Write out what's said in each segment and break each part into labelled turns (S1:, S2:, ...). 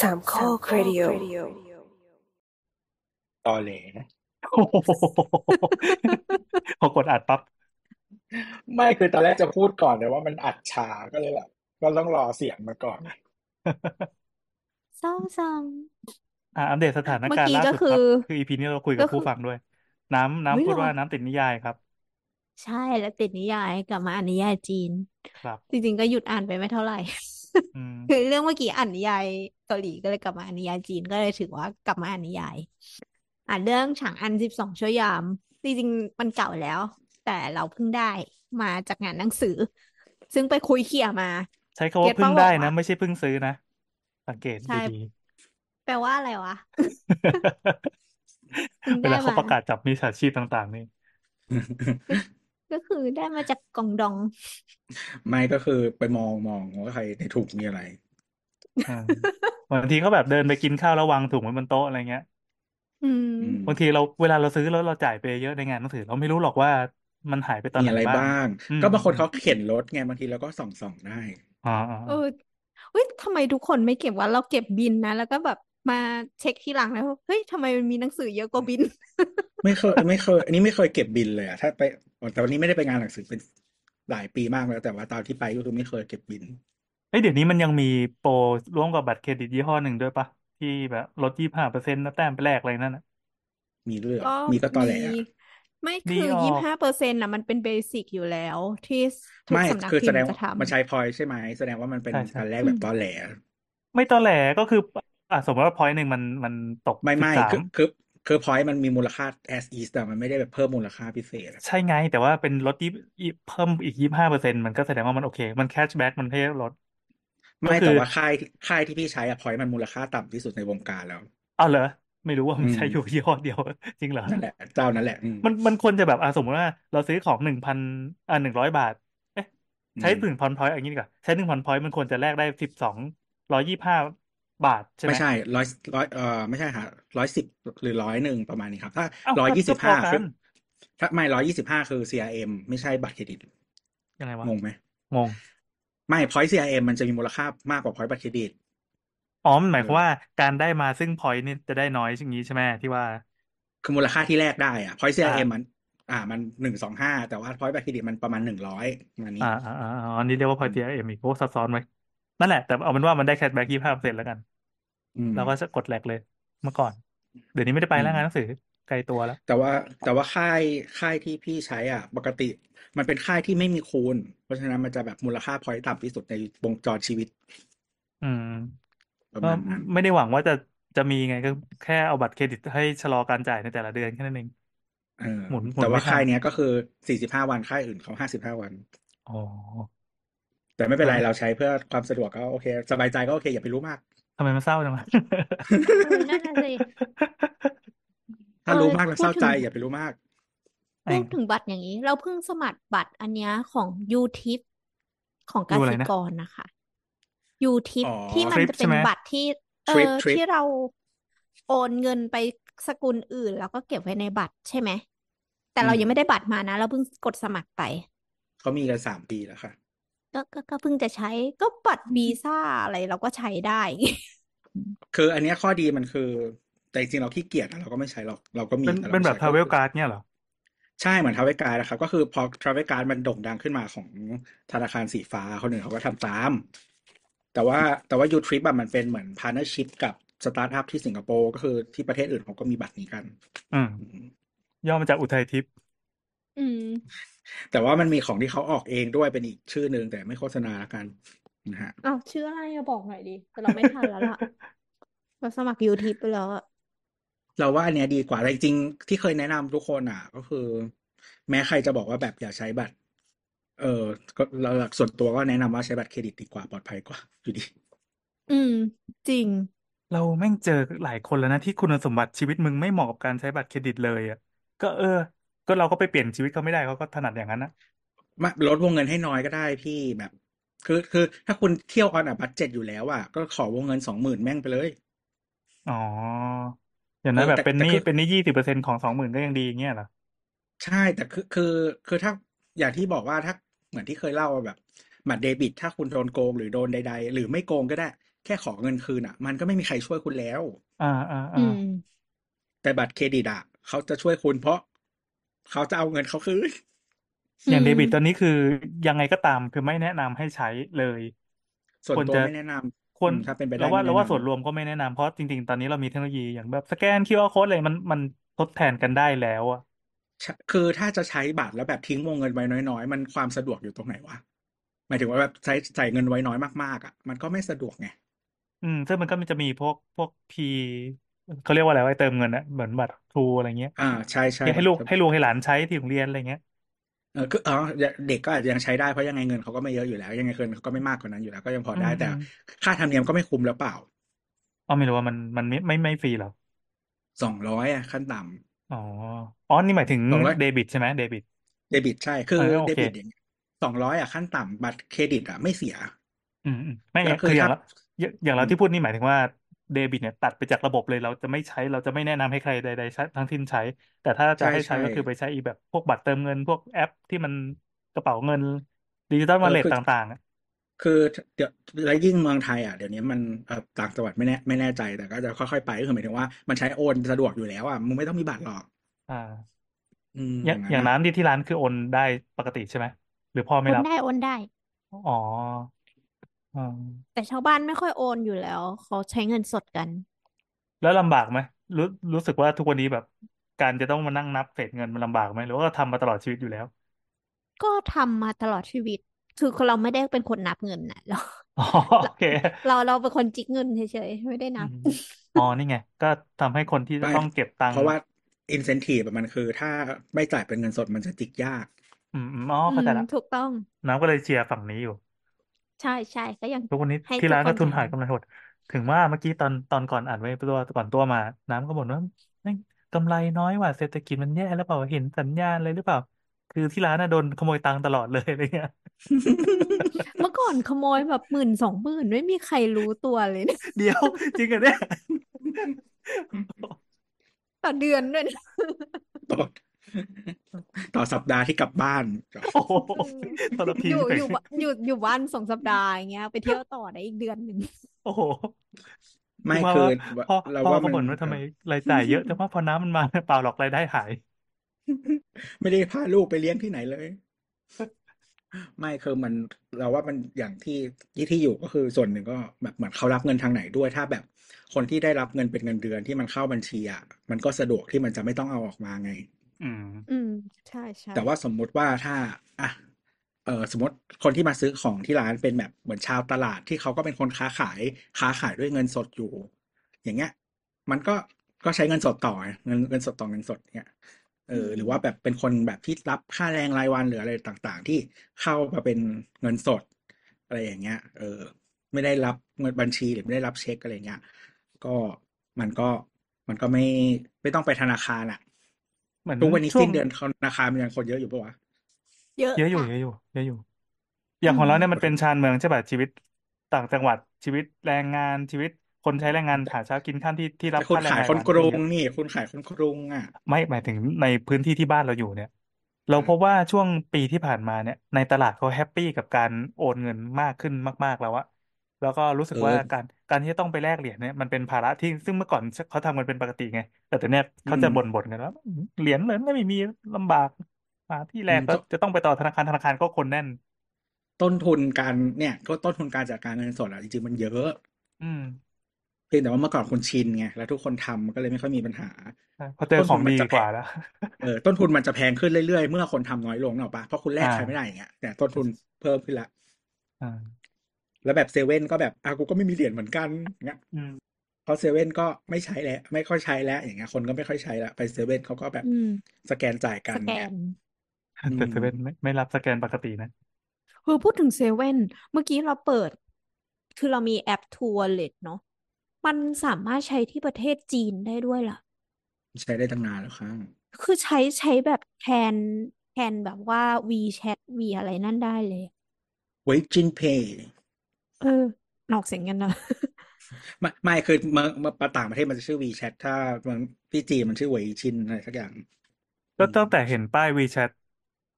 S1: สามข้อครดิโอ
S2: ตอแหล
S3: โอ้โหพอกดอัดปั๊บ
S2: ไม่คือตอนแรกจะพูดก่อนแต่ว่ามันอัดช้าก็เลยแบบก็ต้องรอเสียงมาก่อน
S4: เศร้าจัง
S3: อ่าอัปเดตสถาน
S4: เมื่อ
S3: การณ์
S4: กี้
S3: ล่า
S4: ก็
S3: สุด
S4: คื
S3: ครับ
S4: อ
S3: คืออีพีนี้เราคุย
S4: ก็
S3: กับ
S4: คื
S3: ผู้
S4: อ
S3: ฟังด้วย น้ำ
S4: เฮ้ย
S3: น้ำพูด
S4: เหรอ
S3: ว่าน้ำติดนิยายครับ
S4: ใช่แล้วติดนิยายกลับมาอ่านนิยายจีน
S3: ครับ
S4: จริงๆก็หยุดอ่านไปไม่เท่าไหร่
S3: อืม
S4: คือเรื่องเมื่อกี้อ่านนิยายเกาหลีก็เลยกลับมาอ่านนิยายจีนก็เลยถือว่ากลับมาอ่านนิยายอ่านเรื่องฉางอันสิบสองชั่วยาม จริงๆมันเก่าแล้ว แต่เราเพิ่งได้มาจากงานหนังสือ ซึ่งไปคุยเขี่ยมา
S3: ใช้คำ
S4: เก็
S3: ว่า
S4: ต
S3: เพิ่
S4: ป้างบ
S3: ได้
S4: อก
S3: นะ
S4: ว่า
S3: ไม่ใช่เพิ่งซื้อนะ สังเกต
S4: ใช่
S3: ดี
S4: แปลว่าอะไรวะ
S3: ๆ
S4: เพิ่ง
S3: เว
S4: ได้
S3: ลาเขา
S4: มา
S3: ประกาศจับมิจฉาชีพต่าง ๆ นี่
S4: ก็ก็คือได้มาจากกล่องดอง
S2: ไม่ก็คือไปมองมองว่าใครในถุงมีอะไร
S3: อ่าบางทีเขาแบบเดินไปกินข้าวแล้ววางถุงไว้บนโต๊ะอะไรเงี้ย
S4: อืม
S2: อืม
S3: บางทีเราเวลาเราซื้อแล้วเราจ่ายไปเยอะในงานหนังสือเราไม่รู้หรอกว่ามันหายไปตอน
S2: มี
S3: ไหน
S2: อะไร
S3: บ้าง
S2: บ้าง
S3: อืม
S2: ก็บางคนเขาเข็นรถไงบางทีเราก็ส่องส่องได้
S3: อ๋ออ๋อ
S4: เออเฮ้ยทำไมทุกคนไม่เก็บว่าเราเก็บบินนะ แล้วก็แบบ มาเช็คทีหลังแล้วเฮ้ยทำไมมันมีหนังสือเยอะกว่าบิน
S2: ไม่เคยไม่เคย อันนี้ไม่เคยเก็บบินเลยอะถ้าไปแต่วันนี้ไม่ได้ไปงานหนังสือเป็นหลายปีมากแล้วแต่ว่าตอนที่ไปก็คือไม่เคยเก็บบิน
S3: เอ้ยเดี๋ยวนี้มันยังมีโปรร่วมกับบัตรเครดิตยี่ห้อหนึ่งด้วยปะที่แบบลดยี่ห้าเปอร์เซ็นต์นะแต้มไปแลกอะไรนั่นน่ะ
S2: มีเรื่อง
S4: ก็
S2: มีก็ตอแหล
S4: มี
S2: อะ
S4: ไม่
S3: ดี
S4: คือ
S3: ออ
S4: ยี่
S3: ก
S4: ห้าเปอร์เซ็นต์นะมันเป็นเบสิกอยู่แล้ว ที่ทุก
S2: ไม่
S4: สำนัก
S2: คือ
S4: พิ
S2: แส
S4: ม
S2: ดง
S4: พ์จะท
S2: มันใช้พอยใช่ไหมแสดงว่ามันเป็น
S3: ใช่ใช่
S2: การแรกแบบตอแหล
S3: ไม่ตอแหลก็คือ อะสมมติว่าพอยต์หนึ่งมันมันตก
S2: ไม่
S3: สิ
S2: ไม่
S3: บสา
S2: คื
S3: ม
S2: อคือคือพอยมันมีมูลค่า as is แต่มันไม่ได้แบบเพิ่มมูลค่าพิเศษอะ
S3: ใช่ไง แต่ว่าเป็นลดยี่ยี่เพิ่มอีกยี่ห้าเปอร์เซ็นต์มันก็แสดงว่ามันโอเค มันแคชแบ็กมันให้ลดก็
S2: ไม่
S3: คื
S2: แต่
S3: อ
S2: ว่าค่ายค่ายที่พี่ใช้อะพอยมันมูลค่าต่ำที่สุดในวงการแล้ว
S3: เอาเหรอ ไม่รู้ว่ามัน
S2: อืม
S3: ใช้อยู่ยี่ห้อเดียว จริงเหรอ
S2: นั่นแหละเจ้านั่นแหละอืม
S3: มันมันควรจะแบบอะสมมติว่าเราซื้อของหนึ่งพันอ่าหนึ่งร้อยบาท เอ๊ะ
S2: อื
S3: ใช้
S2: ม
S3: หนึ่งพันพอยต์อย่างนี้ดีกว่าใช้หนึ่งพันพอยต์มันควรจะแลกได้สิบสองร้อยยี่ห้า บาทใช่ไหม
S2: ไม่ใช่ร้อยร้อยเอ่อไม่ใช่ฮะร้อยสิบหรือร้อยหนึ่งประมาณนี้ครับ ถ้า
S3: เอ้า
S2: ร้อย
S3: ก็
S2: ยี่
S3: ก็
S2: สิบ
S3: พอ
S2: ห้า
S3: กั
S2: คือนถ้าไม่ร้อยยี่สิบห้าคือ CRM ไม่ใช่บัตรเครดิต
S3: ยังไงวะ
S2: งงไหม
S3: งง
S2: ไม่พอย CRM มันจะมีมูลค่ามากกว่าพอยบัตรเครดิต
S3: อ๋อมันหมาย
S2: เอ
S3: ความ
S2: อ
S3: ว่าการได้มาซึ่งพอยต์นี่จะได้น้อยอย่างนี้ใช่ไหมที่ว่า
S2: คือมูลค่าที่แรกได้อะพอย
S3: อ่า
S2: CRM มัน อ่า มันหนึ่งสองห้าแต่ว่าพอยบัตรเครดิตมันประมาณหนึ่งร้อยประมาณนี้
S3: อ่าอ่าอ่าอ๋ออันนี้เรียกว่าพ
S2: อื
S3: อย
S2: ม
S3: ต์ TRM อีกโอ้ซับซ้อนไว้ นั่นแหละ แต่เอาเป็นว่ามันได้แคชแบ็กยี่ห้าเปอร์เซ็นต์แล้วกัน
S2: อืม
S3: เราก็จะกดแลกเลยเมื่อก่อน เดี๋ยวนี้ไม่ได้ไป
S2: อื
S3: แล้ว
S2: ม
S3: งานหนังสือไกลตัวแล้ว
S2: แต่ว่าแต่ว่าค่ายค่ายที่พี่ใช้อะ ปกติ มันเป็นค่ายที่ไม่มีคูณ เพราะฉะนั้นมันจะแบบมูลค่าพอยต์ต่ำที่สุดในวงจรชีวิต
S3: อืม
S2: ประ
S3: ก็
S2: มาณนั้น
S3: ไม่ได้หวังว่าจะจะมีไงก็แค่เอาบัตรเครดิตให้ชะลอการจ่ายในแต่ละเดือนแค่นั้นเอง
S2: เออ
S3: หมุนหมุ
S2: แต่
S3: น
S2: ว่า
S3: ไม่ทั
S2: ค่านยเนี้ยก็คือสี่สิบห้าวันค่ายอื่นเขาห้าสิบห้าวัน
S3: อ๋อ
S2: แต่ไม่เป็นไร
S3: ทำไม
S2: เราใช้เพื่อความสะดวกก็โอเค สบายใจก็โอเค อย่าไปรู้มาก
S3: ทำไมมันเศร้าจังวะำ
S4: เออนั่นน่ะสิ
S2: ถ้า
S4: เอ
S2: รู้
S4: อ
S2: มากแล้ว
S4: พู
S2: เศ
S4: ด
S2: ร้า
S4: ถึ
S2: ใจ
S4: ง
S2: อย่าไปรู้มาก
S3: ไอ้
S4: พูดถึงบัตรอย่างนี้ เราเพิ่งสมัครบัตรอันเนี้ยของยูทิปของก
S3: ดูอะไร
S4: สิ
S3: นะ
S4: กรนะคะยูทิป
S2: อ๋อ
S4: ที่มั
S3: ท
S4: น
S3: ริป
S4: จะ
S3: ใช่
S4: เป็น
S3: ไหม
S4: บัตรที่ เอ
S2: ทริป
S4: อ
S2: ทริป
S4: ที่เราโอนเงินไปสกุลอื่น แล้วก็เก็บไว้ในบัตรใช่ไหมแต่
S2: อืม
S4: เรายังไม่ได้บัตรมานะ เราเพิ่งกดสมัครไป
S2: เขามีกันสามปีแล้วค่ะ
S4: ก็ก็ก็เพิ่งจะใช้ก็บัตรวีซ่าอะไรเราก็ใช้ได้
S2: คืออันเนี้ยข้อดีมันคือ แต่จริงๆเราขี้เกียจอะเราก็ไม่ใช้หรอกเราก็มี
S3: เป็น
S2: แต่เรา
S3: เป็น
S2: ไม่
S3: แบบ
S2: ใช้
S3: ทรา
S2: ก็
S3: เวล
S2: คือ
S3: travel card เนี่ยเหรอ
S2: ใช่เหมือน travel card นะครับ ก็คือพอ travel card มันโด่งดังขึ้นมาของธนาคารสีฟ้าคนหนึ่งเขาก็ทำตาม แต่ว่าแต่ว่า YouTrip อะมันเป็นเหมือนพาร์ n เนอร์ชิพกับสตาร์ทอัพที่สิงคโปร์ก็คือที่ประเทศอื่นเขาก็มีบัตรนี้กัน
S3: อืม
S2: อืม
S3: ย่อมาจากอุทัยทิพย์
S4: อืม
S2: แต่ว่ามันมีของที่เขาออกเองด้วยเป็นอีกชื่อหนึ่งแต่ไม่โฆษณาละกันนะฮะ
S4: อ้าวชื่ออะไรอะบอกหน่อยดิแต่เราไม่ทันแล้วล่ะ เราสมัคร YouTrip ไปแล้วอะ
S2: เราว่าอันเนี้ยดีกว่าแต่จริงๆที่เคยแนะนำทุกคนอะ ก็คือ แม้ใครจะบอกว่าแบบอย่าใช้บัตร เออก็เราส่วนตัวก็แนะนำว่าใช้บัตรเครดิตดีกว่าปลอดภัยกว่าอยู่ดี
S4: อืม จริง
S3: เราแม่งเจอหลายคนแล้วนะที่คุณสมบัติชีวิตมึงไม่เหมาะกับการใช้บัตรเครดิตเลยอะ ก็เออ ก็เราก็ไปเปลี่ยนชีวิตเขาไม่ได้เขาก็ถนัดอย่างนั้นนะ
S2: มาลดวงเงินให้น้อยก็ได้พี่แบบ คือคือถ้าคุณเที่ยว on a budget อยู่แล้วอะก็ขอวงเงินสองหมื่นแม่งไปเลย
S3: อ๋อ อย่าง
S2: เอ
S3: นั้นเอ
S2: อ
S3: แบบ
S2: แต่
S3: เป็นห
S2: แต่
S3: นี้
S2: คือ
S3: เป็นหนี้ยี่สิบเปอร์เซ็นของสองหมื่นก็ยังดีอย่างเงี้ยเหรอ
S2: ใช่แต่คือคือคือถ้าอย่างที่บอกว่าถ้าเหมือนที่เคยเล่าว่าแบบบัตรเดบิต ถ้าคุณโดนโกงหรือโดนใด ๆ หรือไม่โกงก็ได้ แค่ขอเงินคืนอะ มันก็ไม่มีใครช่วยคุณแล้ว
S3: อ่าอ่า
S4: อื
S3: อ่า
S4: ม
S2: แต่บัตรเครดิตอะเขาจะช่วยคุณเพราะ เขาจะเอาเงินเขาคืน
S3: อย่าง
S4: อืม
S3: เดบิตตอนนี้คือยังไงก็ตามคือไม่แนะนำให้ใช้เลย
S2: ส่วน
S3: ควร
S2: ตัว
S3: จะ
S2: ไม่แนะนำ
S3: ควร
S2: อืมถ้าเป็นไปได้
S3: เราว่า
S2: ไม่
S3: เรา
S2: แนะ
S3: ว่าส่วน
S2: นำ
S3: รวมก็ไม่แนะนำเพราะจริง ๆ ตอนนี้เรามีเทคโนโลยีอย่างแบบสแกน QR code อะไรมันมันทดแทนกันได้แล้วอะ
S2: ใช่คือถ้าจะใช้บัตรแล้วแบบทิ้งวงเงินไว้น้อยๆ มันความสะดวกอยู่ตรงไหนวะหมายถึงว่าแบบใช้ใส่เงินไว้น้อยมากๆอะ มันก็ไม่สะดวกไง
S3: อืม ซึ่งมันก็มันจะมีพวกพวกพี เขาเรียกว่าอะไรว่าเติมเงินอะเหมือนบัตรทรูอะไรเงี้ย
S2: อ่าใช่ใช่
S3: ที่ให้
S2: บัต
S3: ลูก
S2: ร
S3: ให้ลูกให้หลานใช้ที่โรงเรียนอะไรเงี้ย
S2: เออคืออ๋อเด็กก็อาจจะยังใช้ได้เพราะยังไงเงินเขาก็ไม่เยอะอยู่แล้ว ยังไงเงินเขาก็ไม่มากกว่านั้นอยู่แล้ว ก็ยังพอ
S3: อื
S2: ได้
S3: ม
S2: แต่
S3: อืม
S2: ค่าธรรมเนียมก็ไม่คุ้มแล้วเปล่า
S3: อ๋อไม่รู้ว่ามันมันไม่ไม่ไม่ฟรีเหรอ
S2: สองร้อยอะขั้นต่ำ
S3: อ๋ออ๋อนี่หมายถึง
S2: สองร้อย
S3: เดบิตใช่ไหมเดบิต
S2: เดบิตใช่คือ
S3: เออโอ
S2: เค
S3: เด
S2: บิตอย่างสองร้อยอะขั้นต่ำบัตรเครดิตอะไม่เสีย
S3: อืมอืมไม่
S2: แล้ว
S3: คือ
S2: คือ
S3: อย่าง
S2: ถ้า
S3: เราอย่างอย่าง
S2: อื
S3: เราที่พูดนี่หมายถึงว่า เดบิตเนี่ยตัดไปจากระบบเลย เราจะไม่ใช้เราจะไม่แนะนำให้ใครใดๆใช้ทั้งสิ้นใช้ แต่ถ้าจะ
S2: ใช่
S3: ให้ใช้
S2: ใช่
S3: ก็คือไปใช้อีแบบพวกบัตรเติมเงินพวกแอปที่มันกระเป๋าเงินดิจิตอล wallet
S2: เอ
S3: อล
S2: อ
S3: เล็ต
S2: คือ
S3: ต่างๆอะ
S2: คือเดี๋ยวแล้วยิ่งเมืองไทยอะเดี๋ยวนี้มันเอ่อต่างจังหวัดไม่แน่ไม่แน่ใจแต่ก็จะค่อยๆไปก็คือหมายถึงว่ามันใช้โอนสะดวกอยู่แล้วอะมึงไม่ต้องมีบัตรหรอก
S3: อ่า
S2: อืม
S3: อ
S2: อย่างย่าง
S3: อย่าง
S2: นั้นอะ
S3: น้ำที่ที่ร้านคือโอนได้ปกติใช่ไหมหรือพ่อ
S4: โอ
S3: ไม่
S4: น
S3: รับ
S4: ได้โอนได้
S3: อ๋ออ๋อ
S4: แต่ชาวบ้านไม่ค่อยโอนอยู่แล้ว เขาใช้เงินสดกัน
S3: แล้วลำบากไหมรู้รู้สึกว่าทุกวันนี้แบบ การจะต้องมานั่งนับเศษเงินมันลำบากไหมหรือว่าก็ทำมาตลอดชีวิตอยู่แล้ว
S4: ก็ทำมาตลอดชีวิต คือเราไม่ได้เป็นคนนับเงินนะเรา
S3: อ๋อโอเค
S4: เราเราเป็นคนจิกเงินเฉยๆไม่ได้
S3: อื
S4: นับ
S3: มอ๋อนี่ไง ก็ทำให้คนที่จะ
S2: ไม่
S3: ต้องเก็บตัง
S2: เพ
S3: ค์
S2: ราะว่า incentive อะมันคือ ถ้าไม่จ่ายเป็นเงินสดมันจะจิกยาก
S3: อืมอืมอ๋อ
S4: อื
S3: เข้าใจ
S4: ม
S3: ละ
S4: ถูกต้อง
S3: น้ำก็เลยเชียร์ฝั่งนี้อยู่
S4: ใช่ใช่ก็ยัง
S3: ทุกวันนี้
S4: ให้
S3: ที่
S4: ทุก
S3: ร้าน
S4: ค
S3: ก็
S4: น
S3: ทุน
S4: ใช้
S3: หายกำไรหด ถึงว่าเมื่อกี้ตอนตอนก่อนอ่านไว้ตัวก่อนตัวมา น้ำก็บ่นว่าแม่งกำไรน้อยว่ะเศรษฐกิจมันแย่แล้วเปล่าเห็นสัญญาณเลยหรือเปล่า คือที่ร้านน่ะโดนขโมยตังค์ตลอดเลยอะไรเงี้ย
S4: เมื่อก่อนขโมยแบบหมื่นสองหมื่นไม่มีใครรู้ตัวเลยนะ
S3: เดี๋ยวจริงเหรอเนี่ย
S4: ต่อเดือนด้วยนะ
S2: ต่อ ต่อสัปดาห์ที่กลับบ้าน
S3: โอ้โห
S4: เออ
S3: ทรพี
S4: อยู่
S3: ไป
S4: อยู่บ้านอยู่อยู่บ้านสองสัปดาห์อย่างเงี้ยไปเที่ยวต่อได้อีกเดือนหนึ่ง
S3: โอ้โห
S2: ไม่
S3: ว่า
S2: คือ
S3: ว่าพ่อ
S2: เรา
S3: พ่อ
S2: ว่า
S3: ก็
S2: มัน
S3: บ่นว่าทำไมรายจ่ายเยอะแต่ว่าพอน้ำมันมาเปล่าหรอกรายได้หาย
S2: ไม่ได้พาลูกไปเลี้ยงที่ไหนเลย ไม่คือมันเราว่ามันอย่างที่ที่ที่อยู่ก็คือส่วนหนึ่งก็แบบเหมือนเขารับเงินทางไหนด้วย ถ้าแบบคนที่ได้รับเงินเป็นเงินเดือนที่มันเข้าบัญชีอะมันก็สะดวกที่มันจะไม่ต้องเอาออกมาไง
S3: อืม
S4: อืม ใช่ใช่
S2: แต่ว่าสมมุติว่าถ้าอะเออสมมติคนที่มาซื้อของที่ร้านเป็นแบบเหมือนชาวตลาดที่เขาก็เป็นคนค้าขาย ค้าขายด้วยเงินสดอยู่ อย่างเงี้ย มันก็ก็ใช้เงินสดต่อไงเงินเงินสดต่อเงินสดเนี่ยเออหรือว่าแบบเป็นคนแบบที่รับค่าแรงรายวันหรืออะไรต่างๆ ที่เข้ามาเป็นเงินสด อะไรอย่างเงี้ย เออ ไม่ได้รับเงินบัญชีหรือไม่ได้รับเช็คอะไรเงี้ย ก็มันก็มันก็ไม่ไม่ต้องไปธนาคารอะ
S3: เหมือน
S2: ทุกวันนี้
S3: ช่ว
S2: สิ้นเดือนธนาคารมันยังคนเยอะอยู่ปะวะ
S4: เยอะ
S3: เยอะอยู่
S4: ค่ะ
S3: เยอะอยู่เยอะอยู่ อย่างของเราเนี่ยมันเป็นชานเมืองใช่ป่ะชีวิตต่างจังหวัดชีวิตแรงงานชีวิตคนใช้แรงงานหาเช้ากินค่ำที่ที่รับ
S2: แต่คุณ
S3: ค่าแรงราย
S2: ขายคนกรุง
S3: อย่างเงี้ย
S2: นี่คุณขายคนกรุงอะ
S3: ไม่หมายถึงในพื้นที่ที่บ้านเราอยู่เนี่ย เราพบว่าช่วงปีที่ผ่านมาเนี่ย ในตลาดเขา happy กับการโอนเงินมากขึ้นมาก ๆแล้วอะ แล้วก็รู้สึก
S2: เออ
S3: ว่าการการที่จะต้องไปแลกเหรียญเนี่ยมันเป็นภาระที่ซึ่งเมื่อก่อนเขาทำกันเป็นปกติไง แต่ตอนเนี้ยเขาจะ
S2: อืม
S3: บ่นๆกันว่าเหรียญเหรียญไม่มีลำบากหาที่แลก
S2: อืม
S3: ก็
S2: ก็
S3: จะต้องไปต่อธนาคารธนาคารก็คนแน่น
S2: ต้นทุนการเนี่ย ก็ต้นทุนการจัดการเงินสดอะจริงๆมันเยอะ
S3: อืม
S2: เพียงแต่ว่าเมื่อก่อนคุณชินไงแล้วทุกคนทำมันก็เลยไม่ค่อยมีปัญหา
S3: ใช่พอเจอ
S2: ต้น
S3: ข
S2: ทุ
S3: อนง
S2: มัน
S3: ดี
S2: จะแพ
S3: กว่างแล้ว
S2: เออต้นทุนมันจะแพงขึ้นเรื่อยๆ เมื่อคนทำน้อยลงเนกอะปะเพราะคุณแลก
S3: อ่า
S2: ใครไม่ได้อย่างเงี้ยแต่ต้นทุนเพิ่มขึ้นละ
S3: อ่า
S2: แล้วแบบเซเว่นก็แบบอะกูก็ไม่มีเหรียญเหมือนกันอย่างเงี้ย
S3: อืม
S2: เพราะเซเว่นก็ไม่ใช้แล้ว ไม่ค่อยใช้แล้ว อย่างเงี้ยคนก็ไม่ค่อยใช้ละไปเซเว่นเขาก็แบบ
S4: อืม
S2: สแกนจ่ายกั
S4: สแกน
S2: เนี่ยอื
S3: แต่เซเว่นไม่ไม่รับสแกนปกตินะ
S4: คือพูดถึงเซเว่นเมื่อกี้เราเปิด คือเรามีแอปทัวร์เล t เนาะมันสามารถใช้ที่ประเทศจีนได้ด้วยล่ะ
S2: ใช้ได้ตั้งนานแล้วครับ
S4: คือใช้ใช้แบบแทนแทนแบบว่า WeChat วีอะไรนั่นได้เลย
S2: ไว้จินเพย์
S4: เออนอกเสียงกันเนอะ
S2: ไม่ไม่คือเมื่อเมื่อต่างประเทศมันจะชื่อ WeChat ถ้าเมืองที่จีนมันชื่อไวชินอะไรสักอย่าง
S3: ก็
S2: อืม
S3: ตั้งแต่เห็นป้าย WeChat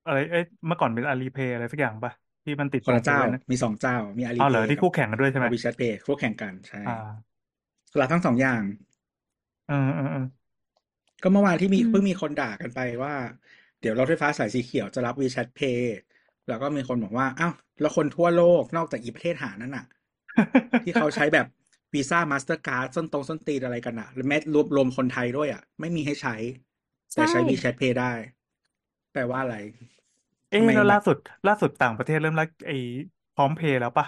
S3: อะไรเอ้ยเมื่อก่อนเป็น Alipay อะไรสักอย่างป่ะที่ที่มันติด
S2: คน
S3: ตร
S2: ละ
S3: ง
S2: เจ้า
S3: ด้วยนะ
S2: มีสองเจ้า มีอาลี
S3: เอาเห
S2: เพ
S3: รอ
S2: ย์
S3: ที่
S2: กับ
S3: คู่แข่งกันด้วยใช่ไหม
S2: วิชัดเพย์คู่แข่งกันใช่
S3: อ่า
S2: รับทั้งสองอย่าง
S3: เออเออเออ
S2: ก็เมื่อวานที่มี
S4: อืม
S2: เพิ่งมีคนด่ากันไปว่า เดี๋ยวรถไฟฟ้าสายสีเขียวจะรับ WeChat Pay แล้วก็มีคนบอกว่าอ้าวแล้วคนทั่วโลกนอกจากอีประเทศหานั่นน่ะ ที่เขาใช้แบบวีซ่ามาสเตอร์การ์ดส้นตรงส้นตีนอะไรกันอะหรือแม้รวมรวมคนไทยด้วยอะไม่มีให้ใช้ แต่ใช้
S4: ใช่
S2: WeChat Pay ได้ แปลว่าอะไร
S3: เอ๊ะ
S2: ทำไม
S3: แล้ว
S2: แบบ
S3: ล่าสุด ล่าสุดต่างประเทศเริ่มรักไอ้พร้อมเพย์แล้วปะ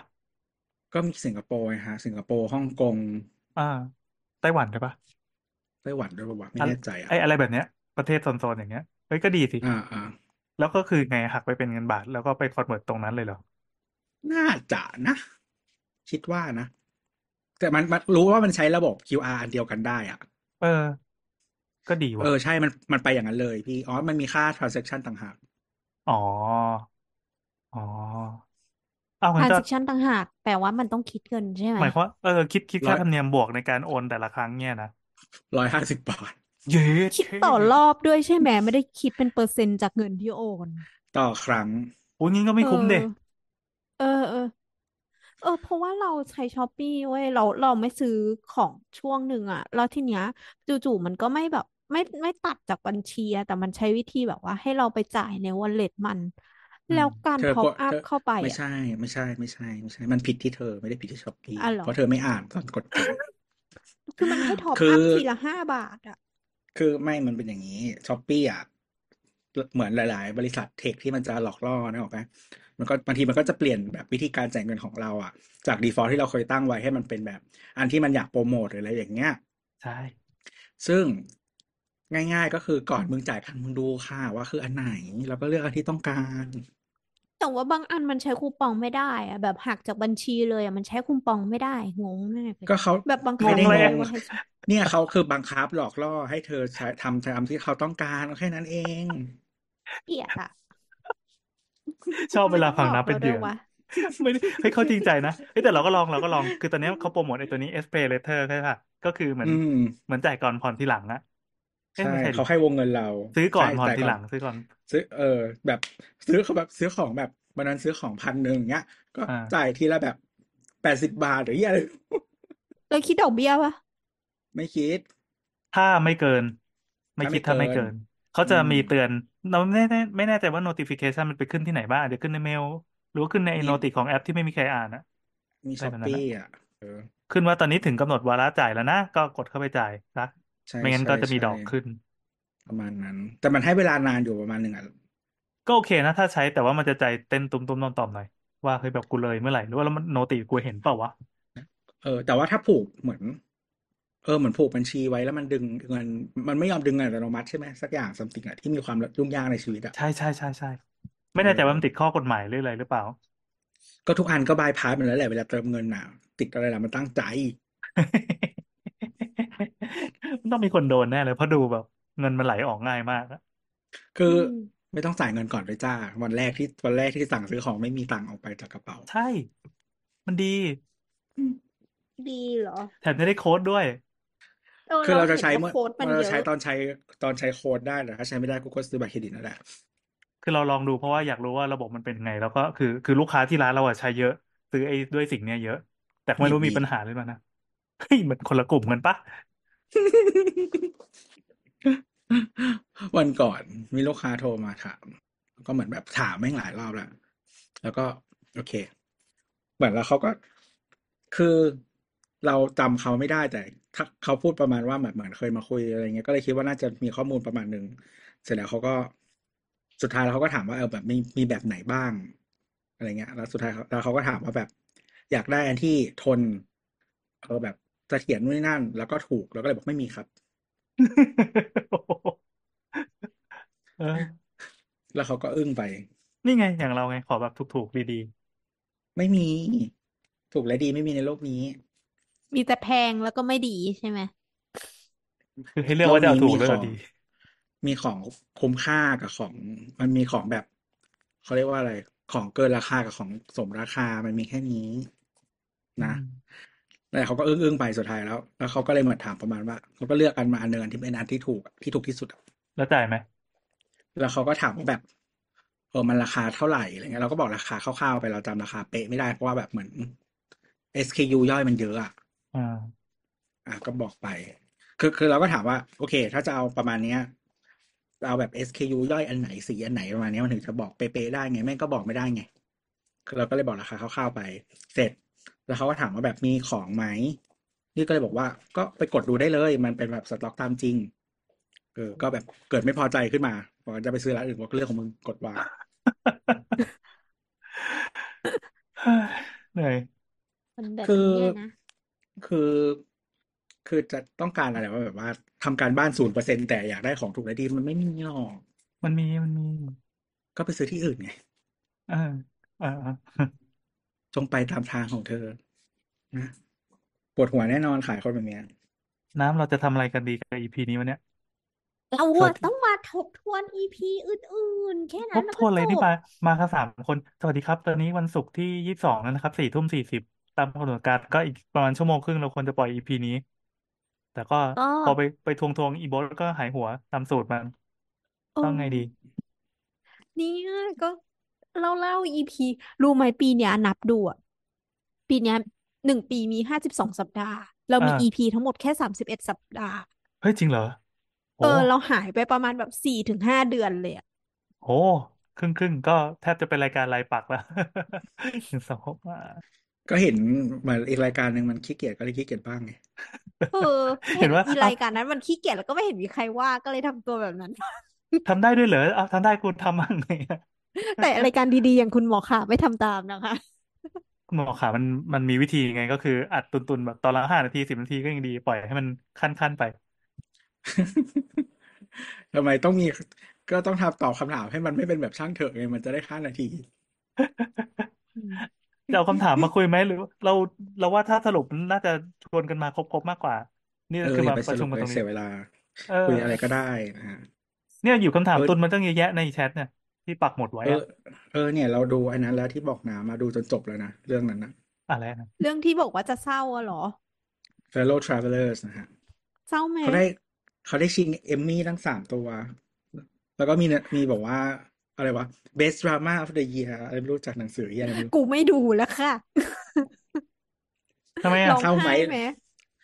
S2: ก็มีสิงคโปร์ไงฮะ สิงคโปร์ฮ่องกง
S3: อ่าไต้หวันใช่ปะ
S2: ไต้หวันด้วยป่าวะไม่
S3: อะ
S2: แน่ใจอะ
S3: ไอ้อะไรแบบเนี้ยประเทศโซนๆอย่างเงี้ยเฮ้ยก็ดีสิ
S2: อ่าอ่า
S3: แล้วก็คือไงหักไปเป็นเงินบาท แล้วก็ไป convert ตรงนั้นเลยเหรอ
S2: น่าจะนะ คิดว่านะ แต่มันมันรู้ว่ามันใช้ระบบ QR อันเดียวกันได้อะ
S3: เออ ก็ดีว่ะเอ
S2: อใช่มันมันไปอย่างนั้นเลยพี่อ๋อมันมีค่า transaction ต่างหาก
S3: อ๋อ อ๋อเอางั้นก็
S4: transaction ต่างหากแปลว่ามันต้องคิดเงินใช่ไหม
S3: หมายความเออคิดคิด
S2: ร้
S3: ค่าธรรมเนียมบวกในการโอนแต่ละครั้งเนี่ยนะ
S2: ร้อยห้าสิบบาท
S3: เย้
S4: คิด
S3: เท่
S4: ต่อรอบด้วยใช่ไหมไม่ได้คิดเป็นเปอร์เซ็นต์จากเงินที่โอน
S2: ต่อครั้ง
S3: โอ้ยงี้ก็
S4: เอ
S3: ไม่คุ้มเอ
S4: อ
S3: เด
S4: เออเออเออเพราะว่าเราใช้ช้อปปี้เว้ยเราเราไม่ซื้อของช่วงหนึ่งอะแล้วทีเนี้ยจู่ๆมันก็ไม่แบบไม่ไม่ตัดจากบัญชีอะแต่มันใช้วิธีแบบว่าให้เราไปจ่ายใน wallet มัน
S3: อืม
S4: แล้วการ
S2: เธอ
S4: ก
S2: ด
S4: top up
S2: เธอ
S4: เข้าไป
S2: ไม่
S4: อะ
S2: ใช่ ไม่ใช่ไม่ใช่ไม่ใช่ มันผิดที่เธอไม่ได้ผิดที่ช้อปปี้
S4: อะเหร
S2: เพราะเธอไม่อ่านตอนกดจ่าย
S4: คือมันให้ท็อป
S2: คื
S4: อ
S2: อ
S4: ทีละห้าบาทอะ
S2: คือไม่มันเป็นอย่างนี้ช้อปปี้อะเหมือนหลาย ๆ บริษัท tech ที่มันจะหลอกล่อนะออกไหมมันก็บางทีมันก็จะเปลี่ยนแบบวิธีการจ่ายเงินของเราอะ จาก default ที่เราเคยตั้งไว้ให้มันเป็นแบบ อันที่มันอยากโปรโมทหรืออะไรอย่างเงี้ย
S3: ใช่
S2: ซึ่งง่าย ๆ ก็คือก่อนมึงจ่ายคันมึงดูค่ะว่าคืออันไหน แล้วก็เลือกอันที่ต้องการ
S4: แต่ว่าบางอันมันใช้คูปองไม่ได้อะแบบหักจากบัญชีเลยอะมันใช้คูปองไม่ได้งงมากเลย
S2: ก็เขา
S4: แบบบัง
S3: ง
S4: คับ
S3: ง
S2: ไม่ได้
S3: เลย
S2: ง
S3: อะ
S2: ง
S4: ว่าให้ใช้
S2: เนี่ยเขาคือบังคับหลอกล่อให้เธอใช้ทำตามที่เขาต้องการแค่นั้นเอง
S4: เกลียดอะ
S3: ชอบ
S4: ทำ
S3: เว
S4: ไม
S3: ลา
S4: ต้อง
S3: ฟัง
S4: หลอ
S3: นั
S4: ก
S3: บเป็
S4: เรา
S3: น
S4: ด้
S3: เห
S4: วย
S3: ยื่อ
S4: วะ
S3: ไม่ได้เฮ้ยเขาจริงใจนะเฮ้ยแต่เราก็ลองเราก็ลองคือตอนนี้เขาโปรโมทไอ้ตัวนี้ S Pay Later ใช่ป่ะก็คือเหมือน
S2: อืม
S3: เหมือนจ่ายก่อนผ่อนทีหลังอะเอ้ย
S2: ใช่
S3: ไม่ใช่ดิ
S2: เขาให้วงเงินเรา
S3: ซื้อก่อน
S2: ใช่
S3: ผ่อน
S2: จ่าย
S3: ที
S2: ก่อ
S3: ห
S2: น
S3: ลังซื้อก่อน
S2: ซื้อเออ แบบซื้อเขาแบบซื้อของแบบวันนั้นซื้อของพันหนึ่งเงี้ย ก็
S3: อ่า
S2: จ่ายทีละแบบแปดสิบบาทหรืออะไร
S4: เราคิดดอกเบี้ยปะ
S2: ไม่คิด
S3: ถ้าไม่เกิน ไม่
S2: ถ้า
S3: คิ
S2: ไม่
S3: ดถ้าไม่
S2: เกิ
S3: เกิ
S2: น
S3: นเขา
S2: อื
S3: จะ
S2: ม
S3: มีเตือน เราไม่แน่ไม่แน่ใจว่า notification มันไปขึ้นที่ไหนบ้างอาจจะขึ้นในเมล หรือว่าขึ้นใน
S2: มี
S3: โนติของแอปที่ไม่มีใครอ่านอะ
S2: มี
S3: อะไร
S2: ช้อป
S3: แบบนั้น
S2: ปี้
S3: อะ
S2: อะเออ
S3: ขึ้นว่าตอนนี้ถึงกำหนดวาระจ่ายแล้วนะ ก็กดเข้าไปจ่ายซะ
S2: ใช่
S3: ไม่งั้น
S2: ใช่
S3: ก็จะมี
S2: ใช่
S3: ดอกขึ้น
S2: ประมาณนั้น แต่มันให้เวลานานอยู่ประมาณหนึ่งอะ
S3: ก็โอเคนะ ถ้าใช้แต่ว่ามันจะใจเต้นตุ้มๆต่อมๆหน่อยว่าเฮ้ยแบบกูเลยเมื่อไหร่หรือว่าแล้วมันโนติกูเห็นเปล่าวะ
S2: เออแต่ว่าถ้าผูกเหมือน เออเหมือนผูกบัญชีไว้แล้วมันดึงเงินมันไม่ยอมดึงเงินอัตโนมัติใช่ไหมสักอย่างสัมติงอะที่มีความยุ่งยากในชีวิตอะ
S3: ใช่ใช่ใช่ใช่
S2: เอ
S3: ไม่แน่ใจ
S2: อ
S3: ว่ามันติดข้อกฎหมายหรืออะไรหรือเปล่า
S2: ก็ทุกอันก็บายพาสมันแล้วแหละเวลาเติมเงินน่ะ ติดอะไรล่ะมันตั้งใจ
S3: มันต้องมีคนโดนแน่เลยเพราะดูแบบ เงินมันไหลออกง่ายมากอะ
S2: คื
S4: อื
S2: อ
S4: ม
S2: ไม่ต้องจ่ายเงินก่อนด้วยจ้า วันแรกที่วันแรกที่สั่งซื้อของไม่มีตังค์ออกไปจากกระเป๋า
S3: ใช่ มันดี
S4: ดีเหรอ
S3: แถมจะได้โค้ดด้วย
S4: เออ
S2: คือ
S4: เรา
S2: เราจะ
S4: เห็น
S2: ใช้
S4: ว่า
S2: เมื่อ
S4: โค้ดมัน
S2: เรา
S4: เย
S2: จะใช้
S4: อะ
S2: ตอนใช้ตอนใช้โค้ดได้แต่ถ้าใช้ไม่ได้กูก็ซื้อบัตรเครดิตนั่นแหละ
S3: คือเราลองดูเพราะว่าอยากรู้ว่าระบบมันเป็นไง แล้วก็คือคือลูกค้าที่ร้านเราอะใช้เยอะ ซื้อไอ้ด้วยสิ่งเนี้ยเยอะ แต่ไม่
S2: มี
S3: รู้มี
S2: มี
S3: ปัญหาหรือเปล่านะเฮ้ยมันคนละกลุ่มกันปะ
S2: วันก่อนมีลูกค้าโทรมาถาม ก็เหมือนแบบถามแม่งหลายรอบแล้ว แล้วก็ โอเค เหมือนแล้วเขาก็คือเราจำเขาไม่ได้แต่ถ้าเขาพูดประมาณว่าแบบเหมือนเคยมาคุยอะไรเงี้ยก็เลยคิดว่าน่าจะมีข้อมูลประมาณหนึ่งเสร็จแล้วเขาก็สุดท้ายแล้วเขาก็ถามว่าเออแบบมีมีแบบไหนบ้าง อะไรเงี้ย แล้วสุดท้ายแล้วเขาก็ถามว่าแบบ อยากได้อันที่ทนเออแบบ เสถียรนู่นนี่นั่น แล้วก็ถูกแล้วก็เลยบอกไม่มีครับ
S3: เออ
S2: แล้วเขาก็อึ้งไป
S3: นี่ไงอย่างเราไงขอแบบถูกๆดี
S2: ไม่มี ถูกและดีไม่มีในโลกนี้
S4: มีแต่แพงแล้วก็ไม่ดีใช่ไหม
S3: ๆคือให้เลือก
S2: โลก
S3: ว่าจะเอา
S2: นี้
S3: ถู
S2: มี
S3: กหรือ
S2: ขอ
S3: เอา
S2: ง
S3: ดี
S2: มีของคุ้มค่ากับของ มันมีของแบบเขาเรียกว่าอะไร ของเกินราคากับของสมราคามันมีแค่นี้
S3: อื
S2: นะ
S3: ม
S2: แต่เขาก็อึ้งอึ้งไปสุดท้ายแล้ว แล้วเขาก็เลยมาถามประมาณว่าเขาก็เลือกอันมาอันเนินที่เป็นอันที่ถูกอะที่ถูกที่สุดอะ
S3: แล้วจ่ายไหม
S2: แล้วเขาก็ถามว่าแบบ เออมันราคาเท่าไหร่อะไรเงี้ยเราก็บอกราคาคร่าวๆไปเราจำราคาเป๊ะไม่ได้เพราะว่าแบบเหมือน SKU ย่อยมันเยอะอะ
S3: อ่า
S2: อะก็บอกไป คือคือเราก็ถามว่า โอเค ถ้าจะเอาประมาณเนี้ยเอาแบบ SKU ย่อยอันไหนสีอันไหนประมาณเนี้ยมันถึงจะบอกเป๊ะๆได้ไงแม่งก็บอกไม่ได้ไงคือเราก็เลยบอกราคาคร่าวๆไป เสร็จ แล้วเขาก็ถามว่าแบบมีของไหมนี่ก็เลยบอกว่า ก็ไปกดดูได้เลย มันเป็นแบบสต็อกตามจริง เออ ก็แบบเกิดไม่พอใจขึ้นมาบอกว่าจะไปซื้อร้านอื่นบอกเรื่องของมึงกดวาง
S3: เหนื่อย
S4: มันแบบ
S2: คือ
S4: นี้นะ
S2: คือคือจะต้องการอะไรว่าแบบว่าทำการบ้านศูนย์เปอร์เซ็นแต่อยากได้ของถูกและดีมันไม่มีหรอก
S3: มันมีมันมี
S2: ก็ไปซื้อที่อื่นไง
S3: เออเออเออ
S2: จงไปตามทางของเธอ นะปวดหัวแน่นอนขายคนแบบเนี้ย
S3: น้ำเราจะทำอะไรกันดีกับ EP นี้วันเนี้ย
S4: เรา
S2: เขา
S4: อะต้องมาทบทวน EP อื่นๆ แค่
S3: ท
S4: นั้น
S3: บ
S4: แล้ว
S3: ท
S4: ก็
S3: วนอะไร
S4: จ
S3: นี่
S4: บ
S3: มา มากันสามคน สวัสดีครับ ตอนนี้วันศุกร์ที่ยี่สิบสองแล้วนะครับสี่ทุ่มสี่สิบตามกำหนดการก็อีกประมาณชั่วโมงครึ่งเราควรจะปล่อย EP นี้ แต่ก็
S4: ก็
S3: พอไปไปทวงทวงอีโบสก็หายหัวตามสูตรมัน
S4: โอ้
S3: ต้องไงดี
S4: เนี่ยก็ เล่าเล่า EP รู้ไหมปีเนี้ยนับดูอะปีเนี้ยหนึ่งปีมีห้าสิบสองสัปดาห์ เรามี
S3: อ่า
S4: EP ทั้งหมดแค่สามสิบเอ็ดสัปดาห์
S3: เฮ้ยจริงเหรอ
S4: เอ
S3: โอ้
S4: อเราหายไปประมาณแบบสี่ถึงห้าเดือนเลยอะ
S3: โหครึ่งครึ่งก็แทบจะเป็นรายการรายปักแล้ว หนึ่งสองหกอ่า
S2: ก็เห็นเหมือนอีกรายการหนึ่งมันขี้เกียจก็เลยขี้เกียจบ้างไง
S4: เออ
S3: เห็
S4: เห็
S3: น
S4: น
S3: ว่า
S4: อี
S3: เอ้ารา
S4: ยการนั้นมันขี้เกียจแล้วก็ไม่เห็นมีใครว่าก็เลยทำตัวแบบนั้น
S3: ทำได้ด้วยเหรอเอาทำได้กูทำมั่งไง
S4: แต่รายการดีๆ อย่างคุณหมอขาไม่ทำตามนะคะ
S3: หมอขามันมันมีวิธีไง ก็คืออัดตุนตุนแบบตอนละห้านาทีสิบนาทีก็ยังดีปล่อยให้มันขั้นขั้นไป
S2: ทำไมต้องมีก็ต้องทำตอบคำถามให้มันไม่เป็นแบบช่างเถอะไงมันจะได้ห้านาที
S4: อืม
S3: จะเอาคำถามมาคุยไหมหรือ เราเราว่าถ้าสรุปน่าจะชวนกันมาครบๆมากกว่า นี่
S2: เออ
S3: คือ
S2: อย่า
S3: มา
S2: ไป
S3: ป
S2: ส
S3: ระชุ
S2: รุ
S3: ม
S2: ป
S3: กัน
S2: เล
S3: ต
S2: ย
S3: รง
S2: เสี
S3: นี้
S2: ยเวลา
S3: เออ
S2: คุยอะไรก็ได้นะฮะ
S3: เนี่ยอยู่คำถาม
S2: เออ
S3: ตุนมันตั้งเยอะแยะในแชทเนี่ย ที่ปักหมุดไว้
S2: เออ
S3: อะ
S2: เออเนี่ยเราดูอันนั้นแล้วที่บอกนามาดูจนจบแล้วนะ เรื่องนั้นนะ
S3: อะไรนะ
S4: เรื่องที่บอกว่าจะเศร้าอะเหรอ
S2: Fellow Travelers นะฮะ
S4: เศร้าไหม
S2: เขาได้เขาได้ชิงเอมมี่ทั้งสามตัว แล้วก็มีเนี่ยมีบอกว่า อะไรวะ Best Drama of the Year อะไรไม่รู้จากหนังสือเหี้ยอะไรไม่รู้
S4: กูไม่ดูแล้วค่ะ
S3: ทำไม
S4: ร้
S3: อะ
S4: อง
S2: เศร้าไหม
S4: ไห้ไหม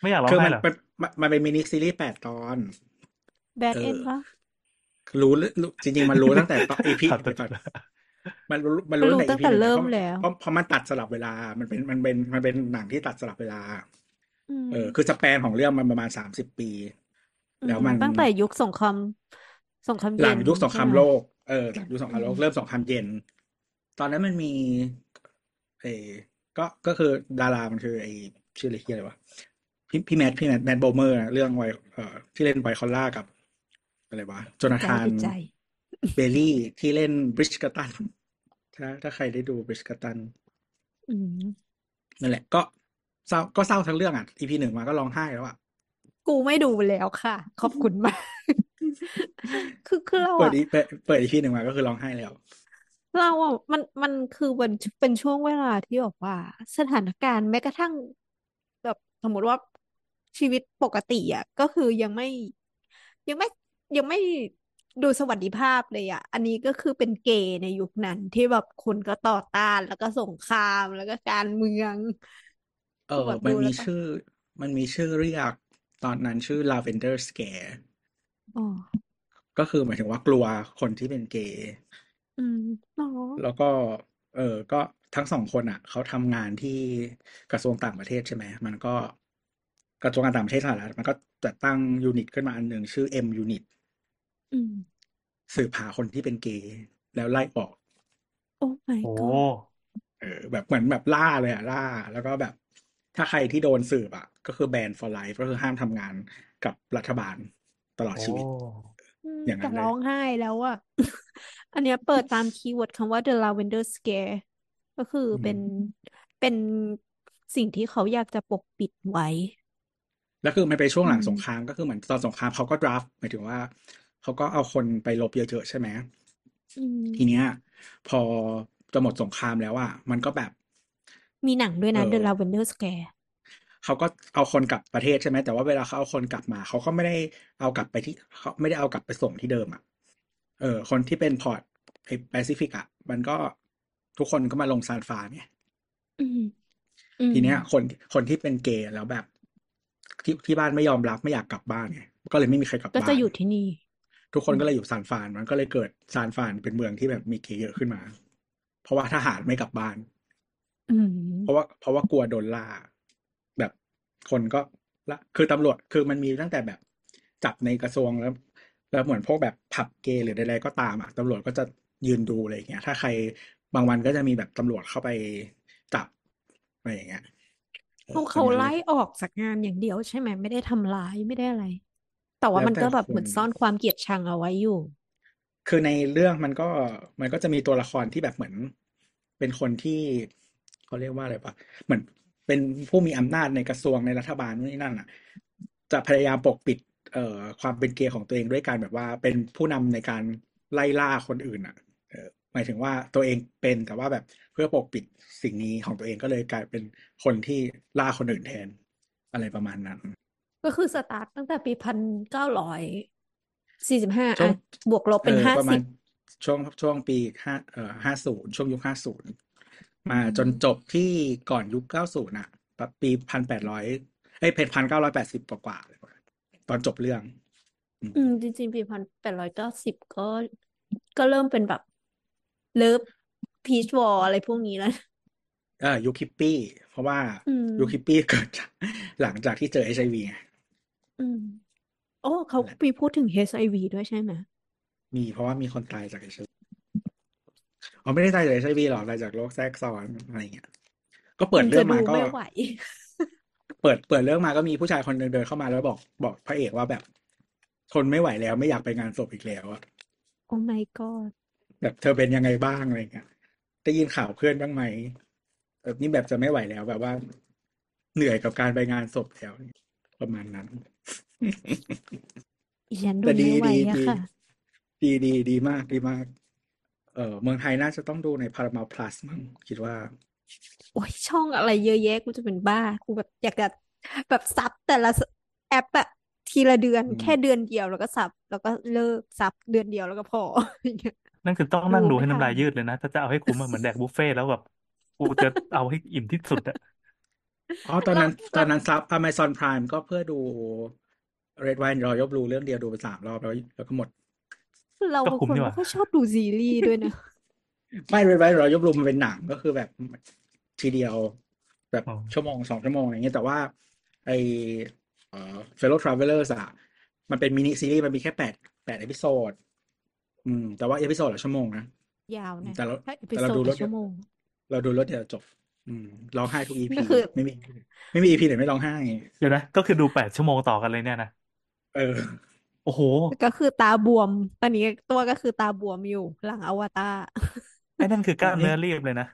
S3: ไม่อยากร้อง
S2: คือ
S3: ไห้
S2: มัน
S3: เหรอ
S2: เป็นมันมันเป็นมินิซีรีส์แปดตอน
S4: แบด
S2: เอ
S4: เอ็น
S2: อ
S4: ปะ
S2: รู้รู้จริงๆมันรู้ตั้งแต่ตอน EP
S3: ถาม
S2: เดี๋ยวก่อน
S3: ตัว
S2: มันรู้มัน
S4: ก็
S2: รู้
S4: รู้
S2: ตั้งแต่
S4: ตั้ง
S2: EP
S4: แต่
S2: หนึ่ง
S4: เริ่
S2: เพ
S4: ม
S2: ราะ
S4: แล้ว
S2: เพราะเพราะมันตัดสลับเวลา มันเป็นมันเป็นมันเป็นหนังที่ตัดสลับเวลา
S4: อืม
S2: เออ คือสแปนของเรื่องมันประมาณสามสิบปี
S4: อื
S2: แล้ว
S4: ม
S2: มัน
S4: ตั้งแต่ยุคสงครามสงคราม
S2: หลั
S4: เย็
S2: ง
S4: น
S2: ยุคสงค
S4: ใช่
S2: ราม
S4: ไหม
S2: โลกเออหลังยุคสงค
S4: อื
S2: รามโล
S4: ม
S2: กเริ่มสงครามเย็น ตอนนั้นมันมีเออก็ก็คือดารามันคือไอ้ชื่ออะไรที่อะไรวะพี่พี่ Matt พี่ Matt Matt Bomer เรื่อง White เอ่อที่เล่น White Collar กับ อะไรวะโจนา
S4: ใจ
S2: ธาน
S4: ติดใจ
S2: Bailey ที่เล่น Bridgerton ถ้าถ้าใครได้ดู Bridgerton
S4: อืม
S2: นั่นแหละ ก็เศร้าก็เศร้าทั้งเรื่องอะ EP หนึ่งมาก็ร้องไห้แล้วอะ
S4: กูไม่ดูแล้วค่ะ ขอบคุณมาก คือคือเรา
S2: เปิด
S4: อะ
S2: อีเปิดเปิด EP หนึ่งมาก็คือร้องไห้แล้ว
S4: เราอะมันมันคือมันเป็นช่วงเวลาที่แบบว่า สถานการณ์แม้กระทั่ง แบบสมมติว่าชีวิตปกติอะก็คือยังไม่ยังไม่ ยังไม่ดูสวัสดิภาพเลยอะอันนี้ก็คือเป็นเกย์ในยุคนั้นที่แบบคนก็ต่อต้านแล้วก็สงครามแล้วก็การเมือง
S2: เอ
S4: คือ
S2: อ
S4: แบบ
S2: มัน
S4: ดู
S2: มี
S4: แล้วก็
S2: ชื่อ มันมีชื่อเรียกตอนนั้นชื่อ Lavender Scare
S4: อ๋อ
S2: ก็คือหมายถึงว่ากลัวคนที่เป็นเกย์
S4: อืมเนาะ
S2: แล้วก็ เออ ก็ทั้งสองคนอะ เขาทำงานที่กระทรวงต่างประเทศใช่ไหม มันก็กระทรวงการต่างประเทศสหรัฐมันก็จัดตั้งยูนิตขึ้นมาอันหนึ่งชื่อ M Unit
S4: อื ม
S2: สืบหาคนที่เป็นเกย์แล้วไล่ออก
S4: โอ้ my
S3: โอ้
S4: god
S2: เออแบบเหมือนแบบล่าเลยอะล่า แล้วก็แบบ ถ้าใครที่โดนสืบอะก็คือแบน for life ก็คือห้ามทำงานกับรัฐบาลตลอด
S3: โอ้
S2: ชีวิต
S4: อืม
S2: อย่างนั้
S4: แต่
S2: นเลย
S4: ร้องไห้แล้วอะอันเนี้ยเปิดตาม keyword คำว่า the lavender scare ก็คือ
S2: อืม
S4: เป็นเป็นสิ่งที่เขาอยากจะปกปิดไว้
S2: แล้วคือมันเป็นช่วงหลังอื
S4: ม
S2: สงครามก็คือเหมือนตอนสงครามเขาก็ draft หมายถึงว่า เขาก็เอาคนไปรบเยอะๆใช่ไหม
S4: อืม
S2: ทีเนี้ย พอจะหมดสงครามแล้วอะมันก็แบบ
S4: มีหนังด้วยนะเอ
S2: อ
S4: the lavender scare
S2: เขาก็เอาคนกลับประเทศใช่ไหมแต่ว่าเวลาเขาเอาคนกลับมา เขาก็ไม่ได้เอากลับไปที่เขาไม่ได้เอากลับไปส่งที่เดิมอะเออ คนที่เป็น port ไอ้แปซิฟิกอะมันก็ทุกคนก็มาลงซานฟรานไง
S4: อืม อืม
S2: ทีเนี้ยคนที่เป็นเกย์แล้วแบบที่ที่บ้านไม่ยอมรับไม่อยากกลับบ้านไงก็เลยไม่มีใครกลับบ้า
S4: จะอยู่ที่นี่
S2: ทุกคนก็เลยอยู่ซานฟรานมันก็เลยเกิดซานฟรานเป็นเมืองที่แบบมีเกย์เยอะขึ้นมา เพราะว่าทหารไม่กลับบ้าน
S4: อืม
S2: เพราะว่าเพราะว่ากลัวโดนล่า แบบคนก็ละคือตำรวจคือมันมีตั้งแต่แบบจับในกระทรวงแล้ว แล้วเหมือนพวกแบบผับเกย์หรือใดๆก็ตามอะตำรวจก็จะยืนดูอะไรอย่างเงี้ย ถ้าใครบางวันก็จะมีแบบตำรวจเข้าไปจับอะไรอย่างเงี้ยเอ
S4: เขา
S2: อ
S4: เขา
S2: ประมาณ
S4: ไล่
S2: นี้
S4: ออกจากงานอย่างเดียวใช่ไหมไม่ได้ทำร้ายไม่ได้อะไร แต่ว่า
S2: แล้ว
S4: มัน
S2: แต่
S4: ก็แบบ
S2: ค
S4: เหมือน
S2: น
S4: ซ่อนความเกลียดชังเอาไว้อยู่
S2: คือในเรื่องมันก็มันก็จะมีตัวละครที่แบบเหมือน เป็นคนที่เขาเรียกว่าอะไรปะเหมือนเป็นผู้มีอำนาจในกระทรวงในรัฐบาลนู่นนี่นั่นอะ จะพยายามปกปิด เอ่อความเป็นเกย์ของตัวเองด้วยการแบบว่า เป็นผู้นำในการไล่ล่าคนอื่นอะเออหมายถึงว่าตัวเองเป็นแต่ว่าแบบเพื่อปกปิดสิ่งนี้ของตัวเองก็เลยกลายเป็นคนที่ล่าคนอื่นแทน อะไรประมาณนั้น
S4: ก็คือสตาร์ทตั้งแต่ปีพันเก้าร้อยสี่สิบห้า
S2: ช่ว
S4: อะ
S2: ง
S4: บวกลบ
S2: เอ
S4: เป็น
S2: อ
S4: ห้า
S2: ประมา
S4: สิ
S2: ณ
S4: บ
S2: ช่วงช่วงปีห้าเอ่อห้าศูนย์ช่วงยุคห้าศูนย์มา
S4: อืม
S2: จนจบที่ก่อนยุคเก้าศูนย์อะแบบปีพันแปดร้อยเอ้ยเพนพันเก้าร้อยแปดสิบกว่าๆเลยตอนจบเรื่องอืม
S4: อืม จริงๆ ปีพันแปดร้อยเก้าสิบก็ก็เริ่มเป็นแบบ เลิฟpeace war อะไรพวกนี้แล้ว
S2: เออยุคฮิปปี้ เพราะว่า
S4: อืม
S2: ยุคฮิปปี้เกิดจากหลังจากที่เจอเอชไอวีไง
S4: อืม โอ้ เขา
S2: นั่นแหละ
S4: มีพูดถึง HIV ด้วยใช่ไหม
S2: มีเพราะว่ามีคนตายจากเอชไอวีอ๋อไม่ได้ตายจากเอชไอวีหรอกตายจากโรคแทรกซ้อนอะไรอย่างเงี้ยก็เปิ
S4: มั
S2: ด
S4: น
S2: เรื่
S4: จะ
S2: อง
S4: ดู
S2: มาก็
S4: ไม่ไหว
S2: เปิดเปิดเรื่องมาก็มีผู้ชายคนหนึ่งเดินเข้ามาแล้วบอกบอกพระเอกว่าแบบทนไม่ไหวแล้วไม่อยากไปงานศพอีกแล้วอะ
S4: โอ้ my god
S2: แบบเธอเป็นยังไงบ้างอะไรเงี้ยได้ยินข่าวเพื่อนบ้างไหมแบบนี้แบบจะไม่ไหวแล้ว แบบว่า เหนื่อยกับการไปงานศพแล้ว ประมาณนั้น
S4: อีฉันดู
S2: แต่ดี
S4: ไม่ไหว
S2: ดี
S4: อะ
S2: ดี
S4: ค่ะ
S2: ดีดีดีมากดีมาก เออเมืองไทยน่าจะต้องดูใน Paramount Plus มั้งคิดว่า
S4: โอ้ยช่องอะไรเยอะแยะกูจะเป็นบ้ากูแบบอยากจะแบบซับแต่ละแอปอะทีละเดือน
S2: อืม
S4: แค่เดือนเดียวแล้วก็ซับ แล้วก็เลิกซับเดือนเดียวแล้วก็พออย่างเงี้ย
S3: นั่นคือต้องนั่ง
S4: ดู
S3: ดู
S4: ไม่
S3: ให้
S4: ทั
S3: น้ำลาย
S4: น
S3: ยืดเลยนะ ถ้าจะเอาให้คุ้มอะเหมือนแดกบุฟเฟ่ต์แล้วแบบกูจะเอาให้อิ่มที่สุดอะ
S2: อ๋อตอน
S4: เรา
S2: นั้นต
S4: เรา
S2: อนนั้นซับ Amazon Prime ก็เพื่อดู Red Wine Royal Blue เรื่องเดียวดูไปสามรอบแล้วแล้วก็หมด
S4: เรา
S3: ก็
S4: เป็น
S3: คุ้ม
S4: คน
S3: นี่ห
S4: ไม่
S3: ว่า
S4: ค่อยชอบดูซีรีส์ด้วยนะ
S2: ไม่ Red Wine Royal Blue มันเป็นหนังก็คือแบบทีเดียว แบบ
S3: อ๋อ
S2: ชั่วโมงสองชั่วโมงอะไรเงี้ยแต่ว่า ไอเอ่อ Fellow Travelers อะมันเป็นมินิซีรีส์มันมีแค่แปดแปดเอพิโซดอืมแต่ว่าเอพิโซดละชั่วโมงนะ
S4: ยาวนะ
S2: แต่เรา
S4: ถ้าเอพิ
S2: แต่เรา
S4: โซด
S2: ดูร
S4: ละ
S2: ถเดี
S4: ชั่
S2: ยว
S4: วโมง
S2: เราดูรถเดียวจบอืม ร้องไห้ทุกอีพี
S4: ก็คือ
S2: ไม่มี ไม่มีอีพีไหนไม่ร้องไห้
S3: เดี๋ยวนะ ก็คือดูแปดชั่วโมงต่อกันเลยเนี่ยนะ
S2: เออ
S3: โอ้โห
S4: ก็คือตาบวม ตอนนี้ตัวก็คือตาบวมอยู่ หลังอวตาร
S3: ไอ้นั่นคือกล้ามเนื้อรีบเลยนะ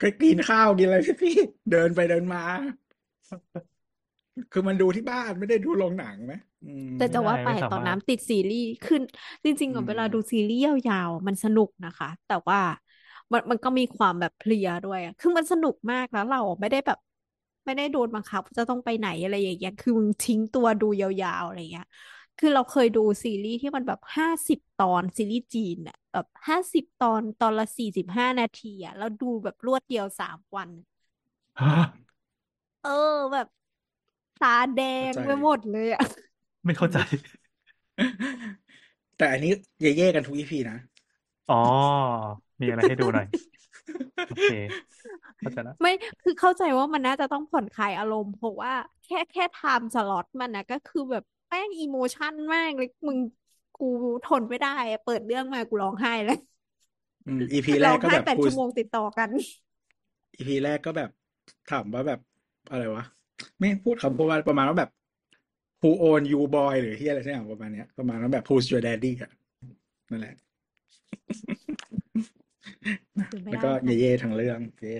S2: ก็กินข้าวกินอะไรพี่พี่เดินไปเดินมา คือมันดูที่บ้านไม่ได้ดูโรงหนังไหมอืม
S4: แต่จะว่าไป
S3: ไม่สามารถ
S4: ตอนน้ำติดซีรีส์ขึ้น จริงๆ
S2: อื
S4: อะ
S2: ม
S4: เวลาดูซีรีส์ยาวๆอะมันสนุกนะคะ แต่ว่า มันมันก็มีความแบบเพลียด้วยอะคือมันสนุกมากแล้วเราไม่ได้แบบ ไม่ได้โดนบังคับจะต้องไปไหนอะไรอย่างเงี้ยคือมึงทิ้งตัวดูยาวๆอะไรเงี้ยคือเราเคยดูซีรีส์ที่มันแบบห้าสิบตอนซีรีส์จีนอะแบบห้าสิบตอนตอนละสี่สิบห้านาทีอะแล้วดูแบบรวดเดียวสามวัน
S3: ฮะ
S4: เออแบบตาแดง
S2: เข้าใจ
S4: ไปหมดเลยอะ
S3: ไม่เข้าใจ
S2: แต่อันนี้เย่ๆกันทุกอีพีนะ
S3: อ๋อ มีอะไรให้ดูหน่อยโอเคเข้าใจละ
S4: ไม่คือเข้าใจว่ามันน่าจะต้องผ่อนคลายอารมณ์เพราะว่าแค่แค่ไทม์สล็อตมันนะก็คือแบบแป้งอีโมชั่นมากเลยมึงกูทนไม่ได้อะเปิดเรื่องมากูร้องไห้แล้ว
S2: อืมอีพีแร
S4: ร้อกง
S2: ก็
S4: ไห้
S2: แบบ
S4: แปด
S2: พู
S4: ชั่วโมงติดต่อกัน
S2: อีพีแรกก็แบบถามว่าแบบอะไรวะ ไม่พูดคำพูดว่าประมาณว่าแบบ who own you boy หรือที่อะไรสักอย่างประมาณเนี้ยประมาณว่าแบบ who's your daddy อะนั่นแหละ
S4: คือไม่
S2: แล้ว
S4: ได้
S2: ก็
S4: ค่ะ
S2: เย่ๆทั้งเรื่องเย่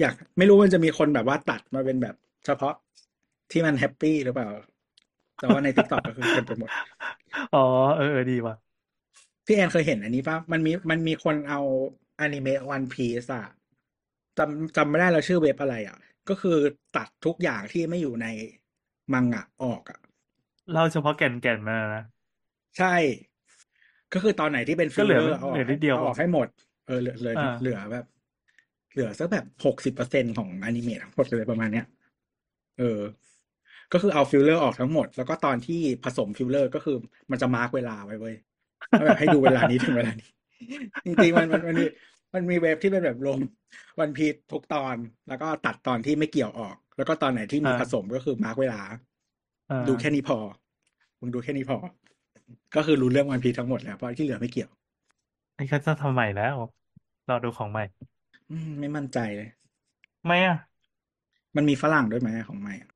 S2: อยากไม่รู้มันจะมีคนแบบว่าตัดมาเป็นแบบ เฉพาะที่มัน happy หรือเปล่า แต่ว่าใน TikTok ก็คือเต็มไปหมด
S3: อ๋อเออเออดีว่ะ
S2: พี่แอนเคยเห็นอันนี้ป่ะ มันมีมันมีคนเอาอนิเมะวันพีซอะจำจำไม่ได้แล้วชื่อเว็บอะไรอะก็คือตัดทุกอย่างที่ไม่อยู่ในมังงะออกอะ
S3: เล่าเฉพาะแก่นแก่นมานะ
S2: ใช่ ก็ก็คือตอนไหนที่เป็น
S3: ก็
S2: ฟิล
S3: เหลื
S2: เล
S3: อ
S2: อร์เอาอ
S3: เหลื
S2: อให้
S3: นิดเดียว
S2: เอาออกให้หมด เออเหลือเหลือ
S3: อ่า
S2: เหลือแบบ เหลือสักแบบหกสิบเปอร์เซ็นของอนิเมะทั้งหมดเลยประมาณเนี้ย เออ ก็คือเอาฟิลเลอร์ออกทั้งหมด แล้วก็ตอนที่ผสมฟิลเลอร์ก็คือมันจะ mark เวลาไว้เว้ยว่าแบบให้ดูเวลานี้ถึงเวลานี้ จริงๆมันมันมันมีมันมีเว็บที่เป็นแบบลงวันพีทุกตอน แล้วก็ตัดตอนที่ไม่เกี่ยวออก แล้วก็ตอนไหนที่มี
S3: อ่า
S2: ผสมก็คือ mark เวลา
S3: อ่า
S2: ดูแค่นี้พอ มึงดูแค่นี้พอ ก็คือรู้เรื่องวันพีทั้งหมดแล้วเพราะที่เหลือไม่เกี่ยว
S3: ไอ้เขาจะทำใหม่แล้วรอดูของใหม่
S2: อืมไม่มั่นใจเลย
S3: ไม่อะ
S2: มันมีฝรั่งด้วยไหมของใหม่อะ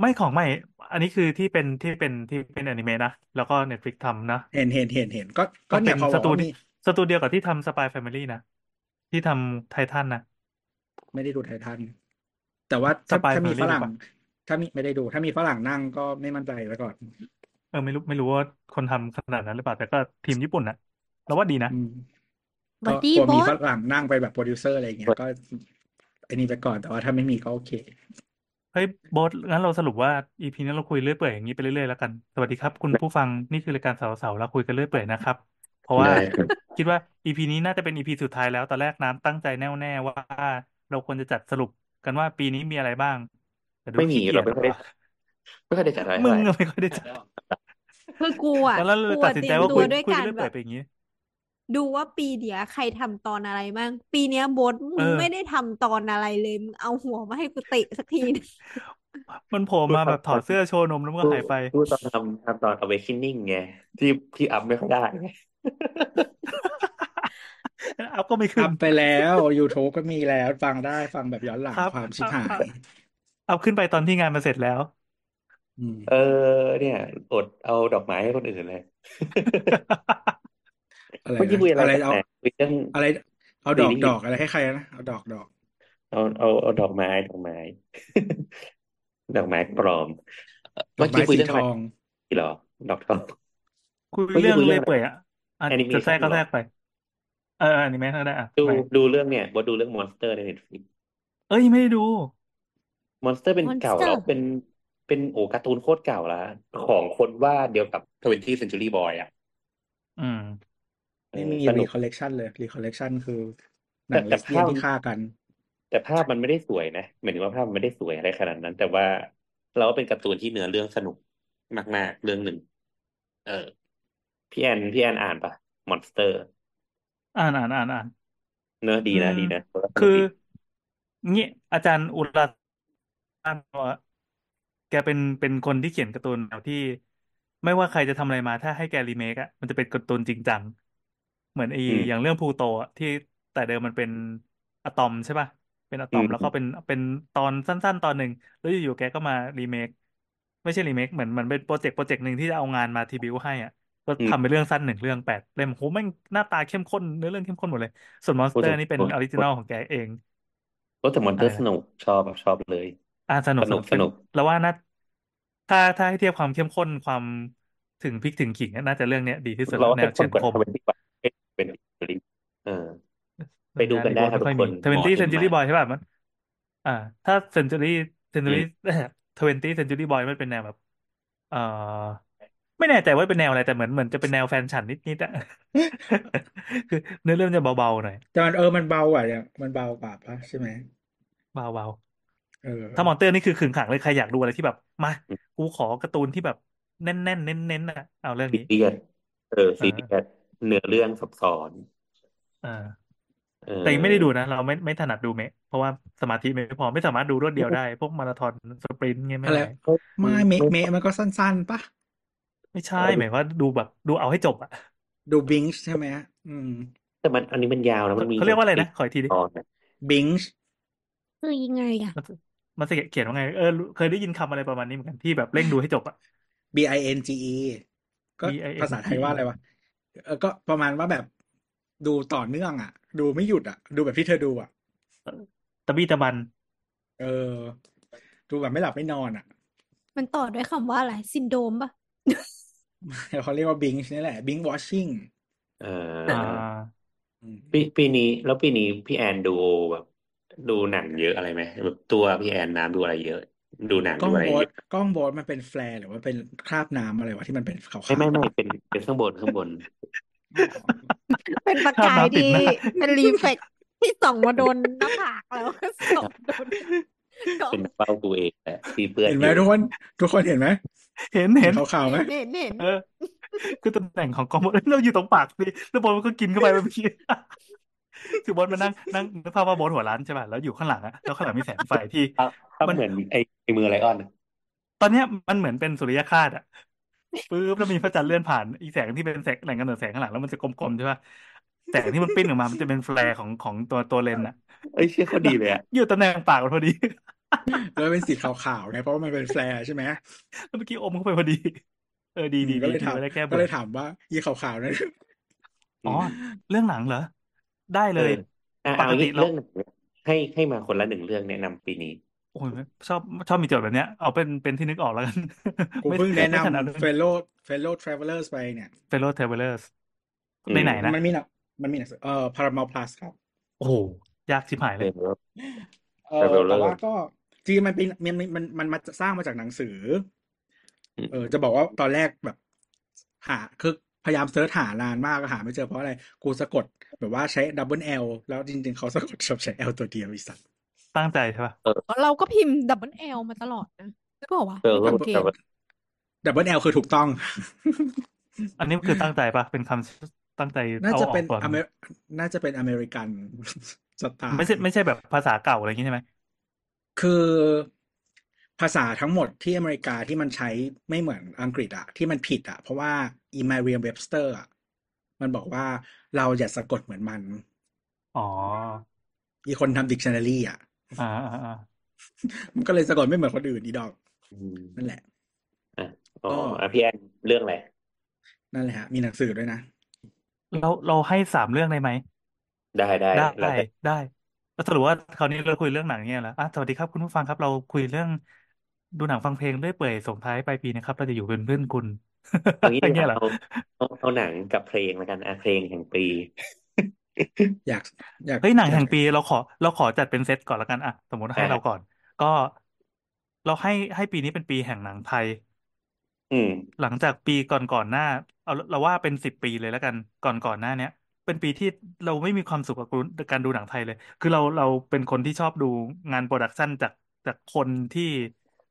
S3: ไม่ของใหม่ อันนี้คือที่เป็นที่เป็นที่เป็นอนิเมะนะ แล้วก็ Netflix ทำนะ
S2: เห็นเห็นเห็นเห็นก็ก็
S3: มัน
S2: เนี่
S3: เป็
S2: ย
S3: น
S2: พอ
S3: ส
S2: บอก
S3: ตู
S2: ว่า
S3: ดิ
S2: มี
S3: สตูเดียวกับที่ทำ Spy Family นะที่ทำไททันนะ
S2: ไม่ได้ดูไททันแต่ว่า
S3: ส
S2: ถ้า
S3: ปาย
S2: ถ้า
S3: แฟ
S2: มี
S3: มิลี่
S2: ฝ
S3: หรือ
S2: รั่ง
S3: เปล่า
S2: ถ้ามีไม่ได้ดู ถ้ามีฝรั่งนั่งก็ไม่มั่นใจไว้ก่อน
S3: เออไม่รู้ไม่รู้ว่าคนทำขนาดนั้นหรือเปล่าแต่ก็ทีมญี่ปุ่นนะ เราว่าดีนะ
S2: อืม
S4: บั
S2: ก็
S4: ดดี้
S2: กลัว
S4: บ
S2: มี
S4: อ
S2: ฝ
S4: ส
S2: รั่งนั่งไปแบบโปรดิวเซอร์อะไรอย่างเงี้ยก็ไอ้นี่ไปก่อนแต่ว่าถ้าไม่มีก็โอเค
S3: เฮ้ยโบทงั้นเราสรุปว่า EP นี้เราคุยเรื่อยเปื่อยอย่างนี้ไปเรื่อยๆแล้วกัน สวัสดีครับ คุณผู้ฟังนี่คือรายการสาวสาวเราคุยกันเรื่อยเปื่อยนะครับ เพราะว่า
S1: ได้ครับ
S3: คิดว่า EP นี้น่าจะเป็น EP สุดท้ายแล้วตอนแรกน้ำตั้งใจแน่วแน่ว่าเราควรจะจัดสรุปกันว่าปีนี้มีอะไรบ้างแต่ดู
S1: ไม่มี
S3: ขี้เกี
S1: เรา
S3: ยจ
S1: ไม่ค่อยได้
S3: ว่ะ
S1: ไม่ค่อยได้จัดอะไร
S3: มึ
S1: เท่างไหร่
S3: อะไม่ค่อยได้จัด
S4: คือกูอะ
S3: ตอนนั้นเรา
S4: กู
S3: ตั
S4: อะ
S3: ดสิน
S4: เตรี
S3: ใจ
S4: ยม
S3: ว่า
S4: ตั
S3: คุ
S4: วยด้วย
S3: คุย
S4: กา
S3: ไป
S4: ร
S3: เรื่อย
S4: แบ
S3: เปื่อย
S4: บ
S3: ไปอย่างนี้
S4: ดูว่าปีเดียวใครทำตอนอะไรบ้าง ปีเนี้ยบดมึ
S3: เองอ
S4: ไม่ได้ทำตอนอะไรเลยมึงเอาหัวมาให้กูเตะสักทีนึง
S3: มันโผล่มาแบบถอดเสื้อโชว์นมแล้วมันก็
S1: พูด
S3: หายไป
S1: พูดตอนทำทำตอน awakening ไงที่ที่อัพไม่ค่อยได้ไง
S3: อัพก็ไม่ขึ้
S2: อั
S3: น
S2: พไปแล้ว YouTube ก็มีแล้ว ฟังได้ฟังแบบย้อนหลัง
S3: ครับ
S2: ความชิบ
S3: อัพ
S2: หา
S3: อัพ
S2: ย
S3: อัพขึ้นไปตอนที่งานมาเสร็จแล้ว
S2: อืม
S1: เออ เนี่ยอดเอาดอกไม้ให้คนอื่นเลย
S2: อะไร
S1: เมื่อกี้
S2: นะ
S1: คุยอะไร
S2: อะไร
S1: กัน
S2: เอา
S1: นะคุยเรื่อง
S2: อะไรเอา
S1: ปี
S2: ดอก
S1: นี้
S2: ดอกอะไรให้ใครนะเอาดอกดอก
S1: เอาเอาเอาดอกไม้ดอกไม้ ดอกไม้ปลอม
S2: ดอ
S1: เมื่
S2: ก
S1: อ
S2: ไม้
S1: กี้คุย
S2: สี
S1: เรื่อง
S2: ท
S1: อะไร
S2: อง
S1: เหรอ ดอกทอง
S3: คุย
S1: เมื่อ
S3: เรื่
S1: กี้
S3: อง
S1: คุย
S3: เล
S1: เรื่อยงอะไร
S3: เปื่อยอะอะ
S1: แอนิเม
S3: จะแทร
S1: ชั
S3: ก
S1: น
S3: ก็
S1: เหร
S3: แทร
S1: อก
S3: ไปเอออนิเมะก็ได้อะ
S1: ดู
S3: ไป
S1: ดูเรื่องเนี่ยบอดูเรื่องมอนสเตอร์ใน Netflix
S3: เอ้ยไม่ได้ดู
S1: มอนสเตอร์เป็น
S4: มอนส
S1: เก่า
S4: เตอ
S1: แล้ว
S4: ร์
S1: เป็นเป็นโอ้การ์ตูนโคตรเก่าแล้วของคนวาดเดียวกับ 20th Century Boy อะ
S3: อืม
S1: เอ
S2: ไม่
S1: อ
S2: มี
S1: ส
S2: รี
S1: นุก
S2: คอลเลกชันเลยรีคอลเลกชันคือหนั
S1: แต่
S2: งเล
S1: แต่
S2: สเบี้ย
S1: ภานพ
S2: ที่ฆ่ากัน
S1: แต่ภาพมันไม่ได้สวยนะหมายถึงว่าภาพมันไม่ได้สวยอะไรขนาดนั้น แต่ว่าเราว่าเป็นการ์ตูนที่เนื้อเรื่องสนุกมาก ๆ เรื่องหนึ่ง เออพี่แอนพี่แอนอ่านปะ Monster อ่า
S3: นอ่านอ่านอ่าน
S1: เนื้อะดี
S3: อื
S1: นะ
S3: ม
S1: ดีนะแล้วก็ส
S3: คื
S1: นุก
S3: อ
S1: ดี
S3: งี้อาจารย์อุราอ่านว่าแกเป็นเป็นคนที่เขียนการ์ตูนแนวที่ ไม่ว่าใครจะทำอะไรมาถ้าให้แกรีเมคอะมันจะเป็นการ์ตูนจริงจัง เหมือนไอ
S1: อืม
S3: อย่างเรื่อง Pluto อะที่แต่เดิมมันเป็นอะตอมใช่ป่ะเป็นอะต
S1: อื
S3: อม
S1: ม
S3: แล้วก็เป็นเป็นตอนสั้น ๆ ตอนหนึ่งแล้วอยู่ๆแกก็มารีเมคไม่ใช่รีเมคเหมือนเหมือนเป็นโปรเจกต์โปรเจกต์หนึ่งที่จะเอางานมาทีบิวให้อะก็
S1: อืม
S3: ทำเป็นเรื่องสั้นหนึ่งเรื่องแปดเล่มโหแม่งหน้าตาเข้มข้นเนื้อเรื่องเข้มข้นหมดเลย ส่วนมอนส
S1: โอ้
S3: เตอ
S1: แต่
S3: ร์นี่เป็น
S1: โอ้
S3: ออริจินอลของแกเอง
S1: โอ้แต่มอนส
S3: อะ
S1: เตอ
S3: ไร
S1: ร์ส
S3: นะ
S1: นุกชอบแบบชอบเลย
S3: อ่าสนุ
S1: ส
S3: กส
S1: นุ
S3: นุ
S1: ก
S3: ก
S1: ส
S3: เข้ม
S1: นุก
S3: แล้วว่าน่าถ้าถ้าให้เทียบความเข้มข้นความถึงพริกถึงขิงอะน่าจะเรื่องเนี้ยดีที่สุด
S1: เรา
S3: ละ
S1: ว่า
S3: แน
S1: เข้
S3: ว
S1: มข้
S3: เฉื
S1: น
S3: อน
S1: กว่า
S3: คม
S1: ทเวนตี้วันเป็นเป็นเออ ไป
S3: สัญ
S1: ดู
S3: ญาณ
S1: กัน
S3: อี
S1: ได้
S3: โบ
S1: ครับ
S3: ไม่
S1: ทุ
S3: ค่
S1: ก
S3: อย
S1: ค
S3: มี
S1: น
S3: ทเวนตี้
S1: หมออิ
S3: เซ
S1: น
S3: นจู
S1: ไม
S3: รี่
S1: ค์
S3: บอยใช่ป่ะมัน อ่า ถ้าเซนจูรี่เซนจู
S1: อื
S3: รี่
S1: ม
S3: ทเวนตี้เซนจูรี่บอยมันเป็นแนวแบบ เอ่อไม่แน่ใจว่าเป็นแนวอะไรแต่เหมือนเหมือนจะเป็นแนวแฟนฉันนิดๆอะคือเนื้อเรื่องจะเบาๆหน่อย
S2: แต่มันเออมันเบากว่าอย่างมันเบากว่าปะใช่ไหม
S3: เบา
S2: เออ
S3: ๆถ้ามอนเตอร์นี่คือขึงขังเลยใครอยากดูอะไรที่แบบมากูขอการ์ตูนที่แบบแน่นๆเน้นๆนะเอาเรื่อง
S1: ซี
S3: นี้
S1: เรียสเออ
S3: เอ
S1: ซี
S3: อ
S1: เรียสเนื้อเรื่องซับซ้อน
S3: อ่า
S1: เอ
S3: แต่ยังไม่ได้ดู
S1: อ
S3: นะ เราไม่ไม่ถนัดดูเมะเพราะว่าสมาธิไม่พอไม่สามารถดูรวดเดียวได้ พวกมาราธอนสปรินต์เงี้ยไม่
S2: อะไร
S3: ไหว
S2: ไม่เมะเมะมันก็สั้นๆปะ
S3: ไม่ใช่หมายว่าดูแบบดูเอาให้จบอะ
S2: ดูบิงช์ใช่ไหมอืม
S1: แต่มันอันนี้มันยาวนะ
S3: เขา
S1: มันมี
S3: เขาเรียกว่าอะไร
S1: สิ
S3: นะขออีกทีดิ
S1: ตอนนะ
S2: บิงช์
S4: คือยังไงอะ
S3: มันมันเขียนว่าไงเออเคยได้ยินคำอะไรประมาณนี้เหมือนกันที่แบบเร่งดูให้จบอะ
S2: B I N G E ก็
S3: B I N
S2: ภาษาไทย
S3: G E
S2: ว่าอะไรวะเออก็ประมาณว่าแบบดูต่อเนื่องอะ ดูไม่หยุดอะ ดูแบบที่เธอดูอะ
S3: ตะบี้ตะบัน
S2: เออ ดูแบบไม่หลับไม่นอนอะ
S4: มันต่อด้วยคำว่าอะไรซินโดรมปะ
S2: เขาเรียกว่าบิงช์นี่แหละบิงวอชชิ่ง
S1: เอ
S3: อ่า
S1: อปีปีนี้แล้วปีนี้พี่แอนดูแบบ ดูหนังเยอะอะไรไหมแบบตัวพี่แอนน้ำดูอะไรเยอะ ดูหนัง
S2: กล้อ
S1: ดู
S2: ง
S1: อะไร
S2: โบ
S1: เย
S2: ส
S1: อะ
S2: กล้องโบสมันเป็นแฟลร์หรือว่าเป็นคราบน้ำอะไรวะที่มันเป็นขาว
S1: ไม่ไม่
S2: ๆ
S1: ไม่เป็นเป็นข้างบนข้างบน
S2: อ
S4: เป็นประ
S3: ภาพ
S4: กาย
S3: น้ำปิด
S4: ที่
S3: หน้า
S4: เป็นรีเฟกที่ส่องมาโดนหน้าผากแล้วก็ส่องโดนกล้อง
S1: เป็นเป้ากูเองแหละที่เปื้อน
S2: เห็น
S1: อ
S2: ไหม
S1: ยู่
S2: ทุกคนทุกคนเห็นไหม
S3: เห็น
S2: เห็
S3: เห็
S2: น
S3: น
S2: ขาวๆไหม
S4: เห็นเห็น
S3: เออคือตำแหน่งของกองบอลเราอยู่ตรงปากสิแล้วบอลมันก็กินเข้าไปเมื่อกี้คือบอลมานั่งนั่งนึกภาพว่าบอลหัวล้านใช่ป่ะแล้วอยู่ข้างหลังอะแล้วข้างหลังมีแสงไฟที่
S1: ถ้าถ้า
S3: มัน
S1: เหมือนไอ้ไอ้มือ lion อะ
S3: ตอนเนี้ยมันเหมือนเป็นสุริยคราสอะ ปึ๊บแล้วมีพระจันทร์เลื่อนผ่านอีกแสงที่เป็นแสงแหล่งกำเนิดแสงข้างหลังแล้วมันจะกลมๆใช่ป่ะแสงที่มันปิ้นออกมา มันจะเป็น flare ของของตัวตัวเลนส์อะ
S1: เอ้ยเชี่ยเขาดีเลยอะ
S3: อยู่ตำแหน่งปากมันพอดี
S2: แล้วเป็นสีขาวๆไงเพราะว่ามันเป็นแฟร์ใช่ไหม
S3: แล้วเมื่อกี้อมเข้าไปพอดี เออดี
S2: อื
S3: ดี
S2: มก็
S3: ดี
S2: เลย
S3: ดี
S2: ถาม
S3: ไม่ได้แก้
S2: ก็
S3: เบื่
S2: เล
S3: อย
S2: ถามว่ายี่ขาวๆนั่น
S3: อ๋อเรื่องหนังเหรอได้
S1: เอ
S3: เลย
S1: ออะ
S3: ป
S1: เอา
S3: กติ
S1: งี้
S3: เรา
S1: เรื่องหนึ่งให้ให้มาคนละหนึ่งเรื่องแนะนำปีนี้
S3: โอ้ยชอบชอบมีโจทย์แบบเนี้ยเอาเป็นเป็นที่นึกออกแล้วกัน
S2: กู
S3: ไม่
S2: เพิ่งแนะ
S3: ไม่ขนาด
S2: นำ fellow fellow travelers ไปเนี่ย
S3: Fellow Travelers
S1: อืม
S3: ในไหนนะ
S2: มันมีหนังมันมีหนังสือเอ่อ Paramount Plus ครับ
S3: โอ้โห ยากชิบหายเล
S1: เอยอ
S2: เออ
S1: Traveler
S2: แต่ว่าก็จริงๆมันเป็นมันมันมันมันมาสร้างมาจากหนังสือ
S1: อืม
S2: เออ จะบอกว่าตอนแรกแบบ หาคือพยายาม search หานานมากก็หาไม่เจอเพราะอะไร กูสะกด แบบว่าใช้ double L แล้วจริงๆเขาสะกดชอบใช้ L ตัวเดียวอีสัตว์
S3: ตั้งใจใช่ป่ะ
S4: เราก็พิมพ์ double L มาตลอดนะหรือเปล่าวะ
S1: เออ
S4: ไม่สังเกต
S1: แต่ว่า
S2: double L คือถูกต้อง
S3: อันนี้คือตั้งใจป่ะ เป็นคำตั้งใจ
S2: น่า
S3: เอา
S2: จะ
S3: ออ
S2: เป็น
S3: กก่อน
S2: อเมริน่าจะเป็น American style ไม่
S3: ใช่ไม่ใช่แบบภาษาเก่าอะไรอย่างงี้ใช่ไหม
S2: คือภาษาทั้งหมดที่อเมริกาที่มันใช้ไม่เหมือนอังกฤษอะที่มันผิดอะเพราะว่าอี Merriam-Webster อะมันบอกว่าเราอย่าสะกดเหมือนมัน
S3: อ๋อ
S2: อีคนทำดิกชันนารีอะ
S3: อ่าอ่าอ่า
S2: มันก็เลยสะกดไม่เหมือนคนอื่นอีดอก
S1: อืม
S2: นั่นแหละ
S1: อะอ๋อ
S2: ก็
S1: อะพี่แอนเรื่องอะไร
S2: นั่นแหละฮะมีหนังสือด้วยนะ
S3: เราเราให้สามเรื่องได้ไหม
S1: ได้ได้
S3: ได้
S1: แล้วแต่
S3: ได้แล้วสรุปว่าคราวนี้เราคุยเรื่องหนังเนี่ยเหรออะสวัสดีครับคุณผู้ฟังครับ เราคุยเรื่องดูหนังฟังเพลงเรื่อยเปื่อยส่งท้ายปลายปีนะครับ เราจะอยู่เป็นเพื่อนคุณ
S1: เอางี้
S3: อ
S1: ดี
S3: ย่าง
S1: ก
S3: เงี้ย
S1: ว่า
S3: เหรอ
S1: เอาเอาเอาหนังกับเพลงแล้วกันอะเพลงแห่งปี
S2: อยาก อยาก
S3: เฮ้ยหนัง
S2: อยา
S3: แห่
S2: ก
S3: งปีเราขอ เราขอจัดเป็นเซตก่อนแล้วกันอะสมมติให้
S1: อะ
S3: เราก่อน ก็เราให้ให้ปีนี้เป็นปีแห่งหนังไทย
S1: อืม
S3: หลังจากปีก่อนก่อนหน้า เอาเราว่าเป็นสิบปีเลยแล้วกันก่อนก่อนหน้าเนี้ยเป็นปีที่เราไม่มีความสุขกับการดูหนังไทยเลย คือเราเราเป็นคนที่ชอบดูงานโปรดักชันจากจากคนที่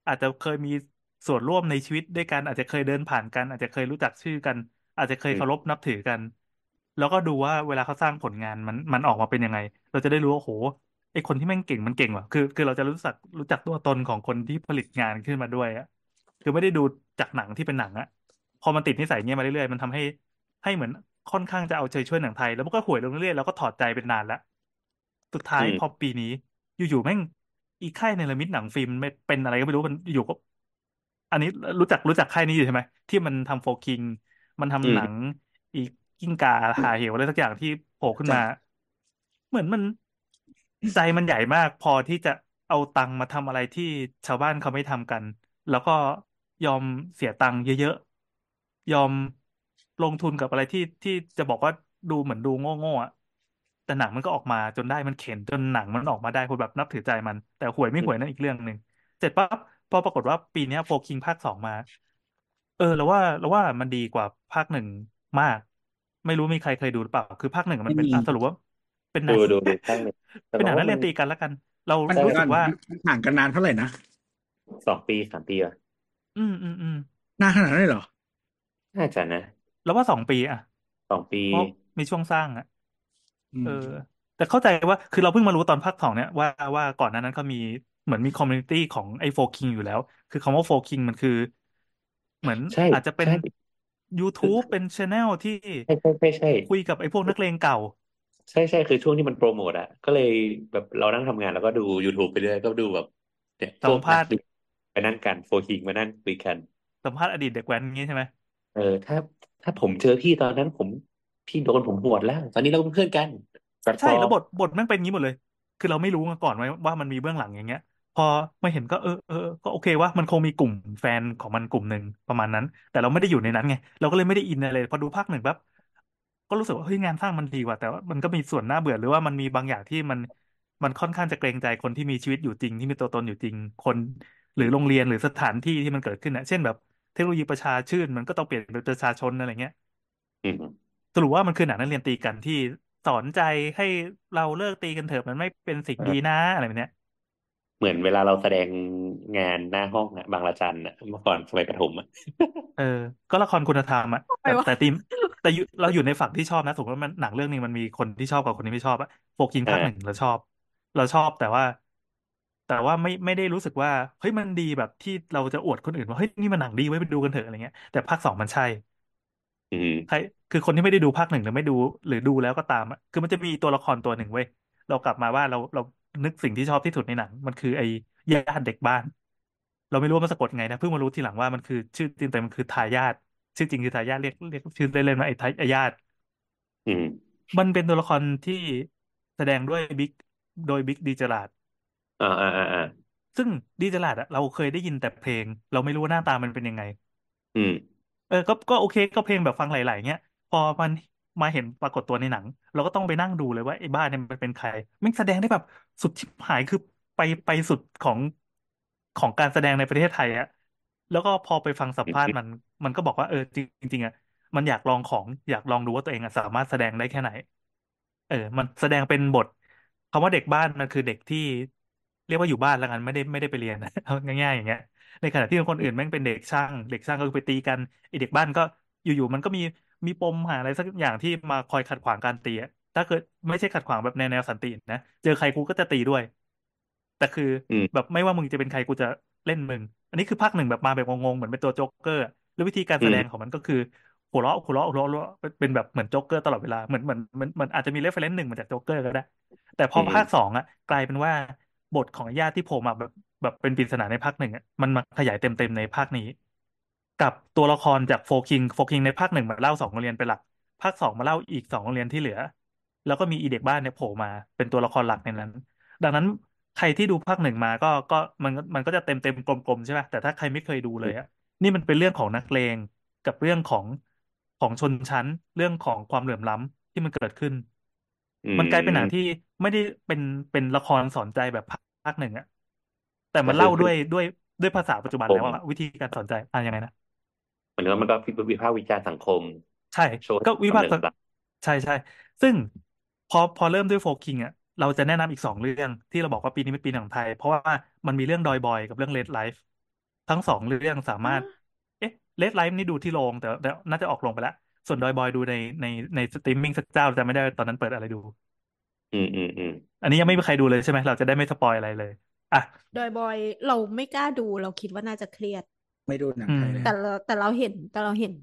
S3: อาจจะเคยมีส่วนร่วมในชีวิตด้วยกันอาจจะเคยเดินผ่านกัน อาจจะเคยรู้จักชื่อกัน อาจจะเคย
S1: อืม
S3: เคารพนับถือกัน แล้วก็ดูว่าเวลาเขาสร้างผลงานมันมันออกมาเป็นยังไง เราจะได้รู้ว่าโหไอคนที่แม่งเก่งมันเก่งว่ะคือ คือเราจะรู้จักรู้จักตัวตนของคนที่ผลิตงานขึ้นมาด้วยอะคือไม่ได้ดูจากหนังที่เป็นหนังอะพอมันติดนิสัยเงี้ยมาเรื่อยๆมันทำให้ให้เหมือนค่อนข้างจะเอาใจช่วยหนังไทย แล้วมันก็ห่วยลงเรื่อยๆแล้วก็ถอดใจเป็นนานแล้วสุดท้าย
S1: อืม
S3: พอปีนี้ อยู่ๆแม่งอีค่ายเนรมิตหนังฟิล์มไม่เป็นอะไรก็ไม่รู้มันอยู่ก็อันนี้รู้จักรู้จักค่ายนี้อยู่ใช่ไหมที่มันทำโฟคิงมันทำ
S1: อืม
S3: หนังอี กกิ้งก่าหาเหวอะไรสักอย่างที่โผล่ขึ้นมา เหมือนมันใจมันใหญ่มาก พอที่จะเอาตังค์มาทำอะไรที่ชาวบ้านเขาไม่ทำกัน แล้วก็ยอมเสียตังค์เยอะๆ ยอมลงทุนกับอะไรที่ที่จะบอกว่าดูเหมือนดูโง่ๆอะแต่หนังมันก็ออกมาจนได้มันเข็นจนหนังมันออกมาได้คนแบบนับถือใจมัน แต่ห่วยไม่ห่วยนั่นอีกเรื่องหนึ่งเสร็จปั๊บพอปรากฏว่าปีเนี้โฟคิงภาคสองมา เออ แล้วว่าแล้วว่ามันดีกว่าภาคหนึ่งมาก ไม่รู้มีใครเคยดูหรือเปล่า คือภาคหนึ่งมันเป็น
S2: ไม่มี
S3: อะสรุปว่าเป็นหนั
S1: ดู
S3: ง
S1: ดูดูข้างหนึ่งแต่
S3: เป็นหนัง
S1: ว่า
S3: นักเรียน
S1: มัน
S3: ตีกันแล้วกัน เรา
S2: มัน
S3: รู้สึกว่า
S2: มันห่างกันนานเท่าไหร่นะ
S1: สองปีสามปีอะ
S3: อืมอืมอืม
S2: นานขนาดนั้นเลยเหรอ
S1: น่าจะนะ
S3: แล้วว่าสองปีอะ
S1: สองปี
S3: เพราะมีช่วงสร้างอะ
S2: อืม
S3: เออ แต่เข้าใจว่าคือเราเพิ่งมารู้ตอนภาคสองเนี่ยว่าว่าก่อนหน้านั้นเขามีเหมือนมี community ของไอ้ Four King อยู่แล้ว คือคำว่า Four King มันคือ เหมือน
S1: ใช่
S3: อาจจะเป็น
S1: ใช่
S3: YouTube เป็นช anel ที่
S1: ใช่ใช่ใช่ใช่
S3: คุยกับไอ้พวกนักเลงเก่า
S1: ใช่ใช่คือช่วงที่มันโปรโมทอะก็เลยแบบเรานั่งทำงานแล้วก็ดู YouTube ไปเรื่อยก็ดูแบบเนี่ยพวกสัม
S3: ภาษณ์
S1: นักไปนั่งกัน Four King มานั่งคุยกัน
S3: สัมภาษณ์อดีตเด็กแว้นอย่างงี้ใช่ไหม
S1: เออ ถ้าถ้าผมเจอพี่ตอนนั้นผมพี่โดนผมหวดแล้ว ตอนนี้เราเป็นเพื่อนกันกัด
S3: ใช่
S1: คอ
S3: แล้วบทบทแม่งเป็นงี้หมดเลย คือเราไม่รู้มาก่อนไว้ว่ามันมีเบื้องหลังอย่างเงี้ย พอมาเห็นก็เออเออก็โอเคว่ามันคงมีกลุ่มแฟนของมันกลุ่มหนึ่งประมาณนั้น แต่เราไม่ได้อยู่ในนั้นไง เราก็เลยไม่ได้อินอะไรพอดูภาคหนึ่งปั๊บก็รู้สึกว่าเฮ้ยงานสร้างมันดีกว่า แต่ว่ามันก็มีส่วนน่าเบื่อหรือว่ามันมีบางอย่างที่มันมันค่อนข้างจะเกรงใจคนที่มีชีวิตอยู่จริง ที่มีตัวตนอยู่จริงคน หรือโรงเรียนหรือสถานที่ที่มันเกิดขึ้นนะเช่นแบบเทคโนโลยีประชาชื่น มันก็ต้องเปลี่ยนเป็นประชาชนอะไรเงี้ย
S1: อืม
S3: สรุปว่ามันคือหนังนักเรียนตีกันที่สอนใจให้เราเลิกตีกันเถอะมันไม่เป็นสิ่งดีนะอะไรแบบเนี้ย
S1: เหมือนเวลาเราแสดงงานหน้าห้องอะบางระจันอะเมื่อก่อนสมัยประถมอะ
S3: เออ ก็ละครคุณธรรมอะ
S4: ทำไม
S3: แต่
S4: วะ
S3: แต่ทีมแต่อยู่เราอยู่ในฝั่งที่ชอบนะสมมติว่ามันหนังเรื่องนึงมันมีคนที่ชอบกับคนที่ไม่ชอบอะโฟกิงภาคหนึ่งเราชอบ เราชอบแต่ว่า แต่ว่าไม่ไม่ได้รู้สึกว่าเฮ้ยมันดีแบบที่เราจะอวดคนอื่นว่าเฮ้ยนี่มันหนังดีไว้ยไปดูกันเถอะอะไรเงี้ยแต่ภาคสองมันใช่
S1: อืม
S3: ใครคือคนที่ไม่ได้ดูภาคหนึ่งหรือไม่ดู หรือดูแล้วก็ตามอะคือมันจะมีตัวละครตัวหนึ่งเว้ยเรากลับมาว่าเราเรา นึกสิ่งที่ชอบที่สุดในหนัง มันคือไอ้ยาทเด็กบ้าน เราไม่รู้ว่ามันสะกดไงนะเพิ่งมารู้ทีหลังว่ามันคือชื่อจริงแต่มันคือทายาทชื่อจริงคือทายาทเรียกเรียกชื่อเล่นๆว่าไอ้ทายาท
S1: อืม
S3: มันเป็นตัวละครที่แสดงด้วยบิ๊กโดยบิ๊ก D Gerrard อ่า
S1: อ่าอ่าอ่า
S3: ซึ่ง D Gerrard อะเราเคยได้ยินแต่เพลง เราไม่รู้ว่าหน้าตามันเป็นยังไง
S1: อืม
S3: เออก็ก็โอเคก็เพลงแบบฟังหลายๆเงี้ย พอมัน มาเห็นปรากฏตัวในหนัง เราก็ต้องไปนั่งดูเลยว่าไอ้บ้านเนี่ยมันเป็นใครมันแสดงได้แบบสุดชิบหายคือไปไปสุดของของการแสดงในประเทศไทยอะแล้วก็พอไปฟังสัมภาษณ์มันมันก็บอกว่าเออจริงๆอะมันอยากลองของอยากลองดูว่าตัวเองอะสามารถแสดงได้แค่ไหน เออ มันแสดงเป็นบทคำว่าเด็กบ้านมันคือเด็กที่เรียกว่าอยู่บ้านแล้วกันไม่ได้ไม่ได้ไปเรียนเอาง่ายๆอย่างเงี้ยในขณะที่คนอื่นแม่งเป็นเด็กช่าง เด็กช่างก็คือไปตีกันไอ้เด็กบ้านก็อยู่ๆมันก็มี มีปมหาอะไรสักอย่างที่มาคอยขัดขวางการตีอะถ้าเกิดไม่ใช่ขัดขวางแบบในแนวสันตินะ เจอใครกูก็จะตีด้วย แต่คืออ
S1: ม
S3: แบบไม่ว่ามึงจะเป็นใครกูจะเล่นมึง อันนี้คือภาคหนึ่งแบบมาแบบงงๆเหมือนเป็นตัวโจ๊กเกอร์อะแล้ววิธีการแสดงของมันก็คือหัวเราะหัวเราะหัวเราะหัวเราะเป็นเป็นแบบเหมือนโจ๊กเกอร์ตลอดเวลาเหมือนเหมือนเหมือนเหมือนอาจจะมี reference หนึ่งมาจากโจ๊กเกอร์ก็ได้ แต่พอ
S1: อืม
S3: ภาคสองอะ กลายเป็นว่าบทของญาติที่โผล่มาแบบแบบเป็นปริศนาในภาคหนึ่งอะมันมาขยายเต็มเต็มในภาคนี้ กับตัวละครจากโฟคิงโฟคิงในภาคหนึ่งมาเล่าสองโรงเรียนเป็นหลัก ภาคสองมาเล่าอีกสองโรงเรียนที่เหลือ แล้วก็มีอีเด็กบ้านเนี่ยโผล่มาเป็นตัวละครหลักในนั้น ดังนั้นใครที่ดูภาคหนึ่งมาก็ก็มันมันก็จะเต็มเต็มกลมๆใช่ไหมแต่ถ้าใครไม่เคยดูเลยอะนี่มันเป็นเรื่องของนักเลงกับเรื่องของของชนชั้น เรื่องของความเหลื่อมล้ำที่มันเกิดขึ้น
S1: อื
S3: มันกลายเป็นหนัง
S1: ม
S3: ที่ไม่ได้เป็นเป็นละครสอนใจแบบภาคหนึ่งอะแต่มัน
S1: ก็คือ
S3: เล่าด้วยด้วยด้วยภาษาปัจจุบัน
S1: ผม
S3: แล้วอะวิธีการสอนใจอะยังไงนะ
S1: เหมือนว่ามันก็วิพากษ์วิจารณ์สังคม
S3: ใช่
S1: โชว์
S3: ก็วิ
S1: ความ
S3: พาก
S1: เหลื่
S3: ษ์
S1: อมล้
S3: ใช่ใช่ ซึ่งพอพอเริ่มด้วยโฟคิงอะเราจะแนะนำอีกสองเรื่องที่เราบอกว่าปีนี้เป็นปีหนังไทย เพราะว่ามันมีเรื่องดอยบอยกับเรื่องเลดไลฟ์ทั้งสองเรื่องสามารถ เอ๊ะ Red Life นี่ดูที่โรงแต่แต่น่าจะออกโรงไปแล้ว ส่วน Doi Boy ดูในในในสตรีมมิ่งสักเจ้าแต่ไม่ได้ตอนนั้นเปิดอะไรดูำ
S1: อืมอืมอืม
S3: อันนี้ยังไม่มีใครดูเลยใช่ไหมเราจะได้ไม่ spoil อะไรเลยอะ
S4: Doi Boy เราไม่กล้าดูเราคิดว่าน่าจะเครียด
S2: ไม่ดูหนัง
S3: อื
S2: ไทยเลย
S4: แต่เราแต่เราเห็นแต่เราเห็น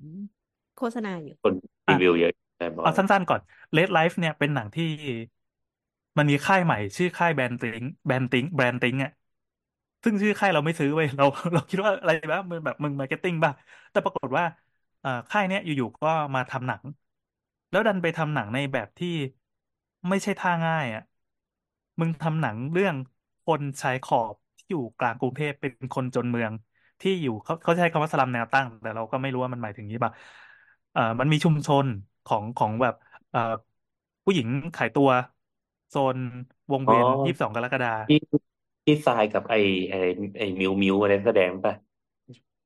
S4: โฆษณาอยู่
S1: คนรีวิวเยอะแต่บอ
S3: เอา
S1: ย
S3: สั้นๆก่อน Red Life เนี่ยเป็นหนังที่มันมีค่ายใหม่ ชื่อค่าย BrandThink BrandThink BrandThink อะซึ่งชื่อค่ายเราไม่ซื้อเว้ยเราเราคิดว่าอะไรบ้างมึงแบบมึง marketing ป่ะแต่ปรากฏว่าเอ่อค่ายเนี้ยอยู่ๆก็มาทำหนัง แล้วดันไปทำหนังในแบบที่ไม่ใช่ท่าง่ายอะมึงทำหนังเรื่องคนชายขอบที่อยู่กลางกรุงเทพเป็นคนจนเมือง ที่อยู่เขาเขาใช้คำว่าสลัมแนวตั้ง แต่เราก็ไม่รู้ว่ามันหมายถึงนี้ป่ะเอ่อมันมีชุมชนของของแบบเอ่อผู้หญิงขายตัวโซนวง
S1: อ๋อ
S3: เวียนยี่สิบสองกรกฎา
S1: ที่ที่ทรายกับไอไอไอมิวมิวอะไรแสดงป่ะ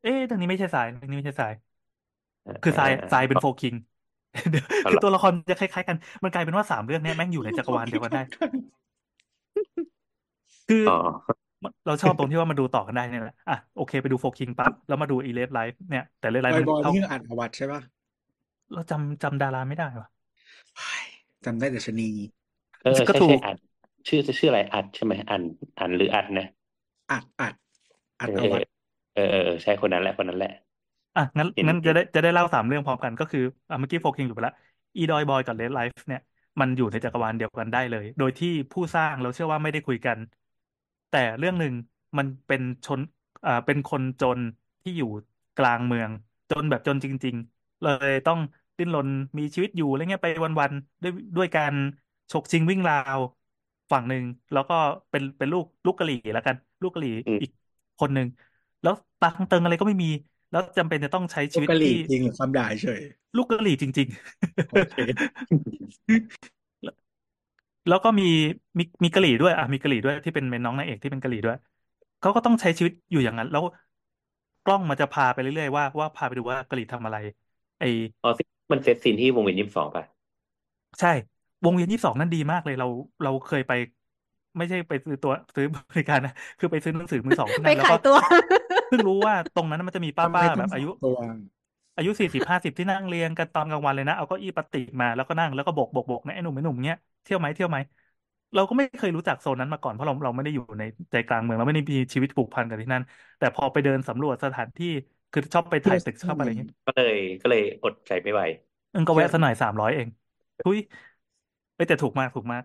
S3: เอ๊ะทางนี้ไม่ใช่สายทางนี้ไม่ใช่สาย
S1: อ่า
S3: คือทราย
S1: อ่า
S3: ทรายเป็นโฟคิง เดี๋ยว
S1: เอา
S3: คือ
S1: เหรอ
S3: ตัวละครจะคล้ายๆกัน มันกลายเป็นว่าสามเรื่องเนี้ยแม่งอยู่ในจักรวาลเดียวกันได้ คือ
S1: อ๋อ
S3: เราชอบตรงที่ว่ามาดูต่อกันได้เนี่ยแหละอะโอเคไปดูโฟคิงปั๊บแล้วมาดูอีเลฟไลฟ์เนี่ย แต่เลฟไล
S2: บ
S3: ฟ์
S2: อย
S3: มัน
S2: บอย
S3: เข้า
S2: นี่คืออัดวัดใช่ป่ะ
S3: เราจำจำดาราไม่ได้ว่ะ
S2: เฮ้ยจำได้แต่ชะนี
S1: เออ
S3: ก็
S1: ใช่
S3: ถู
S1: ใช่
S3: ก
S1: อัดชื่อจะชื่ออะไรอัดใช่ไหมอันอันหรืออัดนะ
S2: อัดอัดอัด
S1: เอ
S2: อ
S1: อ
S2: วัช
S1: เออเออเออใช่คนนั้นแหละคนนั้นแหละ
S3: อะงั้น
S1: เห็น
S3: งั้น
S1: เห็
S3: จะได้จะได้เล่าสามเรื่องพร้อมกันก็คืออะเมื่อกี้ Four King อยู่ไปแล้วอี Doi Boy กับ Red Life เนี่ยมันอยู่ในจักรวาลเดียวกันได้เลย โดยที่ผู้สร้างเราเชื่อว่าไม่ได้คุยกัน แต่เรื่องหนึ่งมันเป็นชนอ่าเป็นคนจนที่อยู่กลางเมือง จนแบบจนจริง ๆ เลยต้องดิ้นรนมีชีวิตอยู่อะไรเงี้ยไปวันๆด้วยด้วยการฉกชิงวิ่งราวฝั่งหนึ่งแล้วก็เป็นเป็นลูกลูกกะหรี่แล้วกัน ลูกกะหรี่
S1: อืม
S3: อีกคนหนึ่งแล้วตังค์เติงอะไรก็ไม่มี แล้วจำเป็นจะต้องใช้ชี
S2: ลูก
S3: วิต
S2: กะหรี่
S3: ที่
S2: จริงหรือความด่าเฉย
S3: ลูกกะหรี่จริง
S2: โอเค
S3: ๆ แล้วก็มีมีมีกะหรี่ด้วยอะมีกะหรี่ด้วยที่เป็นเป็นน้องนางเอกที่เป็นกะหรี่ด้วยเขาก็ต้องใช้ชีวิตอยู่อย่างนั้น แล้วกล้องมันจะพาไปเรื่อยๆว่าว่าพาไปดูว่ากะหรี่ทำอะไร ไอ
S1: อ๋อซึ่งมัน set scene ที่วงเวียนยี่สิบสองป่ะ
S3: ใช่ วงเวียนยี่สิบสองนั่นดีมากเลยเราเราเคยไป ไม่ใช่ไปซื้อตัวซื้อบริการนะคือไปซื้อหนังสือมือสองที่
S4: ไป
S3: นั่นแล้ว
S4: ขา
S3: ก็
S4: ยตัว
S3: เพิ่งรู้ว่าตรงนั้นมันจะมีป้า
S2: ทำไม
S3: ป้า
S2: ต้
S3: แบ
S2: อง
S3: บ
S2: ส
S3: อา
S2: อ
S3: ยุ
S2: งตัว
S3: อายุสี่สิบห้าสิบที่นั่งเรียงกันตอนกลางวันเลยนะ เอาเก้าอี้พลาสติกมาแล้วก็นั่งแล้วก็โบกโบกโบกนะไอ้หนุ่มไอ้หนุ่มเนี้ยเที่ยวไหมเที่ยวไหมเราก็ไม่เคยรู้จักโซนนั้นมาก่อนเพราะเราเราไม่ได้อยู่ในใจกลางเมืองเราไม่ได้มีชีวิตผูกพันกับที่นั่น แต่พอไปเดินสำรวจสถานที่คือชอบไป
S2: เที่ย
S3: ถ่ายวตึก
S2: สัก
S3: ชอบ
S2: ห
S3: อะไร
S2: น่อย
S3: เงี้ย
S1: ก็เลยก็เลยอดใจไม่ไหว
S3: เอิงก็
S2: เที่ยว
S3: แวะสักหน่อยสามร้อยเองทุยเอ้ยแต่ถูกมากถูกมาก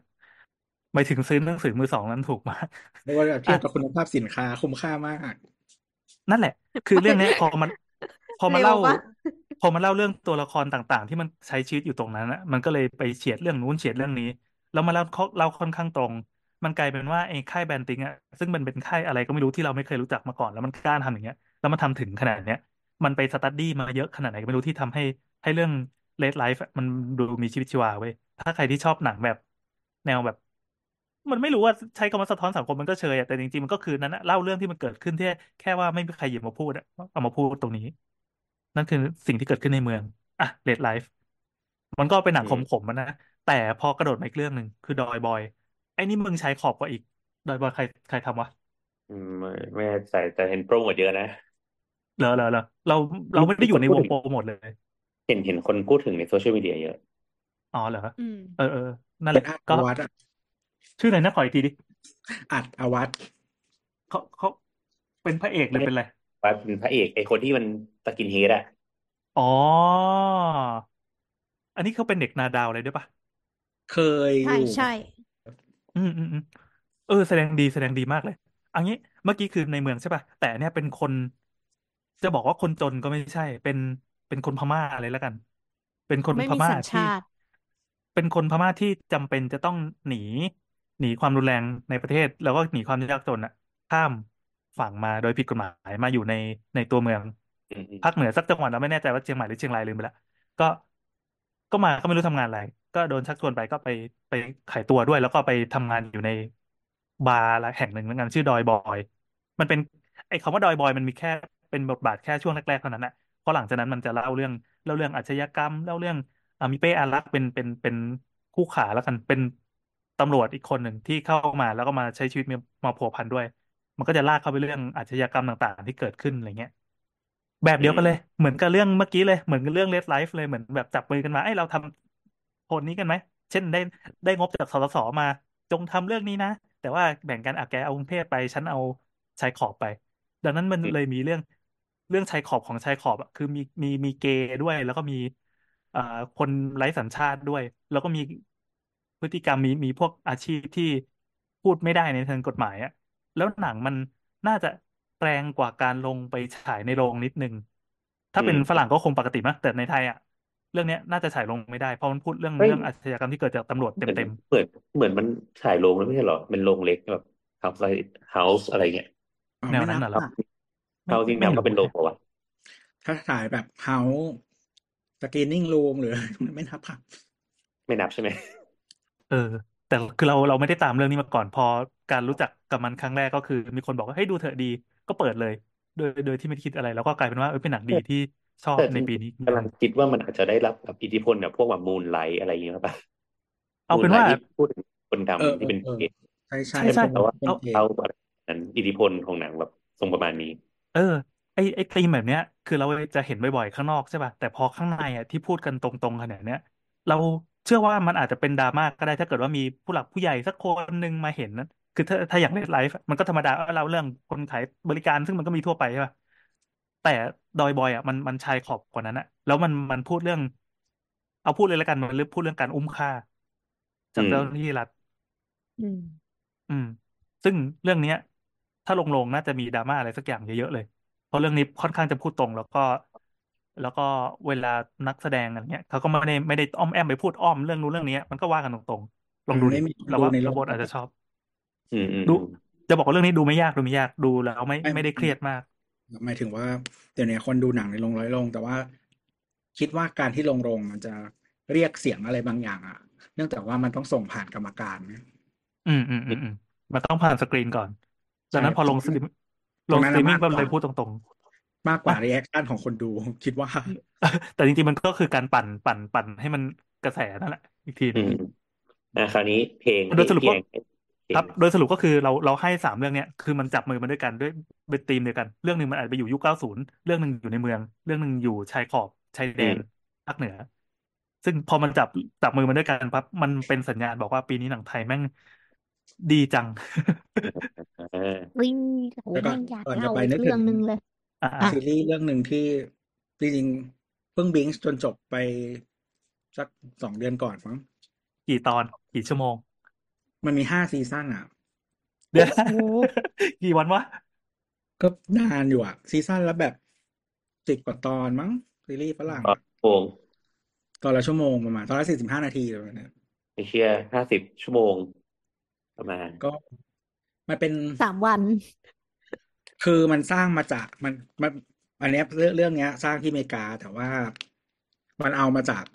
S3: ไปถึงซื้อหนังสือมือสองนั้นถูกมาก
S2: เรียกว่าเที
S3: อะ
S2: ยบกับคุณภาพสินค้าคุ้มค่ามาก
S3: นั่นแหละ คือเรื่องเนี้ยพอมัน พอมา
S4: เร็ว
S3: เล่า
S4: ปะ
S3: พอมาเล่าเรื่องตัวละครต่างๆ ที่มันใช้ชีวิตอยู่ตรงนั้นอะมันก็เลยไปเฉียดเรื่องนู้นเฉียดเรื่องนี้ แล้วมาเล่าเล่าค่อนข้างตรง มันกลายเป็นว่าไอ้ค่าย BrandThink อะซึ่งมันเป็นค่ายอะไรก็ไม่รู้ที่เราไม่เคยรู้จักมาก่อน แล้วมันกล้าทำอย่างเงี้ย แล้วมันทำถึงขนาดเนี้ย มันไป study มาเยอะขนาดไหนก็ไม่รู้ที่ทำให้ให้เรื่อง Red Life มันดูมีชีวิตชีวาเว้ย ถ้าใครที่ชอบหนังแบบ แนวแบบ มันไม่รู้ว่าใช้คำว่าสะท้อนสังคมมันก็เชยอะแต่จริงๆมันก็คือนั้นนะเล่าเรื่องที่มันเกิดขึ้นที่แค่ว่าไม่มีใครหยิบมาพูดอะเอามาพูดตรงนี้ นั่นคือสิ่งที่เกิดขึ้นในเมืองอะ Red Life มันก็เป็นหนัง
S1: อื
S3: ข
S1: ม
S3: มๆมันนะแต่พอกระโดดมาอีกเรื่องหนึ่งคือ Doi Boy ไอ้นี่มึงใช้ขอบกว่าอีก Doi Boy ใครใครทำวะ
S1: อืมไม่ไม่แน่ใจแต่เห็นโปรโมทเยอะนะ
S3: เหรอเหรอเหรอเราเราไม่ได้
S1: มี
S3: อ
S1: ค
S3: ยู่ในวง
S1: ถึง
S3: โปรโมทเลย
S1: เห็นเห็นคนพูดถึงใน social media เยอะ
S3: อ๋อเหรอ
S4: อืม
S3: เออเออนั่นแห
S2: เป็นอัด
S3: ก็
S2: อวัชอะ
S3: ชื่ออะไรนะขออีกทีดิ
S2: อัดอวัต
S3: เขาเขาเป็นพระเอกหรือเป็นอะไร
S1: ว่าเป็นพระเอกไอคนที่มันสกินเฮดอะ
S3: อ๋อ อันนี้เขาเป็นเด็กนาดาวเลยด้วยปะ
S2: เคยอ
S4: ใช่
S2: ยู่
S4: ใช่
S3: อืมอืมอืมเออ แสดงดีแสดงดีมากเลยอันนี้เมื่อกี้คือในเมืองใช่ปะแต่อันเนี่ยเป็นคน จะบอกว่าคนจนก็ไม่ใช่ เป็นเป็นคนพม่าเลยแล้วกัน เป็นคน
S4: ไม่
S3: พ
S4: มี
S3: ม่า
S4: สัญ
S3: ที่
S4: ชาติ
S3: เป็นคนพม่าที่จำเป็นจะต้องหนี หนีความรุนแรงในประเทศ แล้วก็หนีความยากจนอะข้าม ฝั่งมาโดยผิดกฎหมายมาอยู่ในในตัวเมือง
S1: อืมอืม
S3: ภาคเหนือสักจังหวัดเราไม่แน่ใจว่าเชียงใหม่หรือเชียงรายลืมไปแล้วก็ก็มาก็ไม่รู้ทำงานอะไร ก็โดนชักชวนไปก็ไปไปขายตัวด้วย แล้วก็ไปทำงานอยู่ในบาร์แห่งหนึ่งแล้วกันชื่อดอยบอย มันเป็นไอ้คำว่าดอยบอยมันมีแค่เป็นบทบาทแค่ช่วงแรกๆเท่านั้นนะเพราะหลังจากนั้นมันจะเล่าเรื่องเล่าเรื่องอาชญากรรมเล่าเรื่องอ่ามีเป้อารักษ์เป็นเป็นเป็นคู่ขาแล้วกันเป็นตำรวจอีกคนหนึ่งที่เข้ามาแล้วก็มาใช้ชีวิตมามาผัวพันด้วย มันก็จะลากเข้าไปเรื่องอาชญากรรมต่าง ๆ ที่เกิดขึ้นอะไรเงี้ยแบบ
S1: อื
S3: เดียว
S1: ม
S3: กันเลย เหมือนกับเรื่องเมื่อกี้เลยเหมือนกับเรื่องเลดไลฟ์เลยเหมือนแบบจับมือกันมาไอ้ยเราทำโทนนี้กันไหมเช่นได้ได้งบจากสสสมา จงทำเรื่องนี้นะ แต่ว่าแบ่งกันอะแกเอากรุงเทพไปฉันเอาชายขอบไป ดังนั้นมัน
S1: อืม
S3: เลยมีเรื่องเรื่องชายขอบของชายขอบอะคือมีมีมีเกย์ด้วย แล้วก็มีเอ่อคนไร้สัญชาติด้วย แล้วก็มีพฤติกรรมมีมีพวกอาชีพที่พูดไม่ได้ในเชิงกฎหมายอะ แล้วหนังมันน่าจะแรงกว่าการลงไปฉายในโรงนิดนึง ถ้า
S1: อื
S3: เป็น
S1: ม
S3: ฝรั่งก็คงปกติมั้งแต่ในไทยอะเรื่องเนี้ยน่าจะฉายลงไม่ได้เพราะมันพูดเรื่อง
S1: เฮ้ย
S3: เรื่องอาชญากรรมที่เกิดจากตำรวจ
S1: เหมือน
S3: เต็ม
S1: เหมือนเหมือนมันฉายโรงแล้วไม่ใช่เหรอเป็นโรงเล็กแบบเฮาส์เฮาส์อะไรเงี้ย
S2: อ๋อ
S3: ๆแนว
S2: ไม่
S3: นั้
S2: นั
S3: น
S2: บ
S3: น่ะเหรอ
S2: อะ
S3: ไม่
S1: เฮาจริงแม
S3: ไม่
S1: วก็
S3: รู้
S1: เป็นโรง
S3: เลย
S1: เปล่าวะ
S2: ถ้าถ่ายแบบเฮาส์สกรีนนิ่งรูมหรือ ไม่นับค่ะ
S1: ไม่นับใช่ไหม
S3: เออ แต่คือเราเราไม่ได้ตามเรื่องนี้มาก่อนพอ การรู้จักกับมันครั้งแรกก็คือ มีคนบอกว่าให้ยดูเถอะดีก็เปิดเลย โดยโดยที่ไม่ได้คิดอะไร แล้วก็กลายเป็นว่าเออเป็นหนังดีที่ชอบ
S1: แต่จ
S3: ใน
S1: ริง
S3: ปีนี้จ
S1: ๆกำลั
S3: ริ
S1: ง
S3: ง
S1: คิดว่ามันอาจจะได้รับแบบอิทธิพลแบบพวกแบบมูนไลท์อะไรอย่างเงี้ยป่ะ
S3: ๆเอา
S1: มู
S3: เป็นน
S1: ไล
S3: ว่า
S1: ท์ที่พูดถึงคน
S2: เออ
S1: ดำ
S2: เอ
S1: ที่
S2: อ
S1: เป็น
S2: เออ
S1: เกย์
S2: ใช่ใช่
S3: ใช่
S1: ใช่ไหม
S3: ใช่
S1: แต่ว่า
S2: เป็น
S3: เอา
S2: เกย์
S1: เขาอะไรนั้นอิทธิพลของหนังแบบทรงประมาณนี้
S3: เออไอไอธีมแบบเนี้ย คือเราจะเห็นบ่อยๆข้างนอกใช่ป่ะแต่พอข้างในอะที่พูดกันตรงๆขนาดเนี้ยเราเชื่อว่ามันอาจจะเป็นดราม่าก็ได้ถ้าเกิดว่ามีผู้หลักผู้ใหญ่สักคนหนึ่งมาเห็นนะ คือถ้าถ้าอย่างเล่นไลฟ์มันก็ธรรมดาเราเรื่องคนขายบริการซึ่งมันก็มีทั่วไปใช่ป่ะแต่ดอยบอยอะมันมันชายขอบกว่านั้นอะแล้วมันมันพูดเรื่อง เอาพูดเลยแล้วกันมันเรื่องพูดเรื่องการอุ้มฆ่า
S1: อื
S3: จาก
S1: ม
S3: เจ้าหน้าที่รัฐ
S4: อืม
S3: อืม ซึ่งเรื่องเนี้ย ถ้าลงลงน่าจะมีดราม่าอะไรสักอย่างเยอะๆเลย เพราะเรื่องนี้ค่อนข้างจะพูดตรง แล้วก็ แล้วก็เวลานักแสดงอะไรเงี้ยเขาก็ไม่ได้ไม่ได้อ้อมแอมไปพูดอ้อมเรื่องนู้นเรื่องนี้มันก็ว่ากันตรงๆลองดูดิ
S2: ไม่มีคน
S3: เรา
S2: ดู
S3: ว่า
S2: ในโร
S3: เรา
S2: ง
S3: บทอาจจะชอบ
S1: อืมอืม
S3: ดู
S1: อืม
S3: จะบอกว่าเรื่องนี้ดูไม่ยากดูไม่ยากดูแล้วไม่
S2: ไม่
S3: ไม่ได้เครียดมาก
S2: หมายถึงว่าเดี๋ยวนี้คนดูหนังในโรงร้อยโรงแต่ว่าคิดว่าการที่ลงโรงมันจะเรียกเสียงอะไรบางอย่างอะ เนื่องจากว่ามันต้องส่งผ่านกรรมการนะ
S3: อืมอืมอืมอืมมันต้องผ่านสกรีนก่อนดั
S2: ใช่
S3: งนั้นพอ
S2: ต
S3: ล
S2: รง
S3: ง
S2: นั้
S3: ส
S2: น
S3: ตรีม
S2: ต
S3: ล
S2: รง
S3: ง
S2: นั้
S3: ส
S2: น
S3: ตรี
S2: น่ะ
S3: มมิ่
S2: มางก
S3: ก็
S2: ก
S3: เล
S2: ว่า
S3: ยพูดตรง
S2: มากกว่า
S3: อะ
S2: รีแอคชั่นของคนดู คิดว่า
S3: แต่จริงๆมันก็คือการปั่นปั่นปั่นให้มันกระแสนั่นแหละอีกทีห
S1: อื
S3: นึ่ง
S1: มอะคราวนี้เพลง
S3: โดยสรุป
S1: พี่
S3: ก็
S1: แอนเพล
S3: ครั
S1: ง
S3: บโดยสรุปก็คือเราเราให้สามเรื่องเนี้ยคือมันจับมือมาด้วยกันด้วยเป็นธีมเดียวกัน เรื่องหนึ่งมันอาจจะไปอยู่ยุคเก้าศูนย์เรื่องหนึ่งอยู่ในเมือง เรื่องหนึ่งอยู่ชายขอบชายแด
S1: อื
S3: น
S1: ม
S3: ภาคเหนือ ซึ่งพอมันจับจับมือมาด้วยกันปั๊บมันเป็นสัญญาณบอกว่าปีนี้หนังไทยแม่งดีจัง
S1: อ่า
S4: วิ่งโห
S2: แล้วก่อน
S4: แม่งอยาก
S2: ก่อนจะ
S4: เล่า
S2: ไป
S4: อี
S2: นึ
S4: ก
S2: ก
S4: เรื่
S2: ถึ
S4: อง
S2: ง
S4: หนึ่งเลย
S3: อ่า
S4: อะ
S2: ซีรีส์เรื่องหนึ่งที่จริงๆเพิ่งบิงจนจบไปสักสองเดือนก่อนมั้ง
S3: กี่ตอนกี่ชั่วโมง
S2: มันมีห้าซีซั่นอะ
S3: เดี๋ยว
S4: โอ้โห
S3: กี่วันวะ
S2: ก็นานอยู่อะ ซีซั่นละแบบสิบกว่าตอนมั้งซีรีส์ฝรั่ง
S1: ตอน
S2: อะ
S1: โมง
S2: ตอนละชั่วโมงประมาณ ตอนละสี่สิบห้านาทีประมาณเนี้ย
S1: ไอเชียห้าสิบชั่วโมง ประมาณ
S2: ก็มันเป็น
S4: สามวัน
S2: คือมันสร้างมาจากมันมันอันเนี้ยเรื่องเรื่องเนี้ย สร้างที่อเมริกาแต่ว่ามันเอามาจาก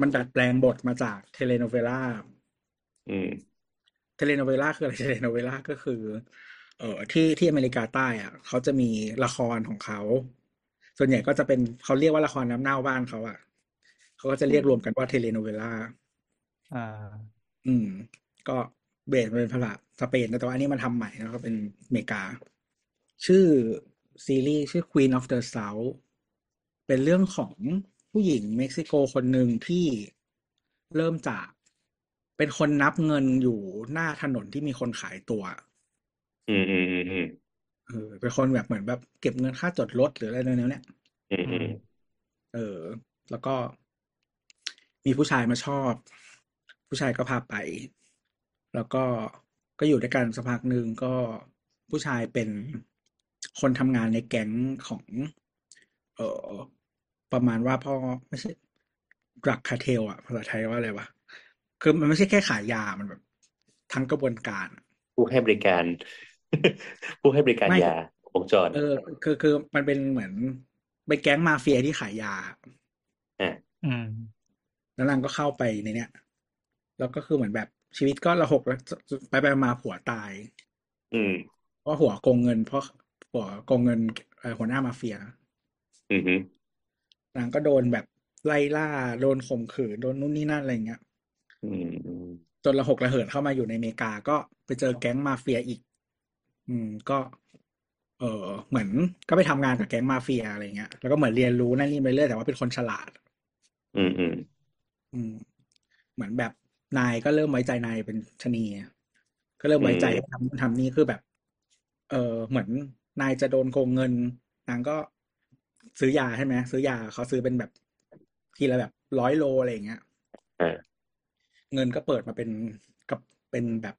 S2: มันดัดแปลงบทมาจาก telenovela
S1: อืม
S2: telenovela คืออะไร telenovela ก็คือ เอ่อที่ที่อเมริกาใต้อะเขาจะมีละครของเขา ส่วนใหญ่ก็จะเป็นเขาเรียกว่าละครน้ำเน่าบ้านเขาอะเขาก็จะเรียกรวมกันว่า telenovela
S3: อ่า
S2: อืม ก็ base เป็นภาษาสเปนนะแต่ว่าอันนี้มันทำใหม่แล้วก็เป็นอเมริกา ชื่อซีรีส์ชื่อ Queen of the South เป็นเรื่องของผู้หญิงเม็กซิโกคนหนึ่งที่เริ่มจาก เป็นคนนับเงินอยู่หน้าถนนที่มีคนขายตัว
S1: อืมอืมอืมอืม
S2: เออเป็นคนแบบเหมือนแบบเก็บเงินค่าจอดรถหรืออะไรแนวๆเนี้ย
S1: อืมอืม
S2: เออ แล้วก็ มีผู้ชายมาชอบ ผู้ชายก็พาไป แล้วก็ก็อยู่ด้วยกันสักพักหนึ่งก็ผู้ชายเป็นคนทำงานในแก๊งของ เออประมาณว่าพ่อไม่ใช่ดรักคาเทลอะภาษาไทยว่าอะไรวะ คือมันไม่ใช่แค่ขายยา มันแบบทั้งกระบวนการอะ
S1: ผู้ให้บริการ ผู้ให้บริการ
S2: ไม่
S1: ยาวงจร
S2: เออ คือคือมันเป็นเหมือนเป็นแก๊งมาเฟียที่ขายยา
S1: อ่า
S3: อืม
S2: แล้วนางก็เข้าไปในเนี้ย แล้วก็คือเหมือนแบบชีวิตก็ระหกแล้วไปไปมาผัวตาย
S1: อืม
S2: เพราะหัวโกงเงิน เพราะหัวโกงเงินเอ่อหัวหน้ามาเฟีย
S1: อืมฮึ
S2: นางก็โดนแบบไล่ล่า โดนข่มขืน โดนนู่นนี่นั่นอะไรเงี้ย
S1: อืมอืม
S2: จนระหกระเหินเข้ามาอยู่ในอเมริกาก็ไปเจอแก๊งมาเฟียอีก อืมก็ เออเหมือนก็ไปทำงานกับแก๊งมาเฟียอะไรเงี้ยแล้วก็เหมือนเรียนรู้นั่นนี่ไปเรื่อยแต่ว่าเป็นคนฉลาด
S1: อืมอืม
S2: อืม เหมือนแบบนายก็เริ่มไว้ใจนายเป็นชะนีอะก็เริ่มไว้ใจให้ทำนู่นทำนี่คือแบบ เออเหมือนนายจะโดนโกงเงิน นางก็ซื้อยาใช่ไหมซื้อยาเขาซื้อเป็นแบบทีละแบบร้อยโลอะไรอย่างเงี้ย
S1: อ่า
S2: เงินก็เปิดมาเป็นกับเป็นแบบ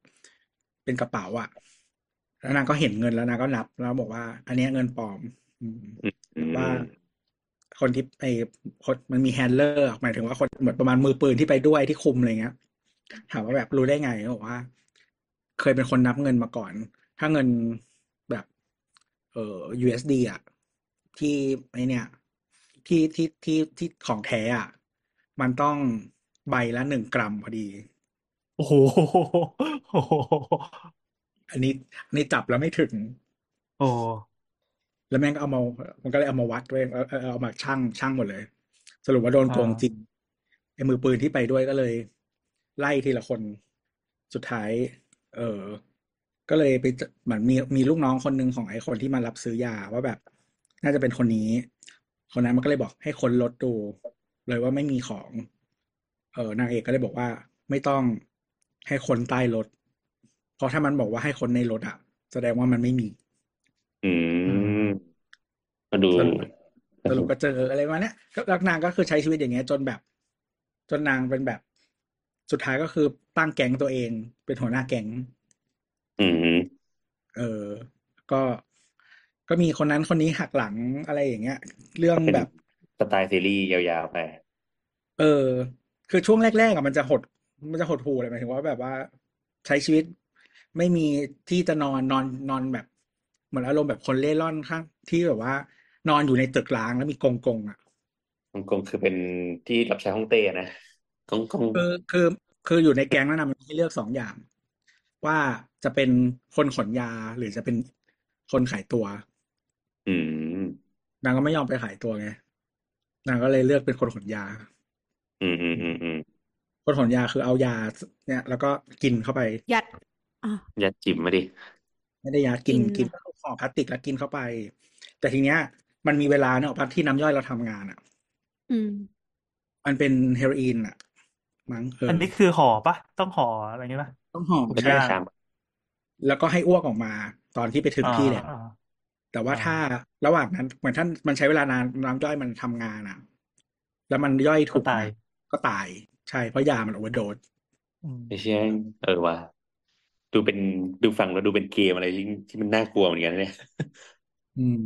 S2: เป็นกระเป๋าอะแล้วนางก็เห็นเงินแล้วนางก็นับแล้วบอกว่า อันเนี้ยเงินปลอมอืม
S1: อืม
S2: ว่าคนที่ไอ้คนมันมีแฮนด์เลอร์หมายถึงว่าคนเหมือนประมาณมือปืนที่ไปด้วยที่คุมอะไรเงี้ยถามว่าแบบรู้ได้ไงเขาบอกว่า เคยเป็นคนนับเงินมาก่อน ถ้าเงินแบบ เอ่อ USD อะ ที่ไอเนี่ย ที่ที่ที่ที่ของแท้อะ มันต้อง ใบละหนึ่งกรัมพอดี
S3: โอ้โหโอ้โห
S2: อันนี้อันนี้จับแล้วไม่ถึง
S3: โอ้
S2: แล้วแม่งก็เอามา มันก็เลยเอามาวัดด้วยเอาเอาเอามาชั่งชั่งหมดเลย สรุปว่าโดนโกงจริงไอ้มือปืนที่ไปด้วยก็เลย ไล่ทีละคน สุดท้าย เออ ก็เลยไปเจอเหมือนมีมีลูกน้องคนหนึ่งของไอ้คนที่มารับซื้อยาว่าแบบ น่าจะเป็นคนนี้ คนนั้นมันก็เลยบอกให้คนรถดูเลยว่าไม่มีของ เออนางเอกก็เลยบอกว่า ไม่ต้องให้คนใต้รถ เพราะถ้ามันบอกว่าให้คนในรถอะ แสดงว่ามันไม่มี
S1: อืมมาดู
S2: สรุปสรุปก็เจออะไรมาเนี้ยก็แล้วนางก็คือใช้ชีวิตอย่างเงี้ย จนแบบ จนนางเป็นแบบสุดท้ายก็คือตั้งแก๊งตัวเอง เป็นหัวหน้าแก๊ง
S1: อืมฮึ
S2: เออ ก็ก็มีคนนั้นคนนี้หักหลังอะไรอย่างเงี้ย เรื่อง
S1: เป็น
S2: แบบ
S1: สไตล์ซีรีส์ยาวๆไป
S2: เออ คือช่วงแรกๆอะมันจะหด มันจะหดหู่เลยหมายถึงว่าแบบว่าใช้ชีวิตไม่มีที่จะนอนนอนนอนแบบ เหมือนอารมณ์แบบคนเล่ร่อนข้างที่แบบว่า นอนอยู่ในตึกร้างแล้วมีกงกงอะ
S1: ฮ่องกงคือเป็นที่รับใช้ฮ่องเต้นะฮ่องกง
S2: คือคือคืออยู่ในแก๊งนั้นนะมันมีให้เลือกสองอย่าง ว่าจะเป็นคนขนยาหรือจะเป็นคนขายตัว
S1: อืม
S2: นางก็ไม่ยอมไปขายตัวไงนางก็เลยเลือกเป็นคนขนยา
S1: อืมอืมอืมอืม
S2: คนขนยาคือเอายา เนี่ย แล้วก็กินเข้าไป
S4: ยัดอะ
S1: ยัดจิ๋มมาดิ
S2: ไม่ได้ยากิน
S4: กิ
S2: กิ
S4: น
S2: นห่อพลาสติกแล้วกินเข้าไป แต่ทีเนี้ย มันมีเวลาเนอะพักที่น้ำย่อยเราทำงานอะ
S4: อืม
S2: มันเป็นเฮโรอีนอะ มั้งเออ
S3: อันนี้คือห่อปะต้องห่ออะไรเงี้ยปะ
S2: ต้องห่อ
S1: ไม่
S2: ใช่
S1: ใช่ครับ
S2: แล้วก็ให้อ้วกออกมา ตอนที่ไปถึง
S3: อ่า
S2: ที่แหละ
S3: อ่า
S2: แต่ว่า
S3: อ่า
S2: ถ้าระหว่างนั้นเหมือนท่านมันใช้เวลานานน้ำย่อยมันทำงานอะ แล้วมันย่อย
S3: ก็
S2: ถูก
S3: ตาย
S2: นะ ก็ตายใช่เพราะยามันโอเวอร์โดส
S3: อืม
S1: ไม่ใช่เออว่ะดูเป็นดูฟังแล้วดูเป็นเกมอะไรที่ที่มันน่ากลัวเหมือนกันเนี่ย
S2: อืม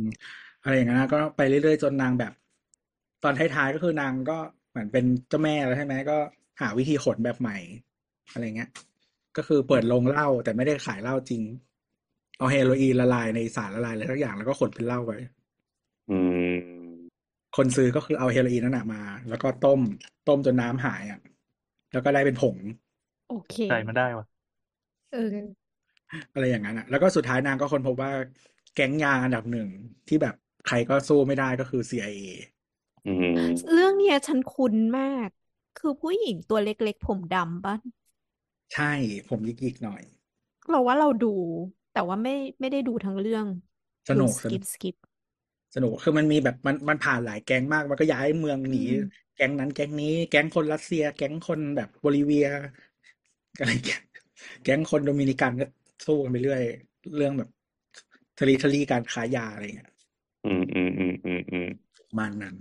S2: อะไรอย่างนั้นนะก็ไปเรื่อยๆจนนางแบบ ตอนท้ายๆก็คือนางก็เหมือนเป็นเจ้าแม่แล้วใช่ไหมก็หาวิธีขนแบบใหม่ อะไรเงี้ย ก็คือเปิดโรงเหล้าแต่ไม่ได้ขายเหล้าจริง เอาเฮโรอีนละลายในสารละลายอะไรทุกอย่างแล้วก็ขนเป็นเหล้าไว้
S1: อืม
S2: คนซื้อก็คือเอาเฮโรอีนนั่นนะมา แล้วก็ต้มต้มจนน้ำหายอะ แล้วก็ได้เป็นผง
S4: โอเค
S3: ใจมันได้วะ
S4: เออ
S2: อะไรอย่างนั้นอะ แล้วก็สุดท้ายนางก็ค้นพบว่าแก๊งยาอันดับหนึ่งที่แบบใครก็สู้ไม่ได้ก็คือ CIA
S1: อืม
S4: เรื่องเนี้ยฉันคุ้นมาก คือผู้หญิงตัวเล็กๆ ผมดำปะ
S2: ใช่ผมยิกๆหน่อย
S4: เราว่าเราดู แต่ว่าไม่ไม่ได้ดูทั้งเรื่อง
S2: ส
S4: ดู
S2: นุก
S4: ส
S2: สนุ
S4: กิ
S2: ก
S4: ปสกิป
S2: ส นุกคือมันมีแบบมันมันผ่านหลายแก๊งมาก มันก็ย้ายเมืองห
S4: อื
S2: นี
S4: ม
S2: แก๊งนั้นแก๊งนี้แก๊งคนรัสเซีย แก๊งคนแบบโบลิเวียอะไรแก๊งแก๊งคนโดมินิกันก็สู้กันไปเรื่อย เรื่องแบบทะเลทะลีการค้ายาอะไรเงี้ย
S1: อืมอืมอืมอืมอืม
S2: มันนั้น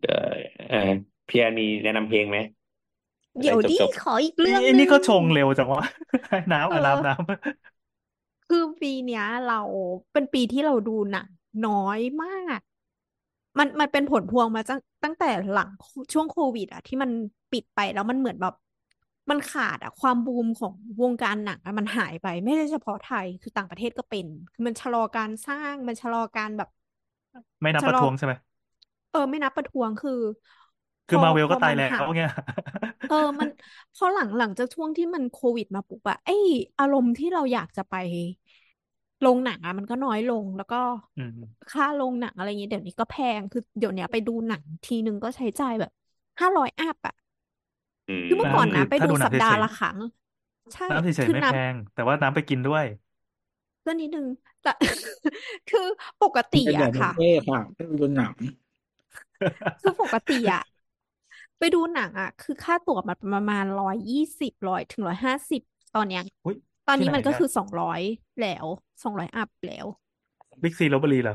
S1: เออเออพี่แอนมีแนะนำเพลงไหมอะไร
S4: เดี๋ยว
S1: จบ
S4: ดิ
S1: จบ
S4: ขออีกเรื่อง
S3: ไอ้
S4: ห
S3: นี่
S4: นึ่
S3: ก็
S4: ง
S3: ชงเร็วจังวะน้ำ
S4: เอ
S3: อะ
S4: อ
S3: น้ำน้ำ
S4: คือปีเนี้ยเราเป็นปีที่เราดูหนัง น้อยมาก มันมันเป็นผลพวงมาตั้งตั้งแต่หลังช่วงโควิดอะที่มันปิดไปแล้วมันเหมือนแบบ มันขาดอะความบูมของวงการหนังอะมันหายไป ไม่ใช่เฉพาะไทยคือต่างประเทศก็เป็น คือมันชะลอการสร้างมันชะลอการแบบ
S3: ไม่นับ
S4: ชะ
S3: ประ
S4: ลอ
S3: ท้วงใช่ไหม
S4: เออ ไม่นับประท้วงคือพ
S3: คือ
S4: อ
S3: มาเวล
S4: พ
S3: ก็
S4: อ
S3: ตา
S4: มั
S3: ย
S4: น
S3: แล้
S4: หา
S3: วเงี้ย
S4: เออมันพอหลังหลังจากช่วงที่มันโควิดมาปุ๊บอะไออารมณ์ที่เราอยากจะไป โรงหนังอะมันก็น้อยลงแล้วก็
S3: อืม
S4: ค่าโรงหนังอะไรอย่างเงี้ยเดี๋ยวนี้ก็แพงคือเดี๋ยวเนี้ยไปดูหนังทีนึงก็ใช้จ่ายแบบห้าร้อยอัพอะ
S1: อืม
S4: คือเมื่อก่อน
S3: น้ำคื
S4: นะ
S3: อ
S4: ไป
S3: ถ้า
S4: ดู
S3: ดูหนั
S4: สั
S3: ง
S4: ปดา
S3: เฉ
S4: ห์
S3: ย
S4: ละครั้ง ใช่
S3: ๆน้ำเฉยๆ
S4: คือ
S3: ไม่
S4: น้
S3: แพง แต่ว่าน้ำไปกินด้วยำ
S4: ก็นิดนึงแต่คือปก
S2: มัน
S4: ติ
S2: เป็นแบ
S4: อะ
S2: บบุฟ
S4: ค่ะ
S2: เฟ่ต์ค่ะไม่เป็นดูหนัง
S4: คือปกติอะไปดูหนังอะคือค่าตั๋วมันประมาณร้อยยี่สิบร้อยถึงร้อยห้าสิบตอนเนี้ย
S3: อุ้ย
S4: ตอน
S3: ที่
S4: นี้
S3: ไหน
S4: มันก็
S3: เนี่ย
S4: คือสองร้อยแล้วสองร้อยอัพแล้ว
S3: บิ๊กซีลพบุรีเหรอ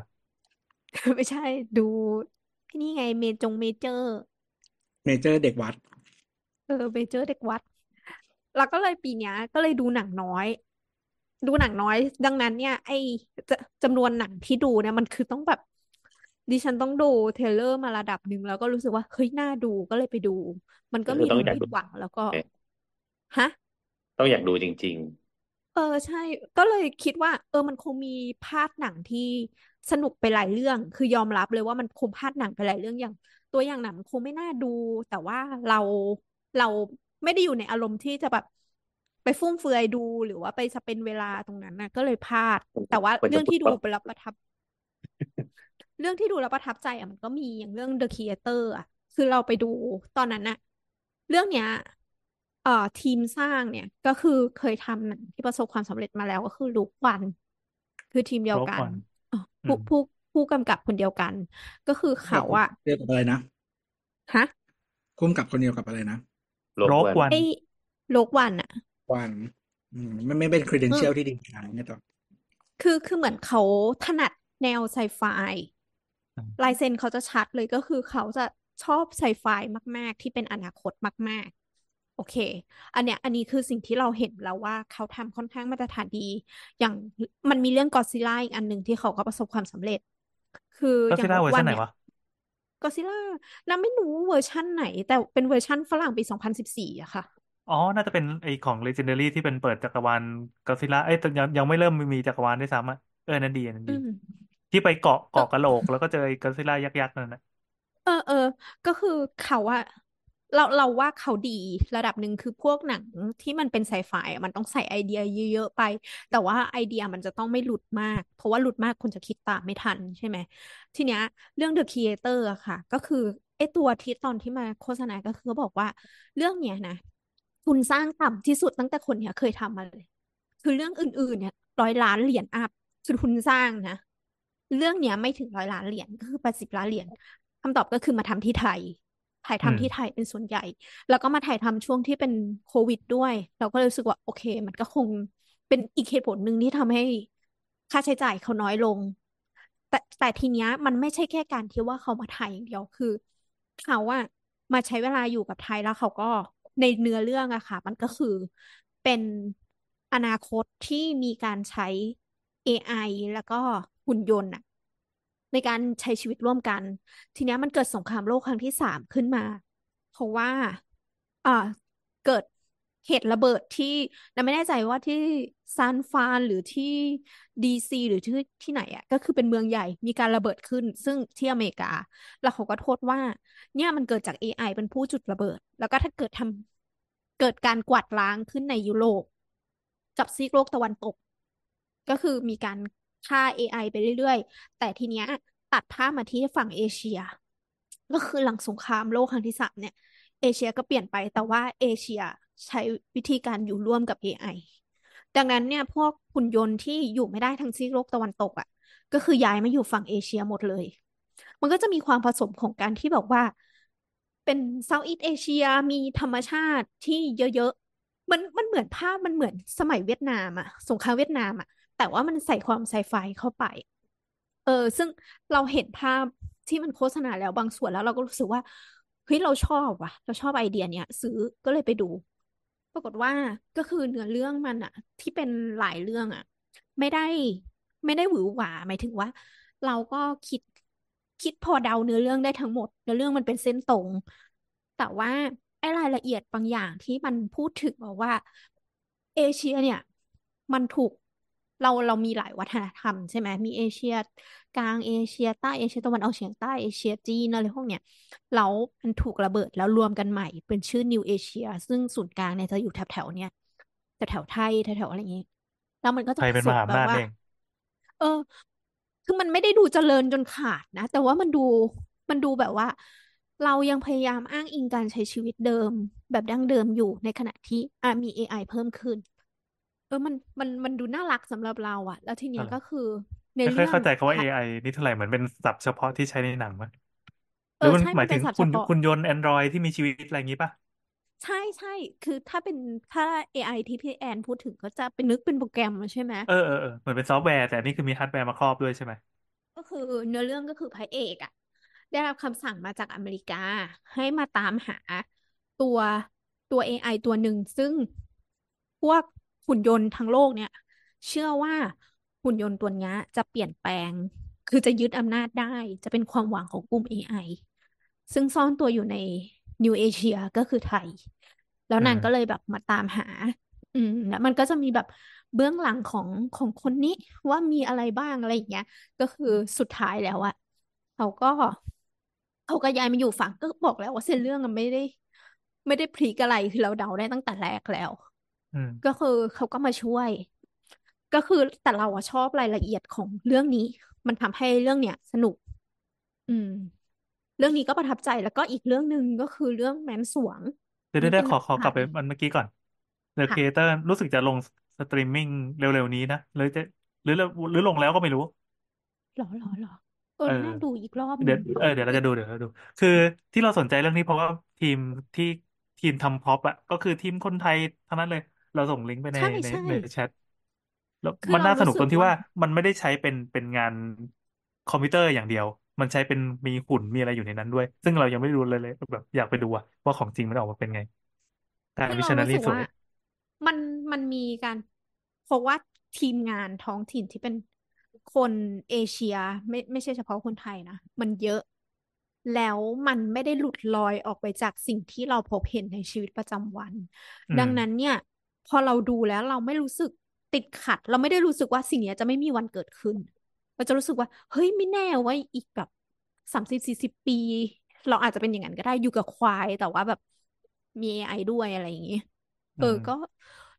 S4: ไม่ใช่ดูที่นี่ไงเมจงเมเจอร์
S2: เมเจอร์เด็กวัด
S4: เออเมเจอร์เด็กวัด แล้วก็เลยปีเนี้ยก็เลยดูหนังน้อย ดูหนังน้อย ดังนั้นเนี่ย ไอ้จะจำนวนหนังที่ดูเนี่ยมันคือต้องแบบ ดิฉันต้องดู trailer มาระดับหนึ่งแล้วก็รู้สึกว่าเฮ้ยน่าดูก็เลยไปดู มันก็
S1: ก็คือต้อง
S4: ทั้ง
S1: อยาก
S4: ผิ
S1: ดู
S4: ดหวังแล้วก็
S1: เนี่ย
S4: ฮะ
S1: ต้องอยากดูจริง
S4: เออใช่ ก็เลยคิดว่า เออมันคงมีพาดหนังที่สนุกไปหลายเรื่อง คือยอมรับเลยว่ามันคงพาดหนังไปหลายเรื่องอย่าง ตัวอย่างหนังมันคงไม่น่าดู แต่ว่าเราเราไม่ได้อยู่ในอารมณ์ที่จะแบบไปฟุ่มเฟือยดูหรือว่าไปสเปนเวลาตรงนั้นนะก็เลยพลาด
S1: ๆ
S4: แต่ว่า
S1: ควร
S4: เรื่
S1: จะ
S4: อง
S1: พูด
S4: ที่ดู
S1: ว่า
S4: ไปแล้วประทับ เรื่องที่ดูแล้วประทับใจอะมันก็มีอย่างเรื่อง The Creator อะ คือเราไปดูตอนนั้นน่ะ เรื่องเนี้ย เอ่อทีมสร้างเนี่ย ก็คือเคยทำหนังที่ประสบความสำเร็จมาแล้วก็คือลูกวันคือทีมเดียว
S3: โรค
S4: กัน
S3: วัน
S4: อ๋อ
S3: อื
S4: ผู้
S3: ม
S4: ผู้ผู้กำกับคนเดียวกัน ก็คือ
S2: กับ
S4: เขาอะ
S2: เดียวกับอะไรนะ
S4: ฮะ
S2: คุ้มกับคนเดียวกับอะไรนะ
S1: โลก
S3: โรค
S1: วัน
S3: วัน
S4: ไอ้โลกวันอะ
S2: วันอืมไม่ไม่เป็น
S4: เอ
S2: credential
S4: อ
S2: ที่ดีงามเนี่ยต่อ
S4: คือคือเหมือนเขาถนัดแนวไซไฟ
S3: อืม
S4: ลายเซ็นเขาจะชัดเลยก็คือเขาจะชอบไซไฟมาก ๆ ที่เป็นอนาคตมากๆโอเค อันเนี้ยอันนี้คือสิ่งที่เราเห็นแล้วว่าเขาทำค่อนข้างมาตรฐานดี อย่างมันมีเรื่องก็ซิล่าอีกอันหนึ่งที่เขาก็ประสบความสำเร็จ คือ
S3: ก็
S4: อย่าง
S3: ล่า
S4: โล
S3: เวอร์
S4: วั
S3: ชั
S4: น
S3: นไหน
S4: เนี่ยวะก็ซิล่าน้ำไม่รู้เวอร์ชั่นไหน แต่เป็นเวอร์ชั่นฝรั่งปี 2014อะค่ะ
S3: อ๋อ น่าจะเป็นไอของ Legendary ที่เป็นเปิดจักรวาลก็ซิล่า เอ้ยแต่ยังยังไม่เริ่มมีจักรวาลด้วยซ้ำอะเออ อันนั่นดี อืม อันนั่น
S4: อื
S3: ดี
S4: ม
S3: ที่ไปเกาะ
S4: เออ
S3: เกาะกะโหลก แล้วก็เจอไอ้ก็ซิล่ายักษ์ๆนั่นนะ
S4: เออเออ ก็คือเขาอะ เราเราว่าเขาดีระดับหนึ่งคือพวกหนังที่มันเป็นไซไฟมันต้องใส่ไอเดียเยอะๆไป แต่ว่าไอเดียมันจะต้องไม่หลุดมาก เพราะว่าหลุดมากคุณจะคิดตามไม่ทันใช่ไหม ทีเนี้ยเรื่อง The Creator อะค่ะ ก็คือไอตัวที่ตอนที่มาโฆษณาก็คือเขาบอกว่าเรื่องเนี้ยนะทุนสร้างต่ำที่สุดตั้งแต่คนเนี้ยเคยทำมาเลย คือเรื่องอื่นๆเนี่ยร้อยล้านเหรียญอัพคือทุนสร้างนะ เรื่องเนี้ยไม่ถึงร้อยล้านเหรียญก็คือแปดสิบล้านเหรียญคำตอบก็คือมาทำที่ไทย ถ่าย
S3: อืม
S4: ทำที่ไทยเป็นส่วนใหญ่ แล้วก็มาถ่ายทำช่วงที่เป็นโควิดด้วย เราก็เลยรู้สึกว่าโอเค มันก็คงเป็นอีกเหตุผลหนึ่งที่ทำให้ค่าใช้จ่ายเขาน้อยลง แต่แต่ทีเนี้ยมันไม่ใช่แค่การที่ว่าเขามาถ่ายอย่างเดียวคือเขาอะมาใช้เวลาอยู่กับไทยแล้วเขาก็ในเนื้อเรื่องอะค่ะ มันก็คือเป็นอนาคตที่มีการใช้ AI แล้วก็หุ่นยนต์อะ ในการใช้ชีวิตร่วมกัน ทีนี้มันเกิดสงครามโลกครั้งที่สามขึ้นมา เพราะว่าอ่าเกิดเหตุระเบิดที่เราไม่แน่ใจว่าที่ซานฟานหรือที่ดีซีหรือที่ที่ไหนอะก็คือเป็นเมืองใหญ่มีการระเบิดขึ้น ซึ่งที่อเมริกา แล้วเขาก็โทษว่า เนี่ยมันเกิดจาก AI เป็นผู้จุดระเบิด แล้วก็ถ้าเกิดทำเกิดการกวาดล้างขึ้นในยุโรปกับซีกโลกตะวันตก ก็คือมีการ ฆ่า AI ไปเรื่อยๆ แต่ทีเนี้ยตัดภาพมาที่ฝั่งเอเชีย ก็คือหลังสงครามโลกครั้งที่สามเนี่ย เอเชียก็เปลี่ยนไปแต่ว่าเอเชียใช้วิธีการอยู่ร่วมกับ AI ดังนั้นเนี่ยพวกหุ่นยนต์ที่อยู่ไม่ได้ทั้งซีกโลกตะวันตกอะ ก็คือย้ายมาอยู่ฝั่งเอเชียหมดเลย มันก็จะมีความผสมของการที่แบบว่า เป็นเซาท์อีสเอเชียมีธรรมชาติที่เยอะๆมันมันเหมือนภาพมันเหมือนสมัยเวียดนามอะสงครามเวียดนามอะ แต่ว่ามันใส่ความไซไฟเข้าไป เออ ซึ่งเราเห็นภาพที่มันโฆษณาแล้วบางส่วนแล้วเราก็รู้สึกว่าเฮ้ยเราชอบว่ะ เราชอบไอเดียเนี้ยซื้อก็เลยไปดู ปรากฏว่าก็คือเนื้อเรื่องมันอะที่เป็นหลายเรื่องอะไม่ได้ไม่ได้หวือหวาหมายถึงว่า เราก็คิดคิดพอเดาเนื้อเรื่องได้ทั้งหมดเนื้อเรื่องมันเป็นเส้นตรง แต่ว่าไอ้รายละเอียดบางอย่างที่มันพูดถึงบอกว่า เอเชียเนี่ย มันถูก เราเรามีหลายวัฒนธรรมใช่ไหมมีเอเชียกลางเอเชียใต้เอเชียตะวันออกเฉียงใต้เอเชียจีนอะไรพวกเนี้ยแล้วมันถูกระเบิดแล้วรวมกันใหม่เป็นชื่อนิวเอเชียซึ่งศูนย์กลางเนี่ยจะอยู่แถวแถวเนี้ยแถวแถวไทยแถวแถวอะไรอย่างงี้แล้วมันก็จะ
S3: ไทย
S4: ผ
S3: เป็น
S4: ส
S3: ม
S4: ม
S3: หา
S4: แบ
S3: อำนา
S4: บ
S3: จ
S4: ว่า
S3: เอง
S4: เออ คือมันไม่ได้ดูเจริญจนขาดนะ แต่ว่ามันดูมันดูแบบว่า เรายังพยายามอ้างอิงการใช้ชีวิตเดิม แบบดั้งเดิมอยู่ในขณะที่อะมี AI เพิ่มขึ้น เออมันมันมันดูน่ารักสำหรับเราอะแล้วทีเนี้ย
S3: อะไร
S4: ก็คือใน
S3: ไม่เคย
S4: เรื่อง
S3: เข้าใจคำว่า
S4: ถ่าย
S3: AI นี่เท่าไหร่เหมือนเป็นศัพท์เฉพาะที่ใช้ในหนังมั้ยห
S4: เอ
S3: รือ
S4: อ
S3: มัน
S4: ใช่
S3: ห
S4: มั
S3: มานย
S4: เป็
S3: ถึ
S4: น
S3: ง
S4: ศัพท์
S3: คุ
S4: เฉ
S3: ณ
S4: พาะ
S3: คุณยนต์ Android ที่มีชีวิตอะไรอย่างงี้ป่ะ
S4: ใช่ใช่คือถ้าเป็นถ้า AI ที่พี่แอนพูดถึงก็จะเป็นนึกเป็นโปรแกรมใช่ไหม
S3: เออเออเออเหมือนเป็นซอฟต์แวร์แต่อันนี่คือมีฮาร์ดแวร์มาครอบด้วยใช่ไหม
S4: ก็คือเนื้อเรื่องก็คือพระเอกอะได้รับคำสั่งมาจากอเมริกา ให้มาตามหาตัวตัว AI ตัวหนึ่งซึ่งพวก หุ่นยนต์ทั้งโลกเนี่ย เชื่อว่าหุ่นยนต์ตัวเนี้ยจะเปลี่ยนแปลง คือจะยึดอำนาจได้ จะเป็นความหวังของกลุ่ม AI ซึ่งซ่อนตัวอยู่ในนิวเอเชียก็คือไทย แล้ว
S3: อื
S4: นาง
S3: ม
S4: ก็เลยแบบมาตามหา อืมแล้วมันก็จะมีแบบเบื้องหลังของของคนนี้ว่ามีอะไรบ้างอะไรอย่างเงี้ย ก็คือสุดท้ายแล้วอะเขาก็เขาก็ย้ายมาอยู่ฝั่งก็บอกแล้วว่าเส้นเรื่องมันไม่ได้ ไม่ได้พลิกอะไรคือเราเดาได้ตั้งแต่แรกแล้ว
S3: อืม
S4: ก็คือเขาก็มาช่วย ก็คือแต่เราอะชอบรายละเอียดของเรื่องนี้ มันทำให้เรื่องเนี้ยสนุก อืม เรื่องนี้ก็ประทับใจแล้วก็อีกเรื่องหนึ่งก็คือเรื่องแมนสรวง นี่
S3: เดี๋ยว
S4: เป็
S3: เดี๋ยวขอขอกลับ
S4: ไป
S3: มันเมื่อกี้ก่อน The
S4: ค่ะ
S3: Creator รู้สึกจะลงสตรีมมิ่งเร็วๆนี้นะหรือจะหรือหรือลงแล้วก็ไม่รู้
S4: หรอหรอหรอเออ
S3: เออ
S4: น่าดูอีกรอบห
S3: เดี๋ยวเออเดี๋ยวเราจะดูเดี๋ยวเราดู คือที่เราสนใจเรื่องนี้เพราะว่าทีมที่ทีมทำพ็อปอะก็คือทีมคนไทยทั้งนั้นเลย เราส่งลิงก์ไปใน
S4: ใช่
S3: ใน
S4: ใช่
S3: ในแชทแล้ว
S4: คือ
S3: มัน
S4: เรา
S3: น่าส
S4: รู้
S3: นุก
S4: สึ
S3: ตร
S4: ก
S3: งที่
S4: ว่า
S3: ว่ามันไม่ได้ใช้เป็นเป็นงานคอมพิวเตอร์อย่างเดียว มันใช้เป็นมีหุ่นมีอะไรอยู่ในนั้นด้วย ซึ่งเรายังไม่รู้เลยเลยแบบอยากไปดูอะว่าของจริงมันออกมาเป็นไงการ
S4: คือ
S3: วิ
S4: เรา
S3: ช n นา
S4: รู้
S3: รี
S4: สึก
S3: ส
S4: ว่า
S3: วย
S4: มันมันมีการเพราะว่าทีมงานท้องถิ่นที่เป็นคนเอเชียไม่ไม่ใช่เฉพาะคนไทยนะ มันเยอะ แล้วมันไม่ได้หลุดลอยออกไปจากสิ่งที่เราพบเห็นในชีวิตประจำวัน
S3: อื
S4: ดั
S3: ม
S4: งนั้นเนี่ย พอเราดูแล้วเราไม่รู้สึกติดขัด เราไม่ได้รู้สึกว่าสิ่งเนี้ยจะไม่มีวันเกิดขึ้นเราจะรู้สึกว่า เฮ้ยไม่แน่ว่าอีกแบบสามสิบสี่สิบปี เราอาจจะเป็นอย่างนั้นก็ได้อยู่กับควายแต่ว่าแบบมี AI ด้วยอะไรอย่างงี้
S3: อื
S4: เออ
S3: ม
S4: ก็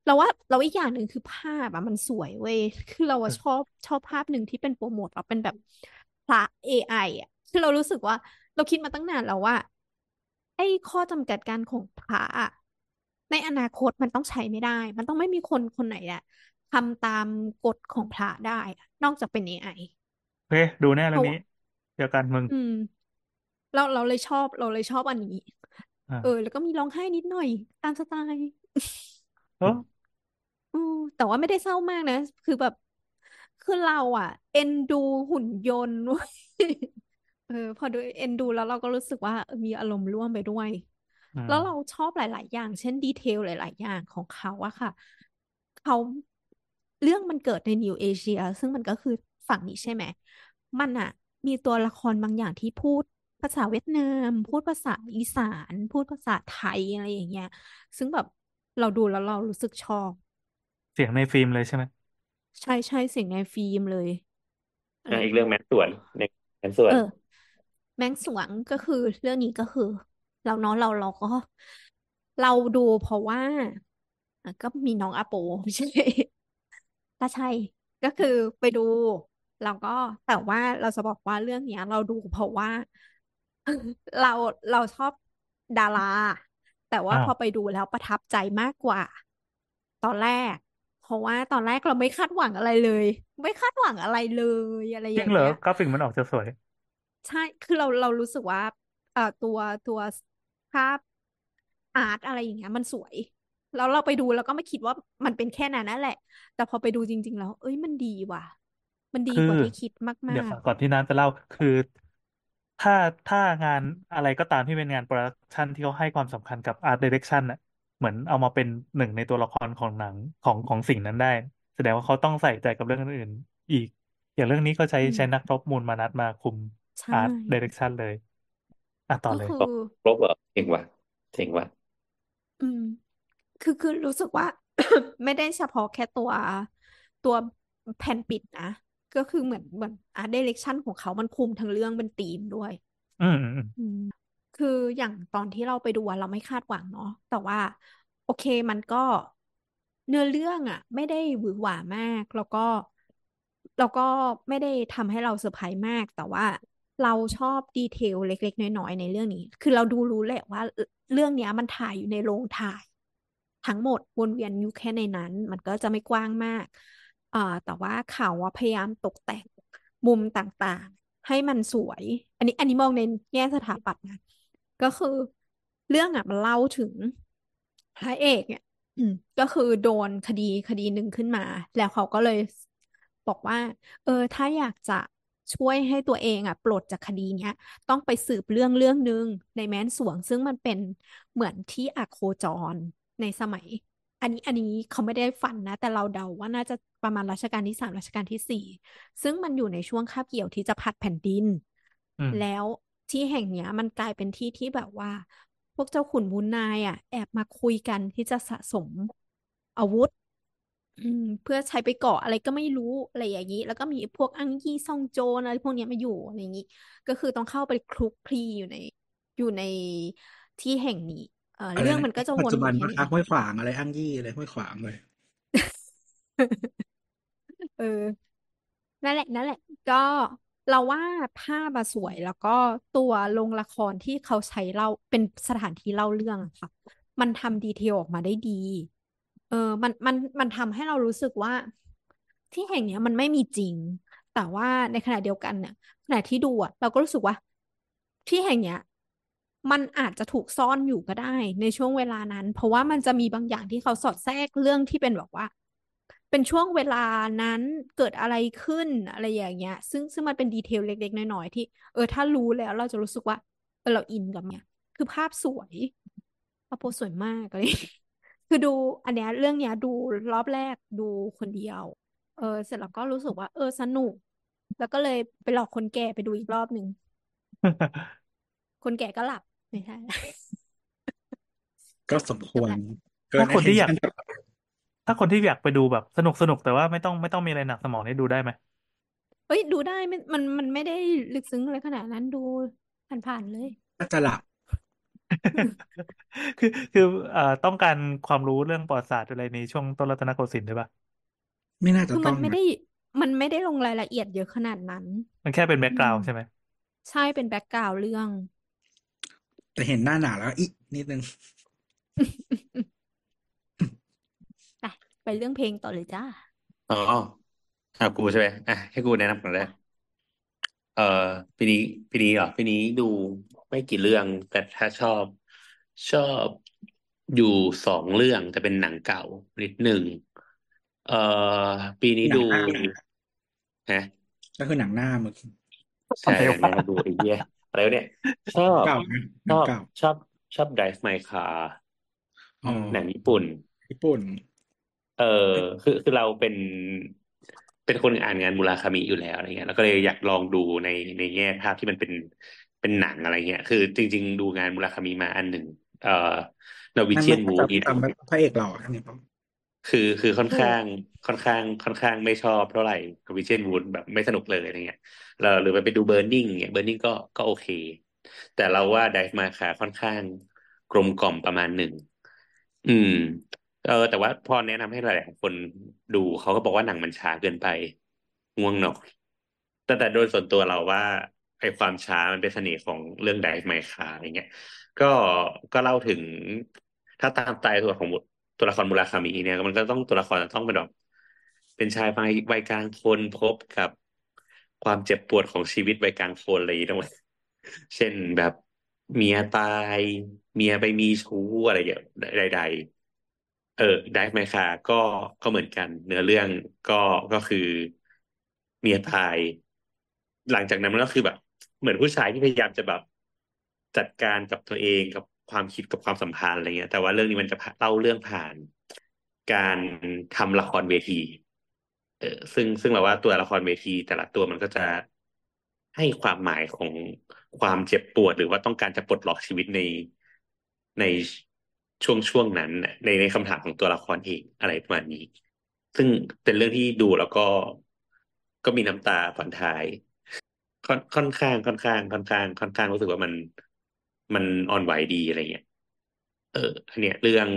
S4: เราว่าเราอีกอย่างหนึ่งคือภาพอะมันสวยเว้ยคือเรา
S3: เอ
S4: อะ
S3: อ
S4: ชอบชอบภาพหนึ่งที่เป็นโปรโมทเราเป็นแบบพระ AI อะคือเรารู้สึกว่า เราคิดมาตั้งนานแล้วว่า ไอ้ข้อจำกัดการของพระอะ ในอนาคตมันต้องใช้ไม่ได้ มันต้องไม่มีคนคนไหนอะทำตามกฎของพระได้อะนอกจากเป็น AI
S3: โอเค ดูแน่
S4: เพ
S3: เรื่อง
S4: ราะ
S3: นี้ เดียวกันมึง
S4: อืม เราเราเลยชอบเราเลยชอบอันนี้
S3: อ่า
S4: เออ แล้วก็มีร้องไห้นิดหน่อย ตามสไตล์
S3: โอ้
S4: อืมแต่ว่าไม่ได้เศร้ามากนะ คือแบบ คือเราอะ เอ็นดูหุ่นยนต์เว้ยเออ พอดูเอ็นดูแล้วเราก็รู้สึกว่าเออมีอารมณ์ร่วมไปด้วย
S3: อืม
S4: แล้วเราชอบหลาย ๆ อย่าง เช่นดีเทลหลาย ๆ อย่างของเขาอะค่ะ เขาเรื่องมันเกิดในนิวเอเชียซึ่งมันก็คือฝั่งนี้ใช่ไหม มันอะมีตัวละครบางอย่างที่พูดภาษาเวียดนาม พูดภาษาอีสาน พูดภาษาไทยอะไรอย่างเงี้ย ซึ่งแบบเราดูแล้วเรารู้สึกชอบ
S3: เสียงในฟิล์มเลยใช่ไหม
S4: ใช่ใช่เสียงในฟิล์มเลยอะไร
S1: อะ
S4: อ
S1: อี
S4: ย่ากง
S1: เรื่
S4: เงี้
S1: อยงแมนส่วนในแมนส่ว
S4: เอนอ แมงสวงก็คือเรื่องนี้ก็คือ เราเนาะเราเราก็ เราดูเพราะว่าอะก็มีน้องอาโปไม่ใช่ก็ใช่ ก็คือไปดูแล้วก็แต่ว่าเราจะบอกว่าเรื่องเนี้ย เราดูเพราะว่า เราเราชอบดารา แต่ว่า
S3: อ้า
S4: พ
S3: ว
S4: อไปดูแล้วประทับใจมากกว่า ตอนแรก เพราะว่าตอนแรกเราไม่คาดหวังอะไรเลย ไม่คาดหวังอะไรเลยอะไรอ
S3: ริ
S4: ย่างเงี้
S3: ย จริง
S4: เหรอ
S3: กราฟิกมันออกจะสวย
S4: ใช่ คือเราเรารู้สึกว่าเอ่อตัวตัว ภาพ art อะไรอย่างเงี้ย มันสวย แล้วเราไปดูแล้วก็ไม่คิดว่ามันเป็นแค่นั้นนั่นแหละ แต่พอไปดูจริง ๆ แล้ว เอ้ยมันดีว่ะ มันดี
S3: คือก
S4: ว่าที่คิดมา
S3: เดี๋ยว
S4: ก
S3: ก่อนที่น้ำจะเล่าคือถ้าถ้างานอะไรก็ตามที่เป็นงาน production ที่เขาให้ความสำคัญกับอาร์ต i ดเร c ชันน่ะ เหมือนเอามาเป็นหนึ่งในตัวละครของหนังของของสิ่งนั้นได้ แสดงว่าเขาต้องใส่ใจกับเรื่องอื่นๆอีก อย่างเรื่องนี้ก็ใช้
S4: ๆอืม
S3: ใช้นักรบมูลมานัดมาคุม
S4: ใช่
S3: art direction เลย อะต่อ
S4: ก็
S3: เลย
S4: คือ
S1: ครบเหรอเจ๋งว่ะเจ๋งว่ะ
S4: อืม คือคือรู้สึกว่า ไม่ได้เฉพาะแค่ตัวตัวแผ่นปิดนะ ก็คือเหมือนเหมือน art direction ของเขามันคุมทั้งเรื่องเป็นธีมด้วย
S3: อืมอืมอืม
S4: อืมคืออย่างตอนที่เราไปดูอะเราไม่คาดหวังเนาะแต่ว่า โอเคมันก็เนื้อเรื่องอะไม่ได้หวือหวามาก แล้วก็ แล้วก็ไม่ได้ทำให้เราเซอร์ไพรส์มาก แต่ว่า เราชอบดีเทลเล็ก ๆ น้อยๆในเรื่องนี้ คือเราดูรู้แหละว่าเรื่องเนี้ยมันถ่ายอยู่ในโรงถ่าย ทั้งหมดวนเวียนอยู่แค่ในนั้น มันก็จะไม่กว้างมากเอ่อแต่ว่าเขาว่าพยายามตกแต่งมุมต่างๆ ให้มันสวย อันนี้อันนี้มองในแง่สถาปัตย์นะก็คือเรื่องอะมันเล่าถึงพระเอกเนี่ยก็คือโดนคดีคดีหนึ่งขึ้นมา แล้วเขาก็เลยบอกว่า เออ ถ้าอยากจะ ช่วยให้ตัวเองอะปลดจากคดีเนี้ย ต้องไปสืบเรื่องเรื่องหนึ่งในแม้นสวง ซึ่งมันเป็นเหมือนที่อโคจรในสมัย อันนี้อันนี้เขาไม่ได้ฟันนะ แต่เราเดาว่าน่าจะประมาณรัชกาลที่สามรัชกาลที่สี่ซึ่งมันอยู่ในช่วงคาบเกี่ยวที่จะพัดแผ่นดิน
S3: อืม
S4: แล้วที่แห่งเนี้ย มันกลายเป็นที่ที่แบบว่า พวกเจ้าขุนมูลนายอะ แอบมาคุยกันที่จะสะสมอาวุธ อืมเพื่อใช้ไปเกาะอะไรก็ไม่รู้อะไรอย่างนี้ แล้วก็มีพวกอังยี่ซ่องโจรอะไรพวกเนี้ยมาอยู่อะไรอย่างนี้ ก็คือต้องเข้าไปคลุกคลีอยู่ในอยู่ในที่แห่งนี้ เอ่อ
S2: อะไร
S4: เรื่อง
S2: นะ
S4: มันก็จะ
S2: ปั
S4: ว
S2: จ
S4: น
S2: จุ
S4: อ
S2: บัน
S4: ยู่
S2: พ
S4: แค่
S2: ระ
S4: นี้
S2: ห้วยขวางอะไรอ้างยี่อะไรห้วยขวางเลย
S4: เออ นั่นแหละ นั่นแหละ ก็เราว่าภาพอะสวยแล้วก็ตัวโรงละครที่เขาใช้เล่าเป็นสถานที่เล่าเรื่องอะค่ะ มันทำดีเทลออกมาได้ดี เออมันมันมันทำให้เรารู้สึกว่าที่แห่งเนี้ยมันไม่มีจริง แต่ว่าในขณะเดียวกันเนี่ยขณะที่ดูอะเราก็รู้สึกว่า ที่แห่งเนี้ยมันอาจจะถูกซ่อนอยู่ก็ได้ในช่วงเวลานั้น เพราะว่ามันจะมีบางอย่างที่เขาสอดแทรกเรื่องที่เป็นแบบว่า เป็นช่วงเวลานั้นเกิดอะไรขึ้นอะไรอย่างเงี้ย ซึ่งซึ่งมันเป็นดีเทลเล็ก ๆ น้อยๆที่เออถ้ารู้แล้วเราจะรู้สึกว่าเออเราอินกับเนี่ยคือภาพสวยพระโพสวยมากเงี้ย คือดูอันเนี้ยเรื่องเนี้ยดูรอบแรกดูคนเดียว เออ เสร็จแล้วก็รู้สึกว่า เออสนุก แล้วก็เลยไปหลอกคนแก่ไปดูอีกรอบหนึ่ง คนแก่ก็หลับไม่ใช่
S2: ก็สมค
S4: จบ
S2: วร
S4: ละ
S2: เกิ
S3: ถ้านคนที่อยาก
S2: attention
S3: ถ้าคนที่อยากไปดูแบบสนุกสนุกแต่ว่าไม่ต้องไม่ต้องมีอะไรหนักสมองนี่ดูได้ไหม
S4: เอ้ยดูได้ไม่มันมันไม่ได้ลึกซึ้งอะไรขนาดนั้นดูผ่านๆเลย
S2: ก็จะหลับ
S3: คือคือเอ่อต้องการความรู้เรื่องประวัติศาสตร์อะไรในช่วงต้นรัตนโกสินทร์ด้วยปะ
S2: ไม่น่าจะ
S4: คือ
S2: ต้
S4: มั
S2: อน
S4: ไม่ได้มันไม่ได้ลงรายละเอียดเยอะขนาดนั้น
S3: มันแค่เป็นแบ็กกราว
S4: อื
S3: ด์
S4: ม
S3: ใช่ไหม
S4: ใช่เป็น background เรื่อง
S2: แต่เห็นหน้าหนาแล้วอีกนิดนึง
S4: ไปไปเรื่องเพลงต่อเลยจ้า
S1: อ๋อเอากูใช่ไหมอะให้กูแนะนำก่อนเลย
S4: จ้ะ
S1: เอ่อปีนี้ปีนี้เหรอปีนี้ดู ไม่กี่เรื่อง แต่ถ้าชอบชอบอยู่สองเรื่องแต่เป็นหนังเก่านิดหนึ่งเอ่อปีนี้
S2: หนัง
S1: ดู
S2: หน้า
S1: ฮะ
S2: ก็คือหนังหน้ามึง
S1: ใช่
S3: อะไร
S1: หนังห
S3: วะ
S1: น้าดูไอ้เหี้ยอะไรวะเนี่ยชอบ
S2: เก่านะห
S1: ช
S2: นัง
S1: อบ
S2: เก่า
S1: ชอบชอบ Drive My Car
S2: อ๋อ
S1: หนังญี่ปุ่น
S2: ญี่ปุ่น
S1: เออคือคือเราเป็น เป็นคนอ่านงานมุราคามิอยู่แล้วอะไรเงี้ย แล้วก็เลยอยากลองดูในในแง่ภาพที่มันเป็น เป็นหนังอะไรเงี้ย คือจริง ๆ ดูงานมุราคามิมาอันหนึ่ง เอ่อ
S2: นั่น
S1: Norwegian
S2: ไม่
S1: Wood
S2: จำจำพระเอกเราอันนี้ปะ
S1: คือคือค่อน
S4: ถู
S1: ข้ากงค่อนข้างค่อนข้างไม่ชอบเท่าไหร่ Norwegian Wood แบบไม่สนุกเลยอะไรเงี้ยเราหรือไปดู Burning เงี้ย Burning ก็ก็โอเค แต่เราว่า Dive My Car ค่อนข้างกลมกล่อมประมาณหนึ่ง อืม เออ แต่ว่าพอแนะนำให้หลายๆคนดูเขาก็บอกว่าหนังมันช้าเกินไป ง่วงนอนแต่แต่โดยส่วนตัวเราว่า ไอ้ความช้ามันเป็นเสน่ห์ของเรื่อง Dive My Car อะไรเงี้ย ก็ก็เล่าถึง ถ้าตามสไตล์ตัวของตัวละครมุราคามิเนี่ย มันก็ต้องตัวละครต้องเป็นแบบเป็นชายวัยกลางคนพบกับความเจ็บปวดของชีวิตวัยกลางคนอะไรอย่างเงี้ยเช่นแบบเมียตาย เมียไปมีชู้อะไรอย่างใดๆเออไดฟ์ไมคาก็ก็เหมือนกัน เนื้อเรื่องก็ก็คือเมียตาย หลังจากนั้นมันก็คือแบบ เหมือนผู้ชายที่พยายามจะแบบจัดการกับตัวเองกับความคิดกับความสัมพันธ์อะไรเงี้ย แต่ว่าเรื่องนี้มันจะเล่าเรื่องผ่าน การทำละครเวที เออซึ่งซึ่งเราว่าตัวละครเวที แต่ละตัวมันก็จะให้ความหมายของความเจ็บปวด หรือว่าต้องการจะปลดล็อกชีวิตในในช่วงช่วงนั้น ในในคำถามของตัวละครเองอะไรประมาณนี้ ซึ่งเป็นเรื่องที่ดูแล้วก็ก็มีน้ำตาผ่อนทาย ค่อนค่อนข้างค่อนข้างค่อนข้างค่อนข้างรู้สึกว่ามันมันอ่อนไหวดีอะไรเงี้ยเอออันเนี้ยเรื่อง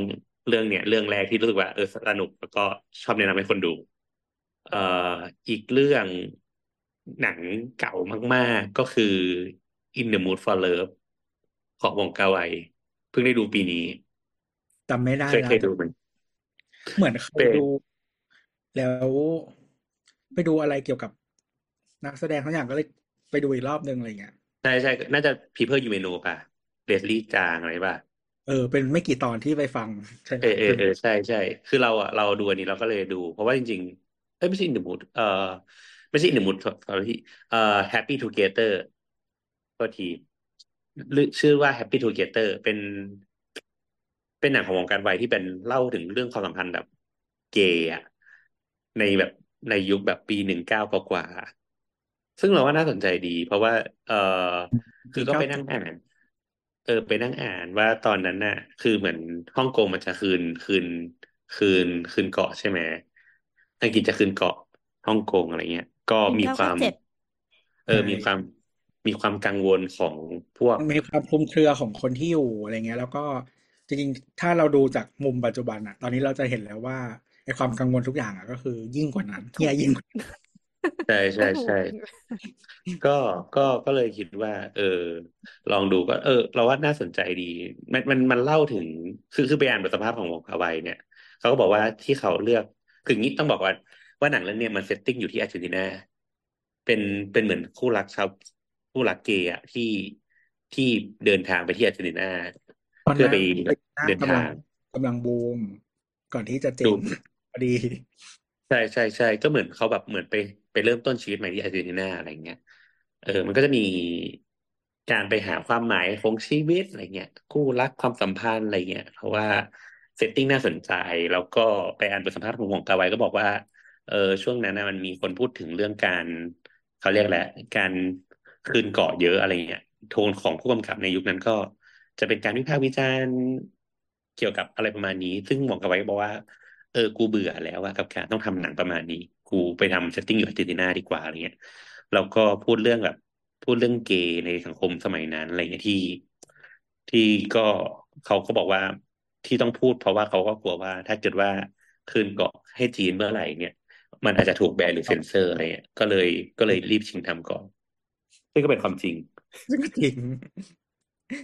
S1: เรื่องเนี้ยเรื่องแรกที่รู้สึกว่าเออสนุกแล้วก็ชอบแนะนำให้คนดู เอ่ออีกเรื่องหนังเก่ามาก ๆ ก็คือ In the Mood for Love ของวงกาไวเพิ่งได้ดูปีนี้
S2: จำไม่ได้
S1: เคย
S2: แล้ว
S1: เคยดูมัน
S2: เหมือนเค
S1: เป็
S2: ย
S1: น
S2: ดู แล้วไปดูอะไรเกี่ยวกับนักแสดงทั้งอย่างก็เลย ไปดูอีกรอบนึงอะไรเงี้ย
S1: ใช่ใช่น่าจะ People You May Know ป่ะเลสลี่จางอะไรป่ะ
S2: เออเป็นไม่กี่ตอนที่ไปฟังใช่ไหม
S1: เออเออเออใช่ใช่คือเราอะเราดูอันนี้เราก็เลยดู เพราะว่าจริงๆเอ้ยไม่ใช่ In the Mood เอ่อไม่ใช่ In the Mood ขอที่เอ่อ Happy Together ก็ทีหรือชื่อว่า Happy Together เป็นเป็นหนังของวงการวัยที่เป็นเล่าถึงเรื่องความสัมพันธ์แบบเกย์อะในแบบในยุคแบบปีหนึ่งเก้ากว่าๆ ซึ่งเราว่าน่าสนใจดี เพราะว่า เออคือก็ไปนั่งอ่านเออไปนั่งอ่านว่าตอนนั้นน่ะ คือเหมือนฮ่องกงมันจะคืนคืนคืนคืนเกาะใช่ไหมอังกฤษจะคืนเกาะฮ่องกงอะไรเงี้ย ก็
S4: หนึ่ง
S1: มี
S4: เก้า
S1: ควา
S4: เก้ามเจ็ด
S1: เออ มีความมีความกังวลของพวก
S2: มันมีความคลุมเครือของคนที่อยู่อะไรเงี้ย แล้วก็จริงๆ ถ้าเราดูจากมุมปัจจุบันอะตอนนี้เราจะเห็นแล้วว่าไอ้ความกังวลทุกอย่างอะก็คือยิ่งกว่านั้นแย่ยิ่งกว่านั้น
S1: ใช่ใช่ใช่ก็ก็ก็เลยคิดว่า เออ ลองดูก็ เออ เราว่าน่าสนใจดี มันมันมันเล่าถึงคือคือไปอ่านบทสัมภาษณ์ของหว่องกาไวเนี่ยเขาก็บอกว่าที่เขาเลือกคืองี้ต้องบอกว่าว่าหนังเรื่องเนี้ยมัน setting อยู่ที่อาร์เจนตินาเป็นเป็นเหมือนคู่รักชาวคู่รักเกย์อะที่ที่เดินทางไปที่อาร์เจนตินา
S2: ตอน
S1: เพื่อ
S2: นั้น
S1: ไป
S2: เด็กหน้ากำลั
S1: เดินทางง
S2: กำลังบูม ก่อนที่จะเจ๊งพอดี
S1: ใช่ใช่ใช่ก็เหมือนเขาแบบเหมือนไป ไปเริ่มต้นชีวิตใหม่ที่อาร์เจนตินาอะไรเงี้ยเออ มันก็จะมีการไปหาความหมายของชีวิตอะไรเงี้ยคู่รักความสัมพันธ์อะไรเงี้ยเพราะว่า setting น่าสนใจ แล้วก็ไปอ่านบทสัมภาษณ์ของหว่องกาไวก็บอกว่า เออช่วงนั้นนะมันมีคนพูดถึงเรื่องการเขาเรียกแหละการคืนเกาะเยอะอะไรเงี้ยโทนของผู้กำกับในยุคนั้นก็จะเป็นการวิพากษ์วิจารณ์เกี่ยวกับอะไรประมาณนี้ ซึ่งหว่องกาไวก็บอกว่า เออกูเบื่อแล้วอะกับการต้องทำหนังประมาณนี้ กูไปทำ setting อยู่อาร์เจนตินาดีกว่าอะไรเงี้ยแล้วก็พูดเรื่องแบบ พูดเรื่องเกย์ในสังคมสมัยนั้นอะไรเงี้ยที่ ที่ก็เขาก็บอกว่าที่ต้องพูด เพราะว่าเขาก็กลัวว่า ถ้าเกิดว่าคืนเกาะให้จีนเมื่อไหร่เนี่ย มันอาจจะถูกแบนหรือเซ็นเซอร์อะไรเงี้ยก็เลยก็เลยรีบชิงทำก่อนซึ่งก็เป็นความจริง
S2: ซึ่งก็จริง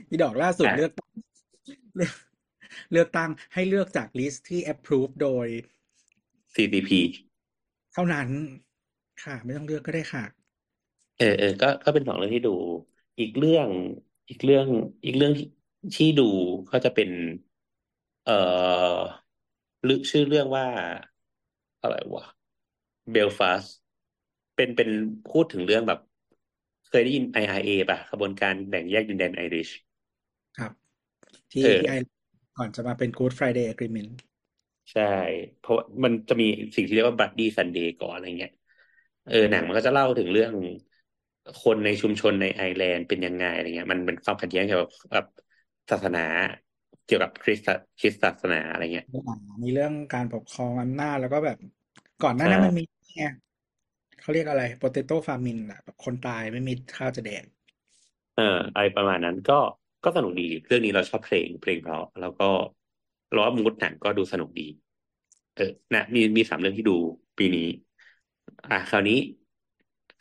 S2: อีดอกล่าสุด
S1: อะ
S2: เลือกเลือกเลือกตั้งให้เลือกจาก list ที่ approve โดย
S1: CCP
S2: เท่านั้นค่ะ ไม่ต้องเลือกก็ได้ค่ะ
S1: เออเออก็ก็เป็นสองเรื่องที่ดู อีกเรื่องอีกเรื่องอีกเรื่องที่ที่ดูก็จะเป็น เอ่อหรือชื่อเรื่องว่า อะไรวะเบลฟาสเป็นเป็นพูดถึงเรื่องแบบ เคยได้ยิน IRA ป่ะขบวนการแบ่งแยกดินแดนไอริช
S2: ครับ ที่
S1: เออ
S2: ที่ไอก่อนจะมาเป็น Good Friday Agreement
S1: ใช่ เพราะมันจะมีสิ่งที่เรียกว่า Bloody Sunday ก่อนอะไรเงี้ยเออหนังมันก็จะเล่าถึงเรื่องคนในชุมชนในไอร์แลนด์เป็นยังไงอะไรเงี้ย มันเป็นความขัดแย้งเกี่ยวกับกับศาสนาเกี่ยวกับคริสต์คริสต์ศาสนาอะไรเงี้ย
S2: มีเรื่องการปกครองอำนาจแล้วก็แบบ ก่อนหน้า
S1: ใช่
S2: นั้นมันมีไงเขาเรียกอะไร potato famine อะแบบคนตายไม่มีข้าวจะแดก
S1: เอออะไรประมาณนั้นก็ก็สนุกดีเรื่องนี้เราชอบเพลงเพลงเพราะแล้วก็ เราว่ามูดหนังก็ดูสนุกดี เออนะมีมีสามเรื่องที่ดูปีนี้ อะคราวนี้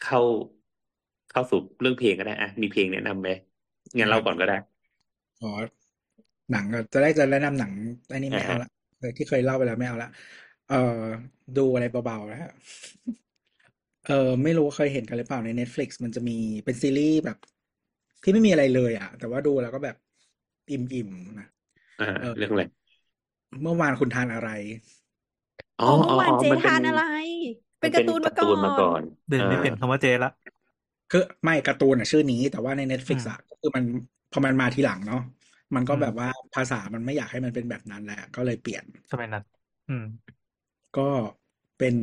S1: เข้าเข้าสู่เรื่องเพลงก็ได้อะมีเพลงแนะนำไหมงั้นเล่าก่อนก็ได้
S2: ขอหนังก็จะได้จะแนะนำหนังอันนี้ไม่
S1: อ่า
S2: เอา
S1: ฮะ
S2: ละเออที่เคยเล่าไปแล้วไม่เอาละเออดูอะไรเบาๆนะฮะเออไม่รู้เคยเห็นกันหรือเปล่าใน Netflix มันจะมีเป็นซีรีส์แบบ ที่ไม่มีอะไรเลย อะ แต่ว่าดูแล้วก็แบบอิ่มๆนะ
S1: อ่า
S2: เออ
S1: เรื่องอะไร
S2: เมื่อวานคุณทานอะไร
S1: อ๋อ
S4: อ๋อเมื่อวาน
S1: อ๋อ
S4: เจ
S1: มันเป็น
S4: ทานอะไร
S1: มั
S4: เป็น
S1: น
S4: กา
S1: เป็น
S4: ร์ตูน
S1: การ์ตูนมา
S4: มา
S1: ก่
S4: ก่
S1: อ
S4: อนน
S3: เดี๋ยวนี้
S1: อ่า
S3: เปลี่ยนคำว่าเจละ
S2: คือไม่การ์ตูนอะชื่อนี้แต่ว่าใน
S3: อื
S2: Netflix
S3: ม
S2: อะก็คือมันพอมันมาทีหลังเนาะมันก็
S3: อื
S2: แบ
S3: ม
S2: บว่าภาษามันไม่อยากให้มันเป็นแบบนั้นแหละก็เลยเปลี่ยน
S3: สมัยนั้นอืม
S2: ก็เป็น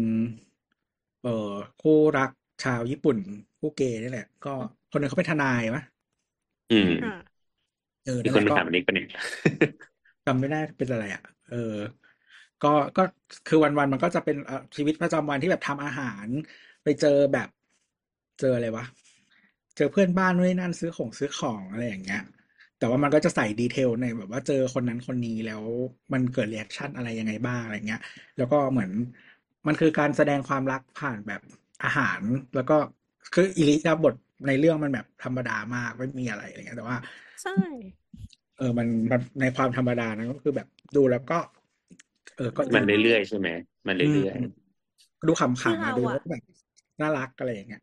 S2: เอ่อคู่รักชาวญี่ปุ่นคู่เกย์นี่แหละ ก็คนหนึงเขาเป็นทนายมะ
S1: อืม
S4: อ่า
S2: เออ
S1: มี
S2: นั่น
S1: ค
S2: แห
S1: น
S2: ละ
S1: มา
S2: ก็
S1: ถามอันนี้ปะเนี่ย
S2: จำไม่ได้เป็นอะไรอะ เออ ก็ก็คือวันๆมันก็จะเป็นเอ่อชีวิตประจำวันที่แบบทำอาหาร ไปเจอแบบเจออะไรวะ เจอเพื่อนบ้านนู่นนนั่นซื้อของซื้อของอะไรอย่างเงี้ย แต่ว่ามันก็จะใส่ detail ในแบบว่าเจอคนนั้นคนนี้แล้วมันเกิด reaction อะไรยังไงบ้างอะไรเงี้ย แล้วก็เหมือนมันคือการแสดงความรักผ่านแบบอาหาร แล้วก็คืออิริยาบถในเรื่องมันแบบธรรมดามากไม่มีอะไรอะไรเงี้ยแต่ว่า
S4: ใช่
S2: เออมันมันในความธรรมดานั้นก็คือแบบดูแล้วก็ เออก็
S1: มัน
S2: อิน
S1: เรื่อยๆใช่ไหมมัน
S2: อืม
S1: เรื่อย
S2: ดู
S4: คือ
S2: ขำๆ
S4: เรา
S2: นะดู
S4: อะ
S2: แล้วก็แบบน่ารักอะไรอย่างเงี้ย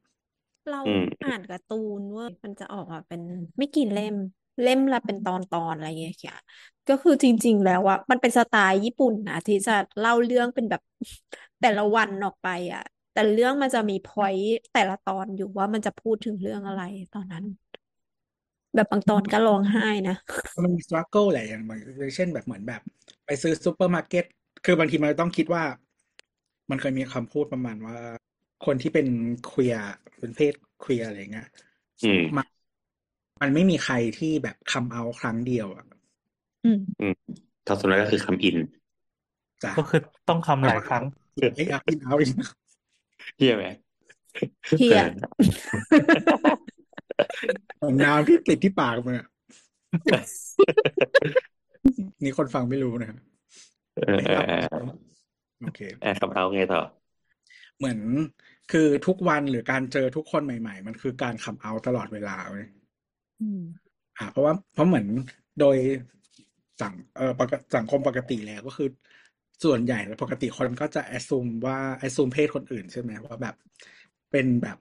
S4: เรา
S1: ๆอืม
S4: อ่านการ์ตูนเว้ยมันจะออกมาเป็นไม่กี่เล่ม เล่มละเป็นตอนตอนอะไรอย่างเงี้ยก็คือจริง ๆ แล้วอะมันเป็นสไตล์ญี่ปุ่นนะที่จะเล่าเรื่องเป็นแบบแต่ละวันออกไปอะแต่เรื่องมันจะมี point แต่ละตอนอยู่ว่ามันจะพูดถึงเรื่องอะไรตอนนั้น แบบบางตอนก็ร้องไห้นะ
S2: มันมีส t รั g เกิลแหละอย่างอย่างเช่นแบบเหมือนแบบ ไปซื้อซูเปอร์มาร์เก็ตคือบางทีมันต้องคิดว่า มันเคยมีคำพูดประมาณว่า คนที่เป็นเคลียร์เป็นเพศเคลียร์อะไรเงี้ย
S1: อืม
S2: มันมันไม่มีใครที่แบบคำเอาครั้งเดียวอะ
S4: อืม
S1: อืมทอสมก็คือคำอิน
S2: จ้ะ
S3: ก็คือต้องคำหลายครั้ง
S2: ไอ้เอาอินเอาอิน
S1: เฮียไหม
S4: เฮีย
S1: เออ
S2: เหมือนน้ำที่ติดที่ปากมันอะนี่คนฟังไม่รู้นะครับโอเค
S1: เออคำเอาไงต่อ
S2: เหมือนคือทุกวันหรือการเจอทุกคนใหม่ ๆ มันคือการคัมเอาตลอดเวลาเว้ย
S4: อืม
S2: อ่า เพราะว่าเพราะเหมือนโดยสังเอ่อสังคมปกติแล้วก็คือ ส่วนใหญ่แล้วปกติคนก็จะแอ s ซูมว่าแอ s ซูมเพศคนอื่นใช่ไหมว่าแบบ เป็นแบบ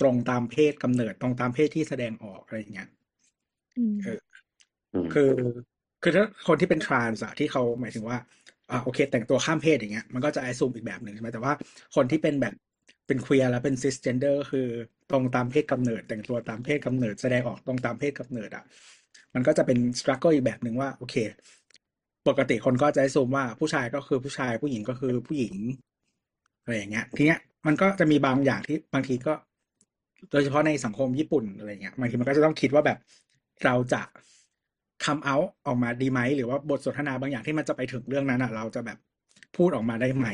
S2: ตรงตามเพศกำเนิดตรงตามเพศที่แสดงออกอะไรอย่างเงี้ย
S4: อืม
S2: เออ
S1: อืม
S2: คือคือถ้าคนที่เป็น trans อะที่เขาหมายถึงว่าอ่าโอเค แต่งตัวข้ามเพศอย่างเงี้ยมันก็จะแอ s ซูมอีกแบบหนึ่งใช่ไหมแต่ว่าคนที่เป็นแบบเป็น queer แล้วเป็น cisgender คือตรงตามเพศกำเนิด แต่งตัวตามเพศกำเนิด แสดงออกตรงตามเพศกำเนิดอะมันก็จะเป็นส t รั g เกิลอีกแบบหนึ่งว่าโอเค ปกติคนก็จะแอ s ซูมว่าผู้ชายก็คือผู้ชายผู้หญิงก็คือผู้หญิงอะไรอย่างเงี้ยทีเนี้ยมันก็จะมีบางอย่างที่บางทีก็ โดยเฉพาะในสังคมญี่ปุ่นอะไรเงี้ยบางทีมันก็จะต้องคิดว่าแบบเราจะคำเอาออกมาดีไหม หรือว่าบทสนทนาบางอย่างที่มันจะไปถึงเรื่องนั้นอะ เราจะแบบพูดออกมาได้ไหม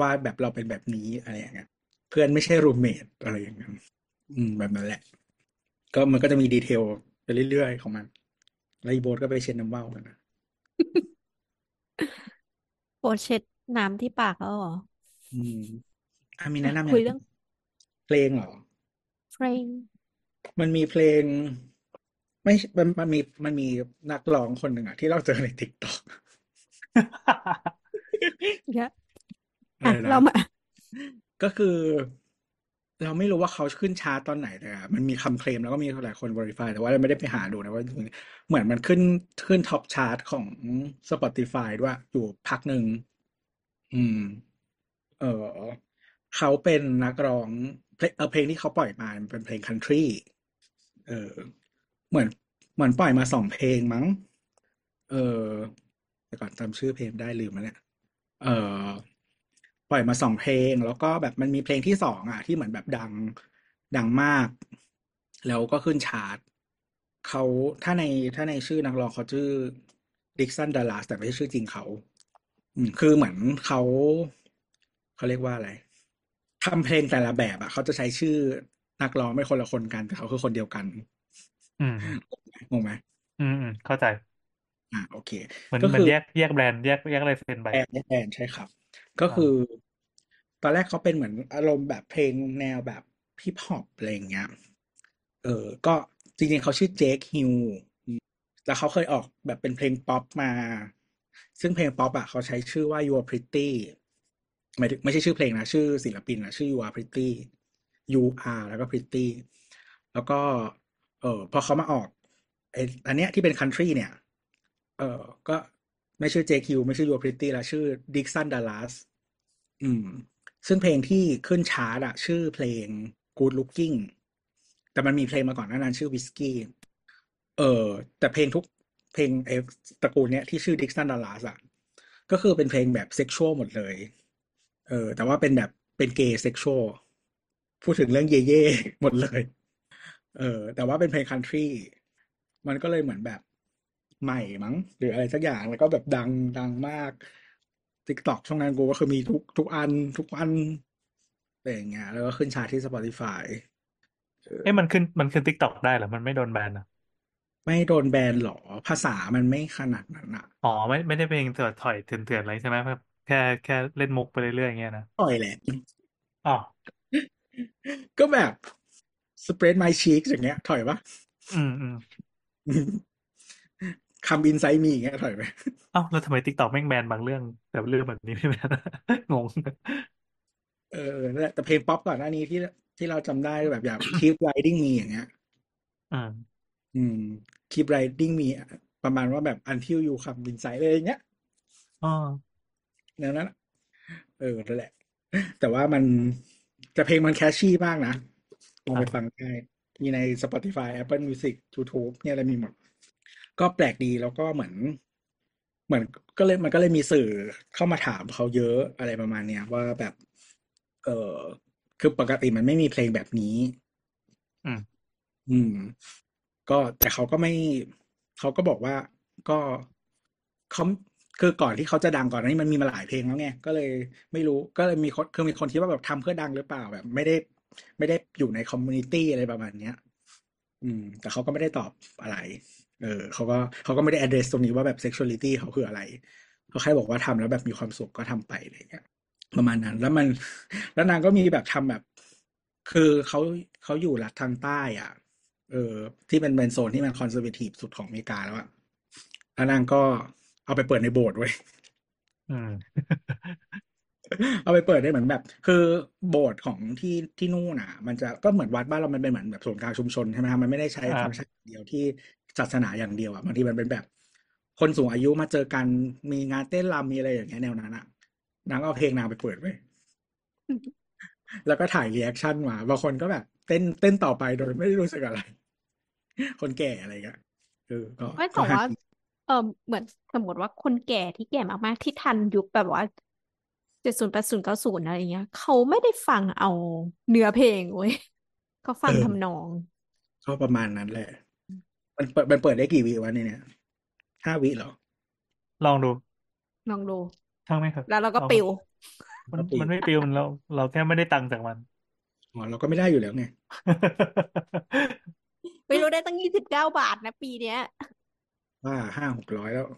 S2: ว่าแบบเราเป็นแบบนี้อะไรอย่างเงี้ยเพื่อนไม่ใช่รูมเมทอะไรอย่างเงี้ยอืมแบบนั้นแหละ ก็มันก็จะมีดีเทลไปเรื่อยๆของมัน แล้วอีโบสก็ไปเช็ดน้ำว่าวกันนะ
S4: โปรดเช็ดน้ำที่ปากแล้วเหรอ
S2: อืมอะมี
S4: อะ
S2: แนะนำอ
S4: คุ
S2: ย่าง
S4: ยเรื่อง
S2: เพลงเหรอ
S4: เพลง
S2: มันมีเพลง ไม่มันมันมีมันมีนักร้องคนหนึ่งอะที่เราเจอใน TikTok
S4: เยอะ
S2: อะ
S4: อะ
S2: ไร
S4: เรา
S2: นะ
S4: มา
S2: ก็คือ เราไม่รู้ว่าเขาขึ้นชาร์ตตอนไหนแต่อะมันมีคำเคลมแล้วก็มีหลายคน verify แต่ว่าเราไม่ได้ไปหาดูนะว่าเหมือนมันขึ้นขึ้น top chart ของ Spotify ด้วยอยู่พักหนึ่งอืม เออเขาเป็นนักร้อง เพลงเออเพลงที่เขาปล่อยมาเป็นเพลงคันทรีเออเหมือนเหมือนปล่อยมาสองเพลงมั้ง เออแต่ก่อนจำชื่อเพลงได้ลืมแล้วเนี่ย เออปล่อยมาสองเพลง แล้วก็แบบมันมีเพลงที่สองอะ ที่เหมือนแบบดังดังมาก แล้วก็ขึ้นชาร์ตเขาถ้าในถ้าในชื่อนักร้องเขาชื่อดิกสันดัลลัสแต่ไม่ใช่ชื่อจริงเขาคือเหมือนเขาเขาเรียกว่าอะไร ทำเพลงแต่ละแบบอะเขาจะใช้ชื่อนักร้องไม่คนละคนกันแต่เขาคือคนเดียวกัน
S3: อืม
S2: งงไหม
S3: อืมอืมเข้าใจ
S2: อ่า โอเค
S3: เหมือน
S2: ก็
S3: เหมือ
S2: คื
S3: น
S2: อ
S3: แยกแยกแบรนด์แยกแยกลายเซ็นไป
S2: แบรนด์แบรนด์ใช่ครับ ก็
S3: อ่า
S2: คือ ตอนแรกเขาเป็นเหมือนอารมณ์แบบเพลงแนวแบบฮิปฮอปอะไรอย่างเงี้ยเออ ก็จริงๆเขาชื่อเจคฮิวแล้วเขาเคยออกแบบเป็นเพลงป๊อปมา ซึ่งเพลงป๊อปอะเขาใช้ชื่อว่า You Are Pretty ไม่ถึงไม่ใช่ชื่อเพลงนะ ชื่อศิลปินนะชื่อ You Are Pretty You Are แล้วก็ Pretty แล้วก็ เออพอเขามาออกไออันเนี้ยที่เป็น country เนี่ย เออก็ไม่ชื่อ JQ ไม่ชื่อ You Are Pretty แล้วชื่อ Dixon Dallas อืม ซึ่งเพลงที่ขึ้นชาร์ตอะชื่อเพลง Good Looking แต่มันมีเพลงมาก่อนหน้านั้นชื่อ Whiskey เออแต่เพลงทุกเพลงไอ้ตระกูลเนี้ยที่ชื่อ Dixon Dallas อะก็คือเป็นเพลงแบบเซ็กชวลหมดเลย เออ แต่ว่าเป็นแบบเป็นเกย์เซ็กชวลพูดถึงเรื่องเย่ๆหมดเลย เออ แต่ว่าเป็นเพลงคันทรีมันก็เลยเหมือนแบบใหม่มั้ง หรืออะไรสักอย่างแล้วก็แบบดังดังมาก TikTok ช่วงนั้นกูก็คือมีทุกทุกอันทุกวันอะไรอย่างเงี้ยแล้วก็ขึ้นชาร์ตที่ Spotify เออ
S3: เอ้ยมันขึ้นมันขึ้น TikTokได้เหรอ มันไม่โดนแบนอะ
S2: ไม่โดนแบนหรอ ภาษามันไม่ขนาดนั้นอะ
S3: อ๋อ ไม่ไม่ได้เพลงเถื่อนถ่อยเถื่อนเถื่อนอะไรใช่ไหมแบบแค่แค่เล่นมุกไปเรื่อยๆอย่างเงี้ยนะ
S2: ปล่อยแหละ
S3: อ๋อ
S2: ก็แบบ spread my cheeks อย่างเงี้ย ถ่อยปะ
S3: อืมอืม
S2: come inside me อย่างเงี้ยถ่อยไป
S3: เอ้าแล้วทำไม TikTok แม่งแบนบางเรื่อง แต่เรื่องแบบนี้ไม่แบนงง
S2: เออนั่นแหละแต่เพลงป๊อปก่อนหน้านี้ที่ที่เราจำได้แบบอย่าง Keep Riding Me อย่างเงี้ย
S3: อืม
S2: อืม Keep Riding Me อะประมาณว่าแบบ Until You Come Inside เลยอย่างเงี้ย
S3: อ๋อ
S2: แนวนั้นอะเออนั่นแหละ แต่ว่ามันแต่เพลงมันแคชชี่มากนะลองไปฟังได้มีใน Spotify Apple Music YouTube เนี่ยอะไรมีหมด ก็แปลกดีแล้วก็เหมือน เหมือนก็เลยมันก็เลยมีสื่อเข้ามาถามเขาเยอะอะไรประมาณเนี้ยว่าแบบ เออคือปกติมันไม่มีเพลงแบบนี้
S3: อืม
S2: อืม ก็แต่เขาก็ไม่ เขาก็บอกว่าก็เขา คือก่อนที่เขาจะดังก่อนนี้มันมีมาหลายเพลงแล้วไงก็เลยไม่รู้ก็เลยมีคนคือมีคนคิดว่าแบบทำเพื่อดังหรือเปล่าแบบ ไม่ได้ไม่ได้อยู่ในคอมมูนิตี้อะไรประมาณเนี้ย อืม แต่เขาก็ไม่ได้ตอบอะไร เออเขาก็เขาก็ไม่ได้ address ตรงนี้ว่าแบบ sexuality เขาคืออะไรเขาแค่บอกว่าทำแล้วแบบมีความสุขก็ทำไปอะไรเงี้ยประมาณนั้น แล้วมันแล้วนางก็มีแบบทำแบบ คือเขาเขาอยู่รัฐทางใต้อะ เออ ที่เป็นเป็นโซนที่มันคอนเซอร์เวทีฟสุดของอเมริกาแล้วอะแล้วนางก็ เอาไปเปิดในโบสถ์ไว้ย
S3: อืม
S2: เอาไปเปิดได้เหมือนแบบ คือโบสถ์ของที่ที่นู่นน่ะ มันจะก็เหมือนวัดบ้านเรามันเป็นเหมือนแบบศูนย์กลางชุมชนใช่ไหมครับมันไม่ได้ใช้
S3: อ่า
S2: ฟังก์ชันอย่างเดียวที่ศาสนาอย่างเดียวอะบางทีมันเป็นแบบ คนสูงอายุมาเจอกันมีงานเต้นรำมีอะไรอย่างเงี้ยแนวนั้นอะนางก็เอาเพลงนางไปเปิดไว้ยแล้วก็ถ่าย reaction มาบางคนก็แบบ เต้นเต้นต่อไปโดยไม่ได้รู้สึกอะไร คนแก่อะไรเงี้ยเออก็
S4: ไม่
S2: ก็
S4: แต่
S2: ฮา
S4: ว่า
S2: ดี
S4: เออเหมือนสมมติว่าคนแก่ที่แก่มากๆที่ทันยุคแบบว่าเจ็ดศูนย์แปดศูนย์เก้าศูนย์อะไรเงี้ย เขาไม่ได้ฟังเอาเนื้อเพลงเว้ยเขาฟัง
S2: เออ
S4: ทำนอง
S2: ก็ประมาณนั้นแหละ มันเปิดมันเปิดได้กี่วิวะเนี่ยเนี่ยห้าวิเหรอ
S3: ลองดู
S4: ลองดู
S3: ช่างไหมครับ
S4: แล้วเราก็
S3: ลอง
S4: ปิว
S3: มัน
S2: ก็ปิว
S3: มันไม่ปิวมันเรา เราแค่ไม่ได้ตังค์จากมัน
S2: อ๋อเราก็ไม่ได้อยู่แล้วไง
S4: ไม่รู้ได้ตั้งยี่สิบเก้าบาทนะปีเนี้ย
S2: ว่าห้าหกร้อยแล้ว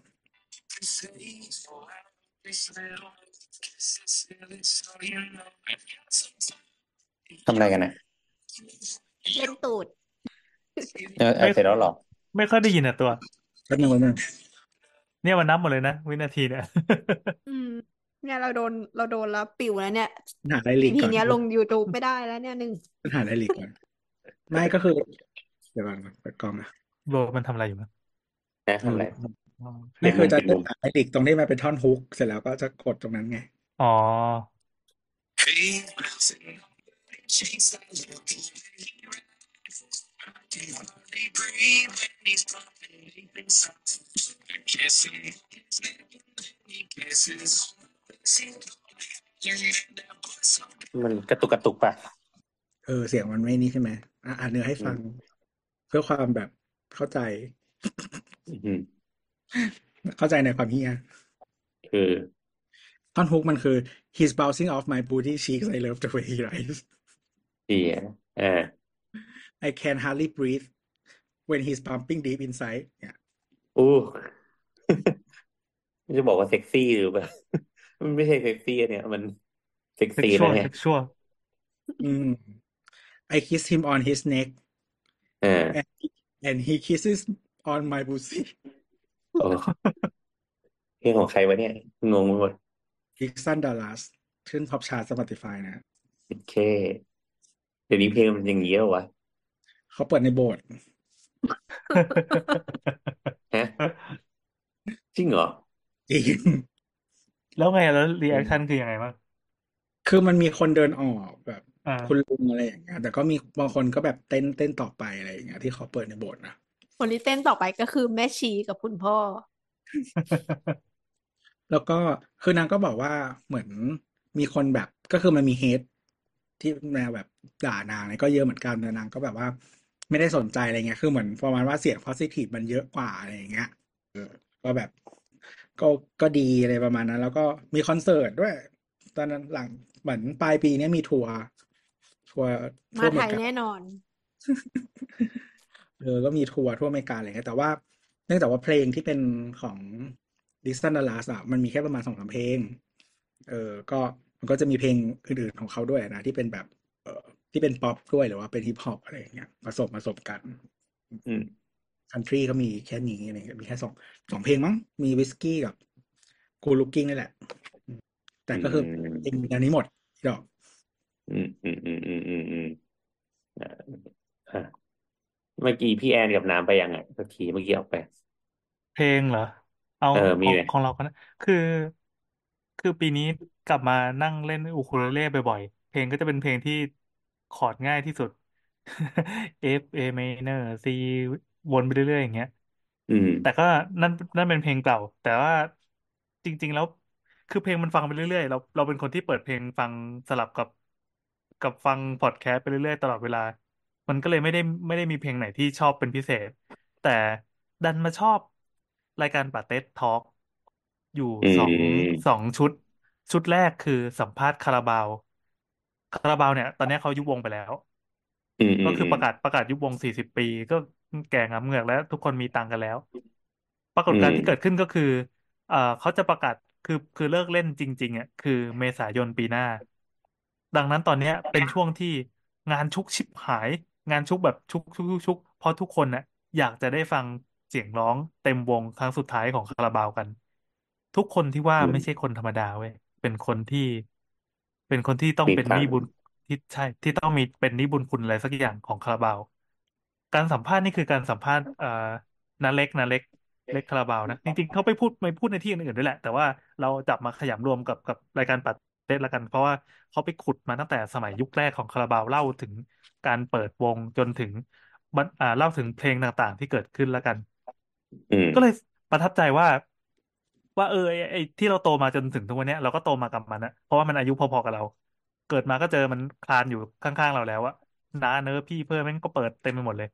S1: ทำอะไรกันนะ
S4: เล่นตูด
S1: เออเออเสร็จแล้วเหรอ
S3: ไม่ค่อยได้ยินอะตัว
S2: แป๊บนึงแป๊บนึง
S3: เนี่ยมันนับหมดเลยนะ วินาทีเนี่ย
S4: อืม เนี่ยเราโดนเราโดนแล้วปิวแล้วเนี่ย
S2: หาไดริก
S4: ที
S2: ก่อน
S4: เนี้ยลง YouTube ไม่ได้แล้วเนี่ยหนึ่ง
S2: หาไดริกก่อน ไม่ก็คือ เดี๋ยวก่อนเปิดกล้องนะ
S3: โบมันทำอะไรอยู่มั้ง
S1: นะทำอะไร
S3: อ๋อ
S2: ไม่คือจะ
S1: ปิดมุม
S2: หาไดริกตรงที่มันเป็นท่อนฮุกเสร็จแล้วก็จะกดตรงนั้นไง
S3: อ๋อ
S1: มันกระตุกกระตุกป่ะ
S2: เออเสียงมันไม่นี่ใช่ไหมอะอ่านเนื้อให้ฟัง เพื่อความแบบเข้าใจ
S1: อืม
S2: เข้าใจในความเฮีย
S1: คือ
S2: ท่อนฮุกมันคือ he's bouncing off my booty cheeks I love the way he rides
S1: ดีอะอ่า
S2: I can hardly breathe when he's pumping deep inside เนี่ย
S1: อู้จะบอกว่าเซ็กซี่หรือเปล่ามันไม่ใช่เซ็กซี่อันเนี่ย มันเซ็ก
S3: เซ็ก
S1: ซี่
S3: ชว
S1: นะ
S3: ล
S1: เนี่ย
S3: เซ็ sexual
S2: อืม I kiss him on his neck
S1: อ่า
S2: and and he kisses on my pussy
S1: โอ้เพลงของใครวะเนี่ย งงไปหมด
S2: Dixon Dallas ขึ้น Top Chart Spotify นะ
S1: โอเค เดี๋ยวนี้เพลงมันอย่างนี้แล้ววะ
S2: เขาเปิดในโบสถ์
S1: ฮะจริงเหรอ
S2: จริง
S3: แล้วไงแล้ว reaction คือยังไงบ้าง
S2: คือมันมีคนเดินออกแบบ
S3: อ่า
S2: คุณลุงอะไรอย่างเงี้ยแต่ก็มีบางคนก็แบบเต้นเต้นต่อไปอะไรอย่างเงี้ยที่เขาเปิดในโบสถ์นะ
S4: คนที่เต้นต่อไปก็คือแม่ชีกับคุณพ่อ
S2: แล้วก็คือนางก็บอกว่าเหมือนมีคนแบบก็คือมันมี hate ที่แนวแบบด่านางเนี่ยก็เยอะเหมือนกันแต่นางก็แบบว่า ไม่ได้สนใจอะไรเงี้ยคือเหมือนประมาณว่าเสียง positive มันเยอะกว่าอะไรอย่างเงี้ยเออก็แบบก็ก็ดีอะไรประมาณนั้น แล้วก็มีคอนเสิร์ตด้วย ตอนนั้นหลังเหมือนปลายปีเนี้ยมีทัวร์ทัวร์ทั่
S4: ว
S2: อเม
S4: ไท
S2: ริ
S4: ยแน่นอน
S2: เออก็มีทัวร์ทั่วอเมริกาอะไรเงี้ยแต่ว่าเนื่องจากว่าเพลงที่เป็นของ Dixon Dallas อะมันมีแค่ประมาณสองสามเพลง เออก็มันก็จะมีเพลงอื่นๆของเขาด้วยนะ ที่เป็นแบบ เออที่เป็นป๊อปด้วยหรือว่าเป็นฮิปฮอปอะไรอย่างเงี้ยผสมผสมกัน
S1: อืม
S2: คันทรีก็มีแค่นี้อะไรเงี้ยมีแค่สองสองเพลงมั้งมีวิสกี้กับกูลูกกิ้งนี่แหละ แต่ก็คือ
S1: อืม
S2: เพลงแนวนี้หมดดอก
S1: อืมอืมอืมอืมอืมอืมอ่าอะ เมื่อกี้พี่แอนกับน้ำไปยังไงสักทีเมื่อกี้ออกไป
S3: เพลงเหรอ เอา
S1: เออมี
S3: ของ
S1: ไหม
S3: ของเราก็นะคือ คือปีนี้กลับมานั่งเล่นอูคูเลเล่บ่อยๆ เพลงก็จะเป็นเพลงที่คอร์ดง่ายที่สุด F A minor C วนไปเรื่อยๆอย่างเงี้ย
S1: อืม
S3: แต่ก็นั่นนั่นเป็นเพลงเก่า แต่ว่าจริง ๆ แล้ว คือเพลงมันฟังไปเรื่อยๆ เราเราเป็นคนที่เปิดเพลงฟังสลับกับ กับฟังพอดแคสต์ไปเรื่อยๆ ตลอดเวลา มันก็เลยไม่ได้ไม่ได้มีเพลงไหนที่ชอบเป็นพิเศษ แต่ดันมาชอบรายการปาเต็ดทอล์กอยู่
S1: อื
S3: สอง
S1: ม
S3: สองชุด ชุดแรกคือสัมภาษณ์คาราบาว คาราบาวเนี่ย ตอนนี้เขายุบวงไปแล้ว
S1: อืมอื
S3: ก็
S1: ม
S3: คือ
S1: อื
S3: ป
S1: ม
S3: ระกาศประกาศยุบวงสี่สิบปี ก็แก่งำเหงือกแล้ว ทุกคนมีตังค์กันแล้ว ปรากฏ
S1: อื
S3: การ
S1: ม
S3: ณ์ที่เกิดขึ้นก็คือเอ่อเขาจะประกาศคือคือเลิกเล่นจริง ๆอะคือเมษายนปีหน้า ดังนั้นตอนเนี้ยเป็นช่วงที่งานชุกชิบหาย งานชุกแบบชุกชุกชุกชุกเพราะทุกคนน่ะอยากจะได้ฟังเสียงร้องเต็มวงครั้งสุดท้ายของคาราบาวกัน ทุกคนที่ว่า
S1: อืม
S3: ไม่ใช่คนธรรมดาเว้ยเป็นคนที่ เป็นคนที่ต้อง
S1: มี
S3: เป็น
S1: ตั
S3: ห
S1: ง
S3: นี้
S1: ค์
S3: บุญที่ใช่ ที่ต้องมีเป็นหนี้บุญคุณอะไรสักอย่างของคาราบาว การสัมภาษณ์นี่คือการสัมภาษณ์เอ่อนาเล็กนาเล็ก เล็กคาราบาวนะจริงๆเขาไปพูดไปพูดในที่อื่นๆด้วยแหละ แต่ว่าเราจับมาขยำรวมกับกับรายการปัด เทศละกัน เพราะว่าเขาไปขุดมาตั้งแต่สมัยยุคแรกของคาราบาวเล่าถึงการเปิดวงจนถึงบันอ่าเล่าถึงเพลงต่างๆ ที่เกิดขึ้นละกัน
S1: อืม
S3: ก็เลยประทับใจว่า ว่าเออไอ้ไอ้ที่เราโตมาจนถึงทุกวันเนี้ยเราก็โตมากับมันนะเพราะว่ามันอายุพอๆกับเรา เกิดมาก็เจอมันคลานอยู่ข้างๆเราแล้วอะน้าเนอะพี่เพื่อนแม่งก็เปิดเต็มไปหมดเลย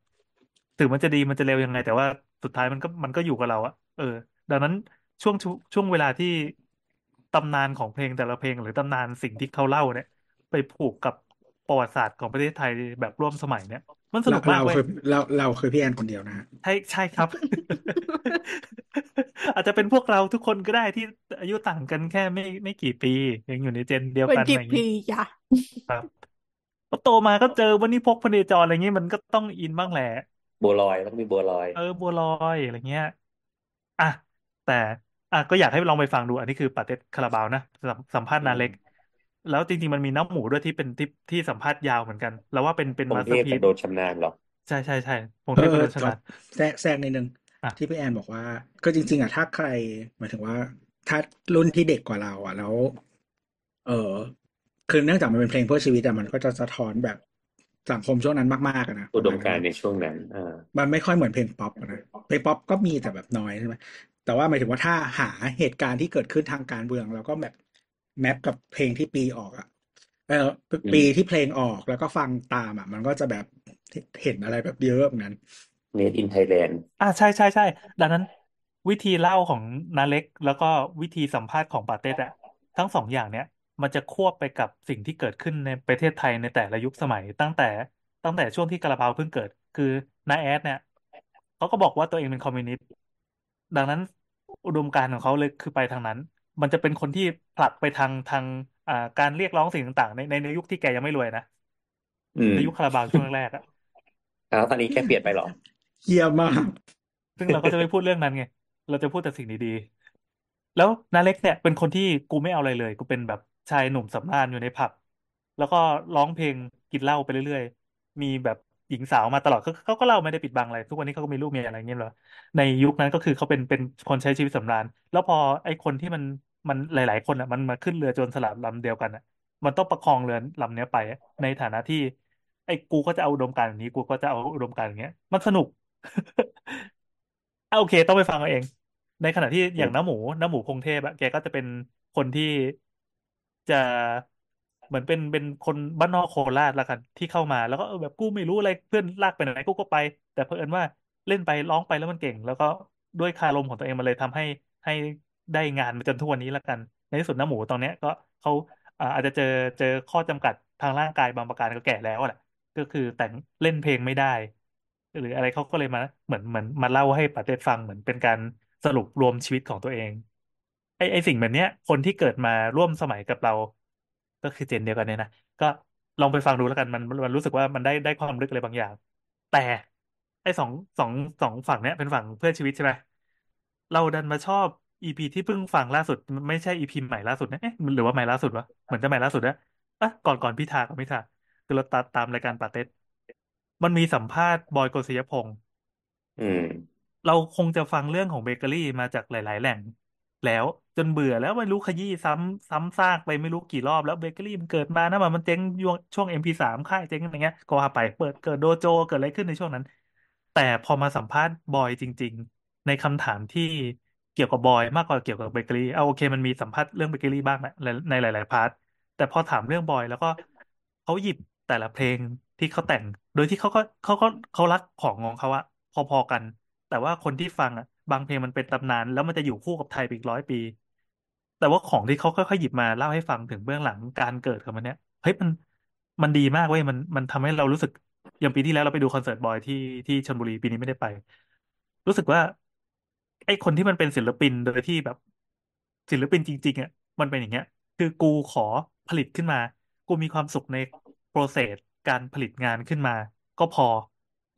S3: ถึงมันจะดีมันจะเร็วยังไง แต่ว่าสุดท้ายมันก็มันก็อยู่กับเราอะเออ ดังนั้นช่วงช่วงช่วงเวลาที่ ตำนานของเพลงแต่ละเพลง หรือตำนานสิ่งที่เขาเล่าเนี่ย ไปผูกกับประวัติศาสตร์ของประเทศไทยแบบร่วมสมัยเนี่ย มันส
S2: เรา
S3: นุกมา
S2: เรา
S3: กเว้ย
S2: คือเราเราคือพี่แอนคนเดียวนะฮะ
S3: ใช่ใช่ครับ อาจจะเป็นพวกเราทุกคนก็ได้ที่อายุต่างกันแค่ไม่ไม่กี่ปี ยังอยู่ในเจนเดียว
S4: เป็น
S3: กัน
S4: กี่
S3: อะไรอย่าง
S4: ปี
S3: นี้
S4: จ้ะ
S3: ครับพอโตมาก็เจอวันนี้พกพเนจรอะไรอย่างนี้มันก็ต้องอินบ้างแหละ
S1: บัวลอยต้องมีบัวลอย
S3: เออบัวลอยอะไรเงี้ยอะแต่ อะก็อยากให้ลองไปฟังดู อันนี้คือปาเต็ดคาราบาวนะสัมสัมภาษณ์
S1: อื
S3: นามเล็ก แล้วจริงๆมันมีน้ำหมูด้วยที่เป็นที่ที่สัมภาษณ์ยาวเหมือนกัน แล้วว่าเป็นเป็น
S1: พง
S3: มาส
S1: เท
S3: เตอร์
S1: พ
S3: พี
S1: กับ
S3: ซ
S1: โดนชำนาญหรอ
S3: ใช่ใช่ใช่พง
S2: เอ
S3: เทพ
S2: อ
S3: เป็น
S2: เอ
S3: โด
S2: อน
S3: ช
S2: จอ
S3: นะ
S2: ดแทรกแทรกนิดนึง
S3: อะ
S2: ที่พี่แอนบอกว่า ก็จริง ๆอะถ้าใครหมายถึงว่า ถ้ารุ่นที่เด็กกว่าเรา อะแล้ว เออคือเนื่องจากมันเป็นเพลงเพื่อชีวิตอะมันก็จะสะท้อนแบบสังคมช่วงนั้นมากๆอะนะป
S1: อุ
S2: ระ
S1: ด
S2: มาณ
S1: ม
S2: นั้
S1: การ
S2: น
S1: ณ์ในช่วงนั้นอ่า
S2: มันไม่ค่อยเหมือนเพลงป๊อปอะนะเพลงป๊อปก็มีแต่แบบน้อยใช่ไหม แต่ว่าหมายถึงว่าถ้าหาเหตุการณ์ที่เกิดขึ้นทางการเมืองแล้วก็แบบแมปกับเพลงที่ปีออกอะเออ
S1: อื
S2: ปี
S1: ม
S2: ที่เพลงออกแล้วก็ฟังตามอะ มันก็จะแบบเห็นอะไรแบบเยอะเหมือนกัน
S1: Made in Thailand
S3: อ่าใช่ใช่ใช่ดังนั้นวิธีเล่าของนาเล็ก แล้วก็วิธีสัมภาษณ์ของปาเต้อะทั้งสองอย่างเนี้ยมันจะควบไปกับสิ่งที่เกิดขึ้นในประเทศไทยในแต่ละยุคสมัย ตั้งแต่ตั้งแต่ช่วงที่กระเพราเพิ่งเกิด คือนาแอดเนี่ยเขาก็บอกว่าตัวเองเป็นคอมมิวนิสต์ดังนั้น อุดมการณ์ของเขาเลยคือไปทางนั้น มันจะเป็นคนที่ผลักไปทางทางอ่าการเรียกร้องสิ่งต่างๆ ในในในยุคที่แกยังไม่รวยนะ
S1: อืม
S3: ในยุคคาราบาวช่วงแรกๆอะ
S1: แล้วตอนนี้แค่เปลี่ยนไปหรอ
S2: เฮี้ยมาก
S3: ซึ่งเราก็จะไม่พูดเรื่องนั้นไง เราจะพูดแต่สิ่งดีๆ แล้วนาเล็กเนี่ยเป็นคนที่กูไม่เอาอะไรเลย กูเป็นแบบชายหนุ่มสำราญอยู่ในผับ แล้วก็ร้องเพลงกินเหล้าไปเรื่อยๆ มีแบบ หญิงสาวมาตลอดเขาก็เล่าไม่ได้ปิดบังอะไร ทุกวันนี้เขาก็มีลูกมีอะไรเงี้ยเหรอในยุคนั้นก็คือเขาเป็นเป็นคนใช้ชีวิตสำราญ แล้วพอไอ้คนที่มันมันหลาย ๆ คนอะมันมาขึ้นเรือโจรสลัดลำเดียวกันอะ มันต้องประคองเรือลำเนี้ยไปอะในฐานะที่ ไอ้กูก็จะเอาอุดมการณ์อย่างนี้ กูก็จะเอาอุดมการณ์อย่างเงี้ย มันสนุก อะโอเค ต้องไปฟังเอาเอง ในขณะที่
S1: อืม
S3: อย่างน้าหมูน้าหมูพงเทพอะแกก็จะเป็นคนที่จะ เหมือนเป็นเป็นคนบ้านนอกโคราชละกันที่เข้ามา แล้วก็เออแบบกูไม่รู้อะไรเพื่อนลากไปไหนกูก็ไป แต่เผอิญว่าเล่นไปร้องไปแล้วมันเก่ง แล้วก็ด้วยคารมของตัวเองมันเลยทำให้ให้ได้งานมาจนทุกวันนี้ละกัน ในที่สุดน้าหมูตอนเนี้ยก็เขาอาจจะเจอเจอข้อจำกัดทางร่างกายบางประการก็แก่แล้วแหละก็คือแต่งเล่นเพลงไม่ได้ หรืออะไรเขาก็เลยมาเหมือนเหมือนมาเล่าให้ปาเต้ฟังเหมือนเป็นการสรุปรวมชีวิตของตัวเองไอไอสิ่งแบบเนี้ยคนที่เกิดมาร่วมสมัยกับเรา ก็คือเจนเดียวกันเนี่ยนะ ก็ลองไปฟังดูแล้วกันมันมันรู้สึกว่ามันได้ได้ความลึกอะไรบางอย่าง แต่ไอ้สองสองสองฝั่งเนี้ยเป็นฝั่งเพื่อชีวิตใช่ไหมเราดันมาชอบอีพีที่เพิ่งฟังล่าสุด ไม่ใช่อีพีใหม่ล่าสุดนะเอ๊ะหรือว่าใหม่ล่าสุดวะเหมือนจะใหม่ล่าสุดนะอะก่อนก่อนพิธาก่อนพิธาคือเราตามตามรายการปาเต็ดมันมีสัมภาษณ์บอยโกสิยพงษ์
S1: อืม
S3: เราคงจะฟังเรื่องของเบเกอรี่มาจากหลาย ๆ แหล่ง แล้วจนเบื่อแล้วไม่รู้ขยี้ซ้ำซ้ำซากไปไม่รู้กี่รอบแล้วเบเกอรี่มันเกิดมานะมันมันเจ๊งช่วงช่วง MP3 ค่ายเจ๊งอะไรเงี้ยก็ว่าไปเปิดเกิดโดโจเกิดอะไรขึ้นในช่วงนั้น แต่พอมาสัมภาษณ์บอยจริง ๆ ในคำถามที่เกี่ยวกับบอยมากกว่าเกี่ยวกับเบเกอรี่เอาโอเคมันมีสัมภาษณ์เรื่องเบเกอรี่บ้างนะในในหลาย ๆ partแต่พอถามเรื่องบอยแล้วก็เขาหยิบแต่ละเพลงที่เขาแต่ง โดยที่เขาก็เขาก็เขารักของของเขาอะพอๆกัน แต่ว่าคนที่ฟังอะ บางเพลงมันเป็นตำนาน แล้วมันจะอยู่คู่กับไทยไปอีกร้อยปี แต่ว่าของที่เขาค่อยๆหยิบมาเล่าให้ฟังถึงเบื้องหลังการเกิดของมันเนี้ยเฮ้ยมันมันดีมากเว้ยมันมันทำให้เรารู้สึกอย่างปีที่แล้วเราไปดูคอนเสิร์ตบอยที่ที่ชลบุรีปีนี้ไม่ได้ไป รู้สึกว่า ไอ้คนที่มันเป็นศิลปินโดยที่แบบ ศิลปินจริงๆอะมันเป็นอย่างเงี้ย คือกูขอผลิตขึ้นมา กูมีความสุขในโปรเซสการผลิตงานขึ้นมา ก็พอ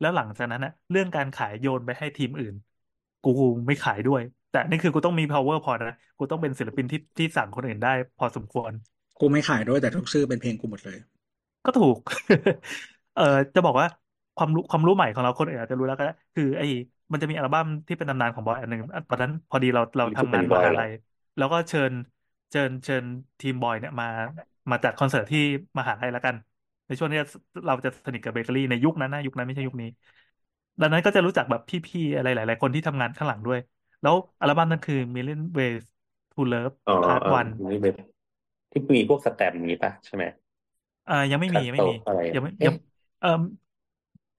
S3: แล้วหลังจากนั้นนะเรื่องการขายโยนไปให้ทีมอื่น กูไม่ขายด้วย แต่นี่คือกูต้องมี power พอนะกูต้องเป็นศิลปินที่ที่สั่งคนอื่นได้ พอสมควร
S2: กูไม่ขายด้วยแต่ทุกชื่อเป็นเพลงกูหมดเลย
S3: ก็ถูก เออจะบอกว่าความรู้ความรู้ใหม่ของเราคนอื่นอาจจะรู้แล้วก็ได้คือ ไอ้มันจะมีอัลบั้มที่เป็นตำนานของบอยอันหนึ่งอะตอนนั้นพอดีเราเรา
S1: นี่คือ
S3: ทำ
S1: เป็
S3: งานน
S1: บ
S3: ม
S1: อย
S3: หา
S1: เหรอ
S3: ลัยแล้วก็เชิญเชิญเชิญทีมบอยเนี่ยมา มาจัดคอนเสิร์ตที่มหาลัยแล้วกัน ในช่วงนี้เราจะสนิทกับเบเกอรี่ในยุคนั้นนะยุคนั้นไม่ใช่ยุคนี้ ดังนั้นก็จะรู้จักแบบพี่ๆอะไรหลาย ๆ คนที่ทำงานข้างหลังด้วย แล้วอัลบั้มนั้นคือ Million Ways to Love
S1: อ๋อ
S3: Part
S1: เออ
S3: One
S1: นี่เป็นที่มีพวกสแตมป์อย่างนี้ปะใช่ไหม
S3: อ่ายังไม่
S1: คั
S3: มี
S1: ต
S3: ยัง
S1: โต
S3: ไม่มี
S1: อะไร
S3: ยังไม่ยั
S1: เอ๊ะ
S3: งเออ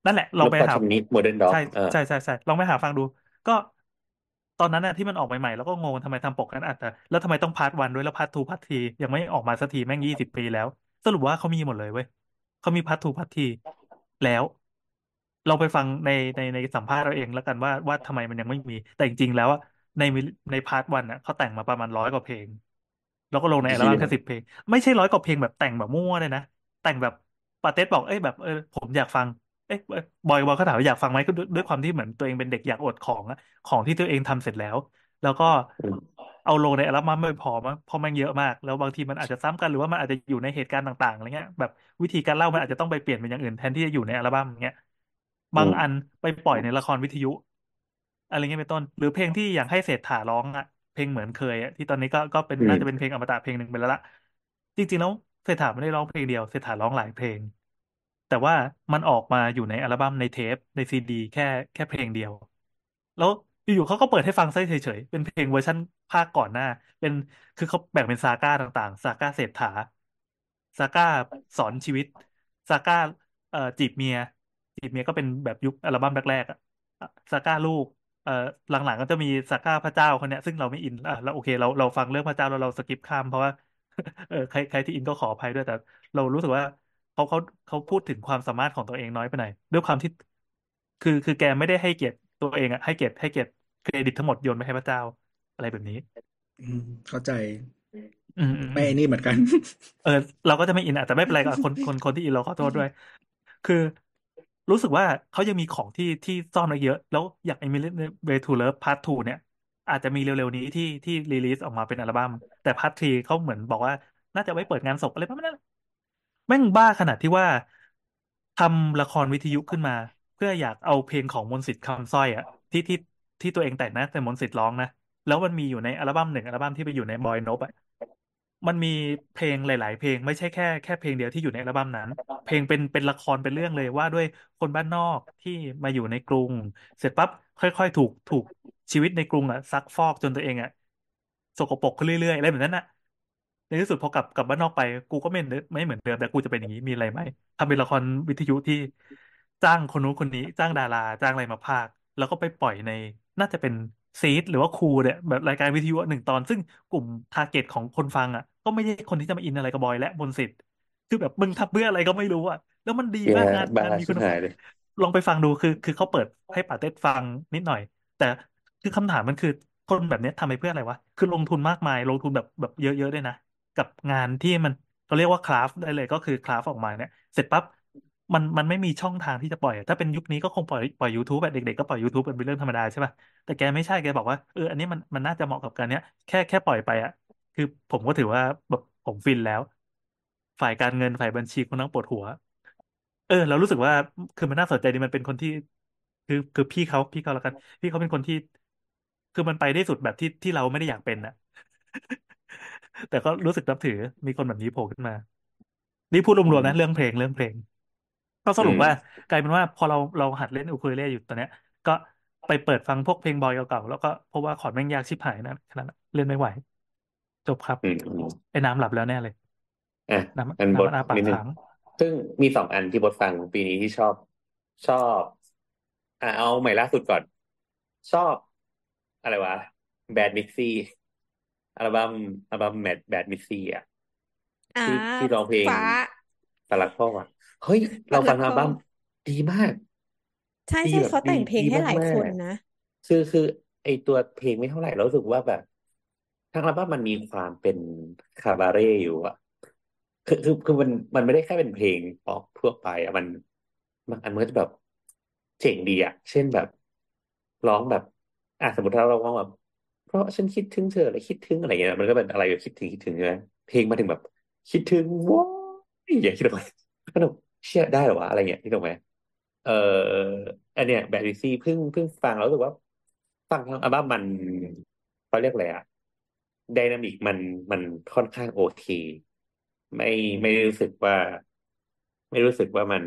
S3: นั่นแหละล
S1: น
S3: อง
S1: พ
S3: ไป
S1: พ
S3: หา
S1: ชนิดโมเดิร์นด็อก
S3: ใช่
S1: เออ
S3: ใช่ใช่ใช่ลองไปหาฟังดู ก็ตอนนั้นน่ะที่มันออกใหม่ๆ แล้วก็งงทำไมทำปกกันอะแต่แล้วทำไมต้อง Part One ด้วยแล้ว Part Two Part Three ยังไม่ออกมาสักทีแม่งยี่สิบปีแล้ว สรุปว่าเขามีหมดเลยเว้ยเขามี Part Two Part Three แล้ว เราไปฟังในในในสัมภาษณ์เราเองแล้วกันว่าว่าทำไมมันยังไม่มี แต่จริงๆแล้วอะในใน Part One อะเขาแต่งมาประมาณร้อยกว่าเพลง แล้วก็ลงในอัลบั้มแค่สิบเพลง ไม่ใช่ร้อยกว่าเพลงแบบแต่งแบบมั่วเลยนะ แต่งแบบปาเต้บอกเอ้ยแบบเออผมอยากฟังเอ๊ะบอยบอยเขาถามว่าอยากฟังไหมก็ด้วยด้วยความที่เหมือนตัวเองเป็นเด็กอยากอวดของอะของที่ตัวเองทำเสร็จแล้ว แล้วก็เอาลงในอัลบั้มไม่พอมั้งเพราะมันเยอะมาก แล้วบางทีมันอาจจะซ้ำกันหรือว่ามันอาจจะอยู่ในเหตุการณ์ต่างๆอะไรเงี้ยแบบวิธีการเล่ามันอาจจะต้องไปเปลี่ยนเป็นอย่างอื่นแทนที่จะอยู่ในอัลบั้มเงี้ย บางอันไปปล่อยในละครวิทยุ อะไรเงี้ยเป็นต้น หรือเพลงที่อยากให้เศรษฐาร้องอะเพลงเหมือนเคยอะที่ตอนนี้ก็ก็เป็นน่าจะเป็นเพลงอมตะเพลงหนึ่งไปแล้วละจริงๆแล้วเศรษฐาไม่ได้ร้องเพลงเดียวเศรษฐาร้องหลายเพลง แต่ว่ามันออกมาอยู่ในอัลบั้มในเทปในซีดีแค่แค่เพลงเดียว แล้วอยู่ๆเขาก็เปิดให้ฟังซะเฉยๆเป็นเพลงเวอร์ชันภาคก่อนหน้า เป็นคือเขาแบ่งเป็นซาก้าต่างๆ ซาก้าเศรษฐาซาก้าสอนชีวิตซาก้าเอ่อจีบเมีย จีบเมียก็เป็นแบบยุคอัลบั้มแรกๆอะsaga ลูกเอ่อหลังๆก็จะมี saga พระเจ้าคนเนี้ย ซึ่งเราไม่อินอะเราโอเค เราเราฟังเรื่องพระเจ้าแล้วเรา skip ข้ามเพราะว่าเออใครใครที่อินก็ขออภัยด้วยแต่ เรารู้สึกว่าเขาเขาเขาพูดถึงความสามารถของตัวเองน้อยไปหน่อยด้วยความที่ คือคือแกไม่ได้ให้เกียรติตัวเองอะให้เกียรติให้เกียรติเครดิตทั้งหมดโยนไปให้พระเจ้าอะไรแบบนี้
S2: อืมเข้าใจ
S3: อืมอืม
S2: ไม่ไอ้นี่เหมือนกัน
S3: เออ เราก็จะไม่อินอะแต่ไม่เป็นไรกับคนคนคนที่อินเราขอโทษด้วย คือ รู้สึกว่าเขายังมีของที่ที่ซ่อนไว้เยอะ แล้วอย่าง Million Ways to Love Part 2เนี่ย อาจจะมีเร็วๆนี้ที่ที่ release ออกมาเป็นอัลบั้มแต่ Part Three เขาเหมือนบอกว่า น่าจะไว้เปิดงานศพอะไรประมาณนั้นแม่งบ้าขนาดที่ว่าทำละครวิทยุขึ้นมา เพื่ออยากเอาเพลงของมนต์สิทธิ์คำสร้อยอะที่ที่ที่ตัวเองแต่งนะ แต่มนต์สิทธิ์ร้องนะ แล้วมันมีอยู่ในอัลบั้มหนึ่งอัลบั้มที่ไปอยู่ในบอยนบอะ มันมีเพลงหลาย ๆ เพลงไม่ใช่แค่แค่เพลงเดียวที่อยู่ในอัลบั้มนั้น เพลงเป็นเป็นละครเป็นเรื่องเลยว่าด้วยคนบ้านนอกที่มาอยู่ในกรุง เสร็จปั๊บค่อย ๆ ถูกถูกชีวิตในกรุงอะซักฟอกจนตัวเองอะสกปรกขึ้นเรื่อย ๆ อะไรแบบนั้นน่ะในที่สุดพอกลับกลับบ้านนอกไป กูก็ไม่เหมือนไม่เหมือนเดิมแต่กูจะเป็นอย่างนี้มีอะไรไหมทำเป็นละครวิทยุที่จ้างคนนู้นคนนี้ จ้างดารา จ้างอะไรมาพากย์แล้วก็ไปปล่อยในน่าจะเป็นซีดหรือว่าครูเนี่ยแบบรายการวิทยุหนึ่งตอน ซึ่งกลุ่ม target ของคนฟังอะ ก็ไม่ใช่คนที่จะมาอินอะไรกับบอยและมนต์สิทธิ์คือแบบมึงทำเพื่ออะไรก็ไม่รู้อะแล้วมันดี
S1: แย่
S3: มากงาน
S1: บ้างา
S3: นมี
S1: ชิ
S3: คุ
S1: บ
S3: ณ
S1: หายเลย
S3: ลองไปฟังดูคือ คือเขาเปิดให้ปาเต็ดฟังนิดหน่อย แต่คือคำถามมันคือคนแบบเนี้ยทำไปเพื่ออะไรวะคือลงทุนมากมายลงทุนแบบแบบเยอะๆด้วยนะกับงานที่มันเขาเรียกว่า craft ได้เลยก็คือ craft ออกมาเนี่ย เสร็จปั๊บมันมันไม่มีช่องทางที่จะปล่อยอะถ้าเป็นยุคนี้ก็คงปล่อยปล่อย YouTube แบบเด็กๆก็ปล่อย YouTube เป็นเรื่องธรรมดาใช่ป่ะแต่แกไม่ใช่แกบอกว่าเอออันนี้มันมันน่าจะเหมาะกับการเนี้ยแค่แค่ปล่อยไปอะ คือผมก็ถือว่าแบบผมฟินแล้ว ฝ่ายการเงินฝ่ายบัญชีคุณต้องปวดหัว เออ เรารู้สึกว่าคือมันน่าสนใจดีมันเป็นคนที่ คือคือพี่เขาพี่เขาแล้วกัน พี่เขาเป็นคนที่ คือมันไปได้สุดแบบที่ที่เราไม่ได้อยากเป็นนะแต่ก็รู้สึกนับถือมีคนแบบนี้โผล่ขึ้นมา นี่พูดร
S1: อื
S3: วมๆ
S1: ม
S3: นะเรื่องเพลงเรื่องเพลง ก็ส
S1: อืม
S3: รุปว่ากลายเป็นว่าพอเราเราหัดเล่นอูคูเลเล่อยู่ตอนเนี้ย ก็ไปเปิดฟังพวกเพลงบอยเก่าๆแล้วก็เพราะว่าคอร์ดแม่งยากชิบหายนะขนาดนั้นเล่นไม่ไหว จบครับ
S1: อืมอืม
S3: ไอ้น้ำหลับแล้วแน่เลย
S1: อะ
S3: น้ำ
S1: อันบ
S3: น้ำ
S1: ท
S3: มันอาปาก
S1: นิดนึง
S3: ค้าง
S1: ซึ่งมีสองอันที่บทฟังปีนี้ที่ชอบชอบ อะเอาใหม่ล่าสุดก่อน ชอบอะไรวะ Badmixy อัลบั้มอัลบั้ม Bad Badmixy อะ
S4: อ่า
S1: ที่ที่ร้องเพลง
S4: ฟ้า
S1: สลักพ่ออะ เฮ้ย เรา
S4: สลั
S1: ฟั
S4: ก
S1: ง
S4: พ่อ
S1: อัลบั้มดีมาก
S4: ใช่
S1: ดี
S4: ใช่
S1: แบบ
S4: เขา
S1: ดี
S4: แต่งเพลง
S1: ดี
S4: ให้หลาย
S1: มา
S4: คน
S1: ก
S4: นะ
S1: ๆ คือคือ ไอตัวเพลงไม่เท่าไหร่เรารู้สึกว่าแบบ ทั้งอัลบั้มมันมีความเป็นคาบาเร่อยู่อะคือคือคือมันมันไม่ได้แค่เป็นเพลงป๊อปทั่วไปอะมันบางอันมันก็จะแบบเจ๋งดีอะเช่นแบบร้องแบบอะสมมติถ้าเราร้องแบบ เพราะฉันคิดถึงเธออะไรคิดถึงอะไรเงี้ยมันก็เป็นอะไรแบบคิดถึงคิดถึงใช่ไหมเพลงมาถึงแบบ คิดถึงว้ายอย่างคิดออกไหมก็แบบเชื่อได้หรอวะอะไรเงี้ยคิดออกไหมเอ่ออันเนี้ยแบดวิซี่เพิ่งเพิ่งฟังแล้วรู้สึกว่า ฟังทั้งอัลบั้มมันเขาเรียกอะไรอะ ไดนามิกมันมันค่อนข้างโอเค ไม่ไม่ได้รู้สึกว่า ไม่รู้สึกว่ามัน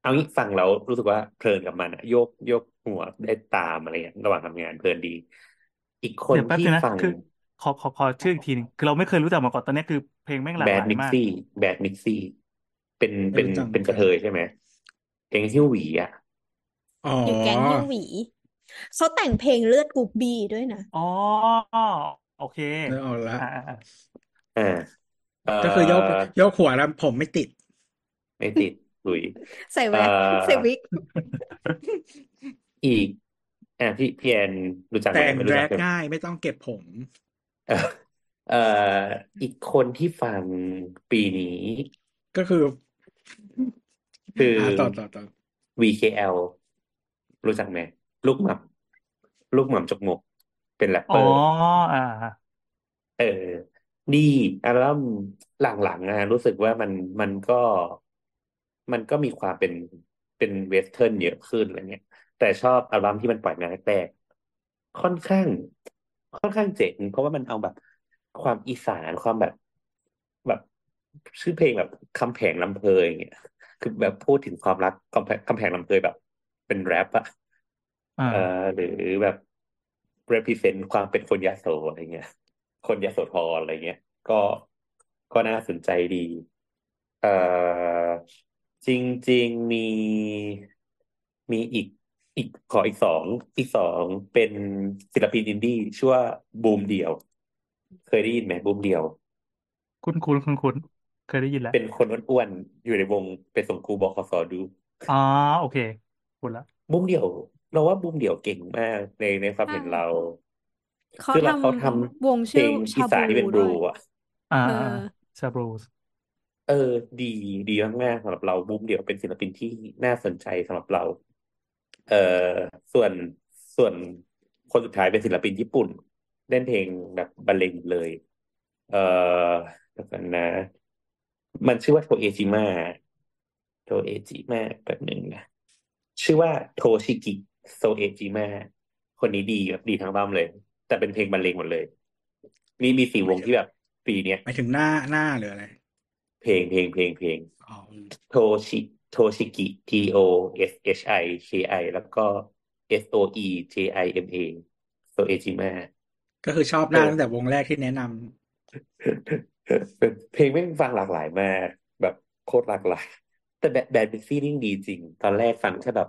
S1: เอางี้ฟังแล้วรู้สึกว่าเพลินกับมันอะโยกโยกหัวได้ตามอะไรเงี้ยระหว่างทำงานเพลินดี อีกคน
S3: เดี๋ยวแป๊บ
S1: ที่
S3: นึงนะ
S1: ฟัง
S3: คือขอขอขอชื่ออีกทีนึงคือเราไม่เคยรู้จักมาก่อนตอนนี้คือเพลงแม่งหลา
S1: แบ
S3: กห
S1: ด
S3: ลาย
S1: มิก
S3: มาก
S1: ซี่แบดมิกซี่เป็น
S2: ไม่
S1: เป็น
S2: รู้จักเหมื
S1: เป็
S2: อนน
S1: ก
S2: กั
S1: ระ
S2: น
S1: เทยใช่ไหมแก๊งฮิ้วหวีอะ
S2: อ๋อ
S4: อยู่แก๊งฮิวหวีเขาแต่งเพลงเลือดกรุ๊ปบีด้วยนะ
S3: อ๋อ โอเค
S2: นึกออกละ
S3: อ่าอ่าอ่า
S1: อ่าเอ่
S2: ก็คือโยก
S1: อ
S2: โยกหัวแล้วผมไม่ติด
S1: ไม่ติดหลุย
S4: ใส่แว
S1: เอ่
S4: ก
S1: อ
S4: ใส่วิก
S1: อีกอะพี่พี่แอนรู้จักไหม
S2: แต่ง
S1: ไม่
S2: แด
S1: รู้
S2: ร
S1: จัก
S2: ก
S1: ใช่ไหม
S2: ง่ายไม่ต้องเก็บผม
S1: เอ่อเอ่ออีกคนที่ฟังปีนี้
S2: ก็คือ
S1: คือ
S2: อ่าต่อต่อต่อ
S1: VKL รู้จักไหมลูกหม่ำลูกหม่ำจกมก เป็นแรปเป
S3: อ๋อ
S1: อร์
S3: อ่า
S1: เออ ดีอัลบั้มหลังๆนะรู้สึกว่ามันมันก็มันก็มีความเป็นเป็นเวสเทิร์นเยอะขึ้นอะไรเงี้ย แต่ชอบอัลบั้มที่มันปล่อยมาแรกๆค่อนข้าง ค่อนข้างเจ๋งเพราะว่ามันเอาแบบความอีสานความแบบแบบชื่อเพลงแบบคำแผงลำเพยอย่างเงี้ยคือแบบพูดถึงความรักคำแพงคำแผงลำเพยแบบ เป็นแรปอะ
S3: อ่า
S1: เออหรือแบบ represent ความเป็นคนยโสอะไรเงี้ย คนยโสธรอะไรเงี้ย ก็ก็น่าสนใจดี เอ่อจริง ๆ มีมีอีกอีกขออีกสองอีกสองเป็นศิลปินอินดี้ชื่อว่าบูมเดียว เคยได้ยินไหมบูมเดียว
S3: คุ้นคุ้นคุ้นคุ้นเคยได้ยินแล้ว
S1: เป็นคนอ้วนๆอยู่ในวงไปส่งครูบขสดู
S3: อ๋อโอเคคุ้นละ
S1: บูมเดี่ยว เราว่าบูมเดี่ยวเก่งมากในในความเห็นเรา
S4: เขา
S1: คือเรา
S4: ท
S1: เขาทำ
S4: วงำ
S1: เพล
S4: ชื่อง
S1: อี
S4: ชา
S1: สาน
S4: บู
S1: ที่เป็นบ
S4: ด้
S1: ลู
S4: วย
S1: อะ
S3: อ่า
S4: เอ
S3: อ่า
S4: อ
S3: ชาบรูส
S1: เออ ดีดีมากๆสำหรับเราบูมเดี่ยวเป็นศิลปินที่น่าสนใจสำหรับเรา เอ่อส่วนส่วนคนสุดท้ายเป็นศิลปินญี่ปุ่น เล่นเพลงแบบบรรเลงเลย เอ่อเดี๋ยวกันนะ มันชื่อว่าโทเอจิมะโทเอจิมะแบบหนึ่งนะชื่อว่าโทชิกิ โซเอจิมะคนนี้ดีแบบดีทั้งบ้ามเลย แต่เป็นเพลงบรรเลงหมดเลยมีมีสี่วงที่แบบปีเนี้ย
S2: หมายถึงหน้าหน้าหรืออะไร
S1: เพลงเพลงเพลงเพลง
S2: อ๋อ
S1: โทชิโทชิกิ T O S H I K I แล้วก็ S O E J I M A โซเอจิมะ
S2: ก็คือชอบหน้าตั้งแต่วงแรกที่แนะนำ
S1: เพลงไม่งฟังหลากหลายมาก แบบโคตรหลากหลาย แต่แบบแบบเป็นฟีลิ่งดีจริง ตอนแรกฟังแค่แบบ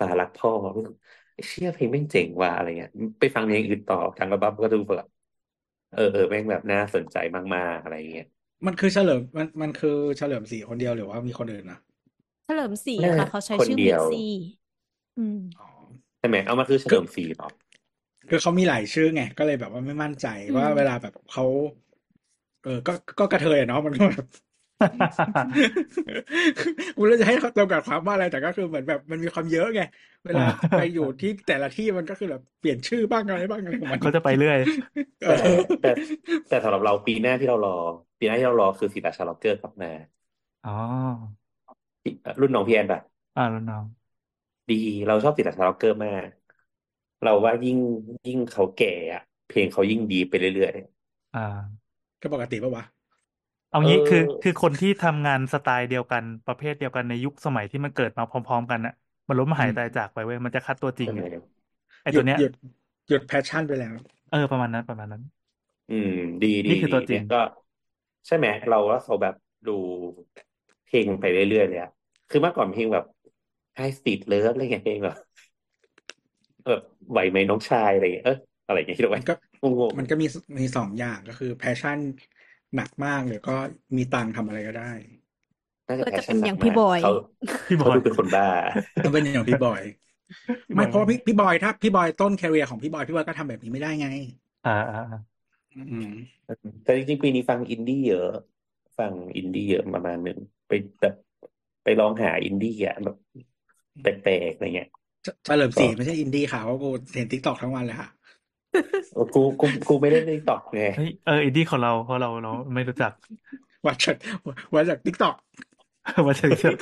S1: สารักพ่อรู้สึกเชื่อเพลงแม่งเจ๋งว่ะอะไรเงี้ย ไปฟังเพลงอื่นต่อทางอัลบั้มก็ดูแบบเออเออแม่งแบบน่าสนใจมากๆอะไรเงี้ย
S2: มันคือเฉลิมมันมันคือเฉลิมศรีคนเดียวหรือว่ามีคนอื่นนะ
S4: เฉลิมศรี
S1: น่า
S4: ค่ะเขาใช้
S1: คน
S4: ชื่อ
S1: เดี
S4: มิ
S1: ย
S4: ก
S1: ว
S4: ซี่อืม
S2: อ๋อ
S1: ใช่ไหมเอามาคือเฉลิมศรีเหรอ
S2: คือเขามีหลายชื่อไงก็เลยแบบว่าไม่มั่นใจ
S4: อื
S2: ว่ามเวลาแบบเขาเออก็ก็กระเทยอะเนาะมันก็แบบ กูเลยจะให้เขาจำกัดความว่าอะไรแต่ก็คือเหมือนแบบมันมีความเยอะไง เวลาไปอยู่ที่แต่ละที่มันก็คือแบบเปลี่ยนชื่อบ้างอะไรบ้างอะไรของมัน
S3: ก็จะไปเรื่อย
S2: เอ
S1: แต่
S2: อ
S1: แต่แต่สำหรับเราปีหน้าที่เรารอ ปีหน้าที่เรารอคือศิลาชาล็อกเกอร์กลับมา
S3: อ๋อ
S1: รุ่นน้องพี่แอนแบบ
S3: อ่าแล้วน้อง
S1: ดีเราชอบศิลาชาล็อกเกอร์มาก เราว่ายิ่งยิ่งเขาแก่อะเพลงเขายิ่งดีไปเรื่อย
S3: อ่า
S2: ก็ปกติปะวะ
S3: เอางี้คือ
S1: เออ
S3: คือคนที่ทำงานสไตล์เดียวกันประเภทเดียวกันในยุคสมัยที่มันเกิดมาพร้อม ๆ กันน่ะมันล้มหาย
S2: อืม
S3: ตายจากไปเว้ยมันจะคัดตัว
S1: ๆ
S3: จริง
S1: ใช่ไหม
S3: อะไอ
S2: หยุ
S3: ตัว
S2: ด
S3: เนี้ย
S2: หยุดหยุดแพชชั่นไปแล้ว
S3: เออประมาณนั้นประมาณนั้น
S1: อืม ดีดี
S3: นี่คือ
S1: ดี
S3: ตัวจริ
S1: เนี่
S3: ง
S1: ยก็ ใช่ไหมเราว่าเขาแบบดูเพลงไปเรื่อยๆเลยอะคือเมื่อก่อนเพลงแบบไฮสปีดเลิฟอะไรเงี้ยเพลงแบบแบบไหวไหมน้องชายอะไรเงี้ยเอออะไรเงี้ยคิดว่า
S2: มันก็
S1: งง
S2: มันก็มีมีสองอย่างก็คือแพชชั่น หนักมากหรือก็มีตังค์ทำอะไรก็ได้
S1: ๆน่าจะ
S4: ก็
S1: แพช
S4: จะ
S1: ชั่
S4: เป็นน
S1: ห
S4: อ
S1: นั
S4: ย่ากง
S1: มา
S4: พี่
S1: ก
S4: บอย
S1: เขา
S3: พี่บ
S1: เขา
S3: อย
S1: ดูเป็นคนบ้า
S2: ต้องเป็นอย่างพี่บอย
S3: พี่บ
S2: ไม่
S3: อย
S2: เพราะว่าพี่พี่บอยถ้าพี่บอยต้นแคริเอร์ของพี่บอยพี่บอยก็ทำแบบนี้ไม่ได้ไง
S3: อ่าอ่าอ่า
S2: อืม
S1: แต่จริงๆปีนี้ฟังอินดี้เยอะ ฟังอินดี้เยอะประมาณหนึ่งไปแบบไปลองหาอินดี้อะแบบแปลกๆอะไรเงี้ย
S2: เฉเฉลิมศ
S1: ก็
S2: รีไม่ใช่อินดี้ค่ะเพราะกูเห็นทิกตอกทั้งวันเลยค่ะ
S1: เออ กูกูกูไม่ได้ในตอกไง
S3: เฮ้ยเอออินดี้ของเราเพราะเราเราไม่รู้จัก
S2: วัดจากวัดจากทิกตอก
S3: มาจากเชื่อ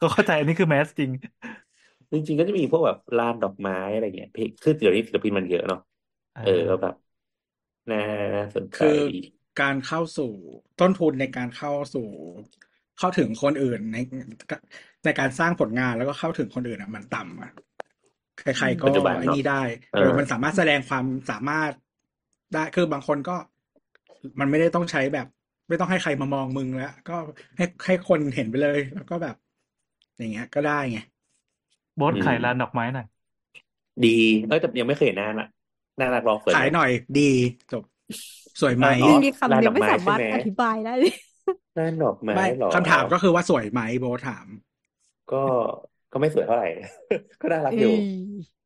S3: ก็เข้าใจอันนี้คือแมสจริง
S1: จริงๆก็จะมีพวกแบบลานดอกไม้อะไรเงี้ยเพลงคือเดี๋ยวนี้ศิลปินมันเยอะเนาะ
S3: เอ
S1: เออ
S3: อ
S1: แล้วแบบน่าน่าสนใจ
S2: คือ
S1: ดี
S2: การเข้าสู่ต้นทุนในการเข้าสู่ เข้าถึงคนอื่นในในการสร้างผลงานแล้วก็เข้าถึงคนอื่นอะ มันต่ำอะ ใครๆก็
S1: ปัจจุบัน
S2: ไอ้
S1: เนาะ
S2: นี่ได้
S1: เอ
S2: เออ
S1: อ
S2: มันสามารถแสดงความสามารถได้คือบางคนก็ มันไม่ได้ต้องใช้แบบ ไม่ต้องให้ใครมามองมึงแล้ว ก็ให้ให้คนเห็นไปเลย แล้วก็แบบ อย่างเงี้ย ก็ได้ไง
S3: โบส
S1: อืม
S3: ขายร้านดอกไม้หน่อย
S1: ดีเอ้ยแต่ยังไม่เคยเห็นหน้าน่ะหน้านักร้องเฟิร์น
S2: ขายหน่อย ดีจบสวยไหม
S1: อ๋อ
S4: มีคำ
S1: ลาน
S4: เดี
S1: ด
S4: ย
S1: อ
S4: ว
S1: ก
S4: ไม่
S1: ไม้
S4: สามารถ
S1: ใช่ไหม
S4: อธิบายได้เลย
S1: ร้านดอกไม้
S2: ไม่
S1: เหรอ
S2: คำถามก็คือว่าสวยไหมโบทถาม
S1: ก็ ก็ไม่สวยเท่าไหร่ ก็น่ารัก
S4: เอ้
S1: อยู่
S4: ย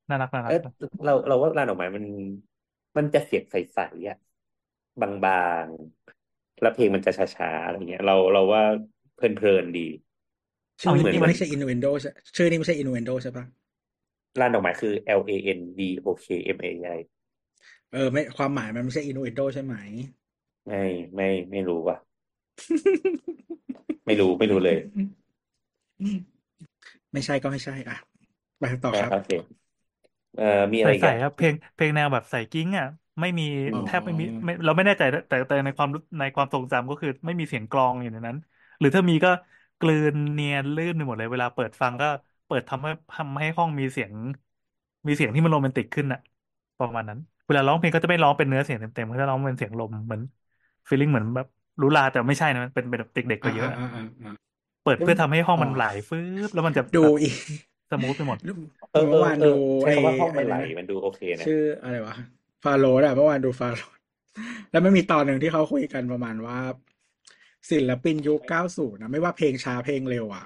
S3: น่ารักน่ารัก
S1: เออเราเราว่าร้านดอกไม้มัน มันจะเสียงใสๆอะบางๆแล้วเพลงมันจะช้าๆอะไรเงี้ย เราเราว่าเพลินๆดี
S2: ชื่อ
S3: เอา
S2: นี้
S3: เหมือน
S2: ไม่ใช่ innuendo ใช่ชื่อนี้ไม่ใช่ innuendo ใช่ปะ
S1: ร้านดอกไม้คือ L A N D O K M A I
S2: เออ ไม่ความหมายมันไม่ใช่ innuendo ใช่ไหม
S1: ไม่ไม่ไม่รู้ว่ะ ไม่รู้ไม่รู้เลย
S2: ไม่ใช่ก็ไม่ใช่อะไปต่อครับ
S1: โอเคเอ่อมีอะไร
S3: ใส่
S1: อีก
S3: ใส่
S1: อะ
S3: ครับเพลงเพลงแนวแบบใส่กิ้งอะไม่มี
S2: อ๋อ
S3: แทบไม่มีไม่เราไม่แน่ใจแต่แต่ในความรู้ในความทรงจำก็คือไม่มีเสียงกลองอยู่ในนั้น หรือถ้ามีก็กลืนเนียนลื่นไปหมดเลยเวลาเปิดฟังก็เปิดทำให้ทำให้ห้องมีเสียง มีเสียงที่มันโรแมนติกขึ้นอะ ประมาณนั้น เวลาร้องเพลงก็จะไม่ร้องเป็นเนื้อเสียงเต็มๆก็จะร้องเป็นเสียงลมเหมือน feeling เหมือนแบบลุลาแต่ไม่ใช่นะมันเป็นเป็นแบบเด็กๆกว่าเยอะอะ
S2: อ่าอ่าอ่า
S3: เปิดเพื่อทำให้ห้องมัน
S2: อ๋อ
S3: ไหลฟื้บแล้วมันจะ
S2: ดู
S3: แบบ
S2: อีก
S3: smooth ไปหมด
S1: เออเอ
S2: เมื่อ
S1: อ
S2: วาน
S1: เอ
S2: ดู
S1: อใช้คำว่าห้องมัน
S2: ไอ้
S1: ไหล
S2: อะไรนะ
S1: มันดูโอเคนะ
S2: ชื่ออะไรวะฟาโรห์อะเมื่อวานดูฟาโรห์แล้วมันมีตอนหนึ่งที่เขาคุยกันประมาณว่า ศิลปินยุค90นะไม่ว่าเพลงช้าเพลงเร็วอะ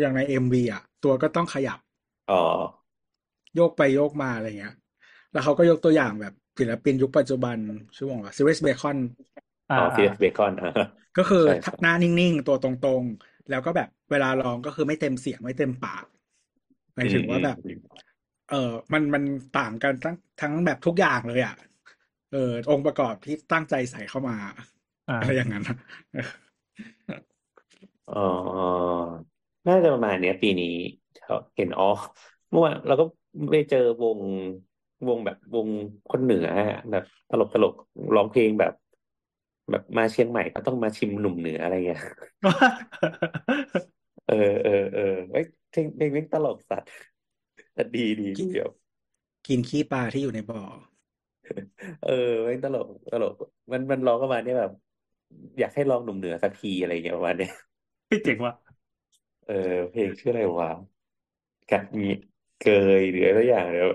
S2: อย่างใน MV อะตัวก็ต้องขยับ
S1: อ๋อ
S2: โยกไปโยกมาอะไรเงี้ย แล้วเขาก็ยกตัวอย่างแบบศิลปินยุคปัจจุบันชื่อวงว่าซิเวสเบคอน
S3: อ่า
S1: อ๋อซี
S3: อ่า
S1: เบคอนอ่า
S2: ก็คือ
S1: ใช่ใช่
S2: หน้านิ่งๆ ตัวตรงๆ แล้วก็แบบเวลาร้องก็คือไม่เต็มเสียงไม่เต็มปากหมายถึงว่าแบบ
S1: อืม
S2: เออมันมันต่างกันทั้งทั้งแบบทุกอย่างเลยอะเออองค์ประกอบที่ตั้งใจใส่เข้ามา
S3: อ่า
S2: อะไรอย่างนั้นนะ
S1: อ๋อน่าจะประมาณเนี้ย ปีนี้เห็นอ๋อเมื่อวานเราก็ไปเจอวงวงแบบวงคนเหนืออะแบบตลกตลกร้องเพลงแบบ แบบมาเชียงใหม่ก็ต้องมาชิมหนุ่มเหนืออะไรเงี้ย เออเออเออเอ้ยเพลงเพลงนี้ตลกสัตว์แต่ดีดีดีเดียว
S2: กินขี้ปลาที่อยู่ในบ่อ
S1: เออเพลงตลกตลก มันมันร้องประมาณนี้แบบ อยากให้ลองหนุ่มเหนือสักทีอะไรเงี้ยประมาณเนี้ย
S3: พี่เจ๋งว่ะ
S1: เออ เพลงชื่ออะไรวะกัดมีเกยหรืออะไรสักอย่างเดี๋ยว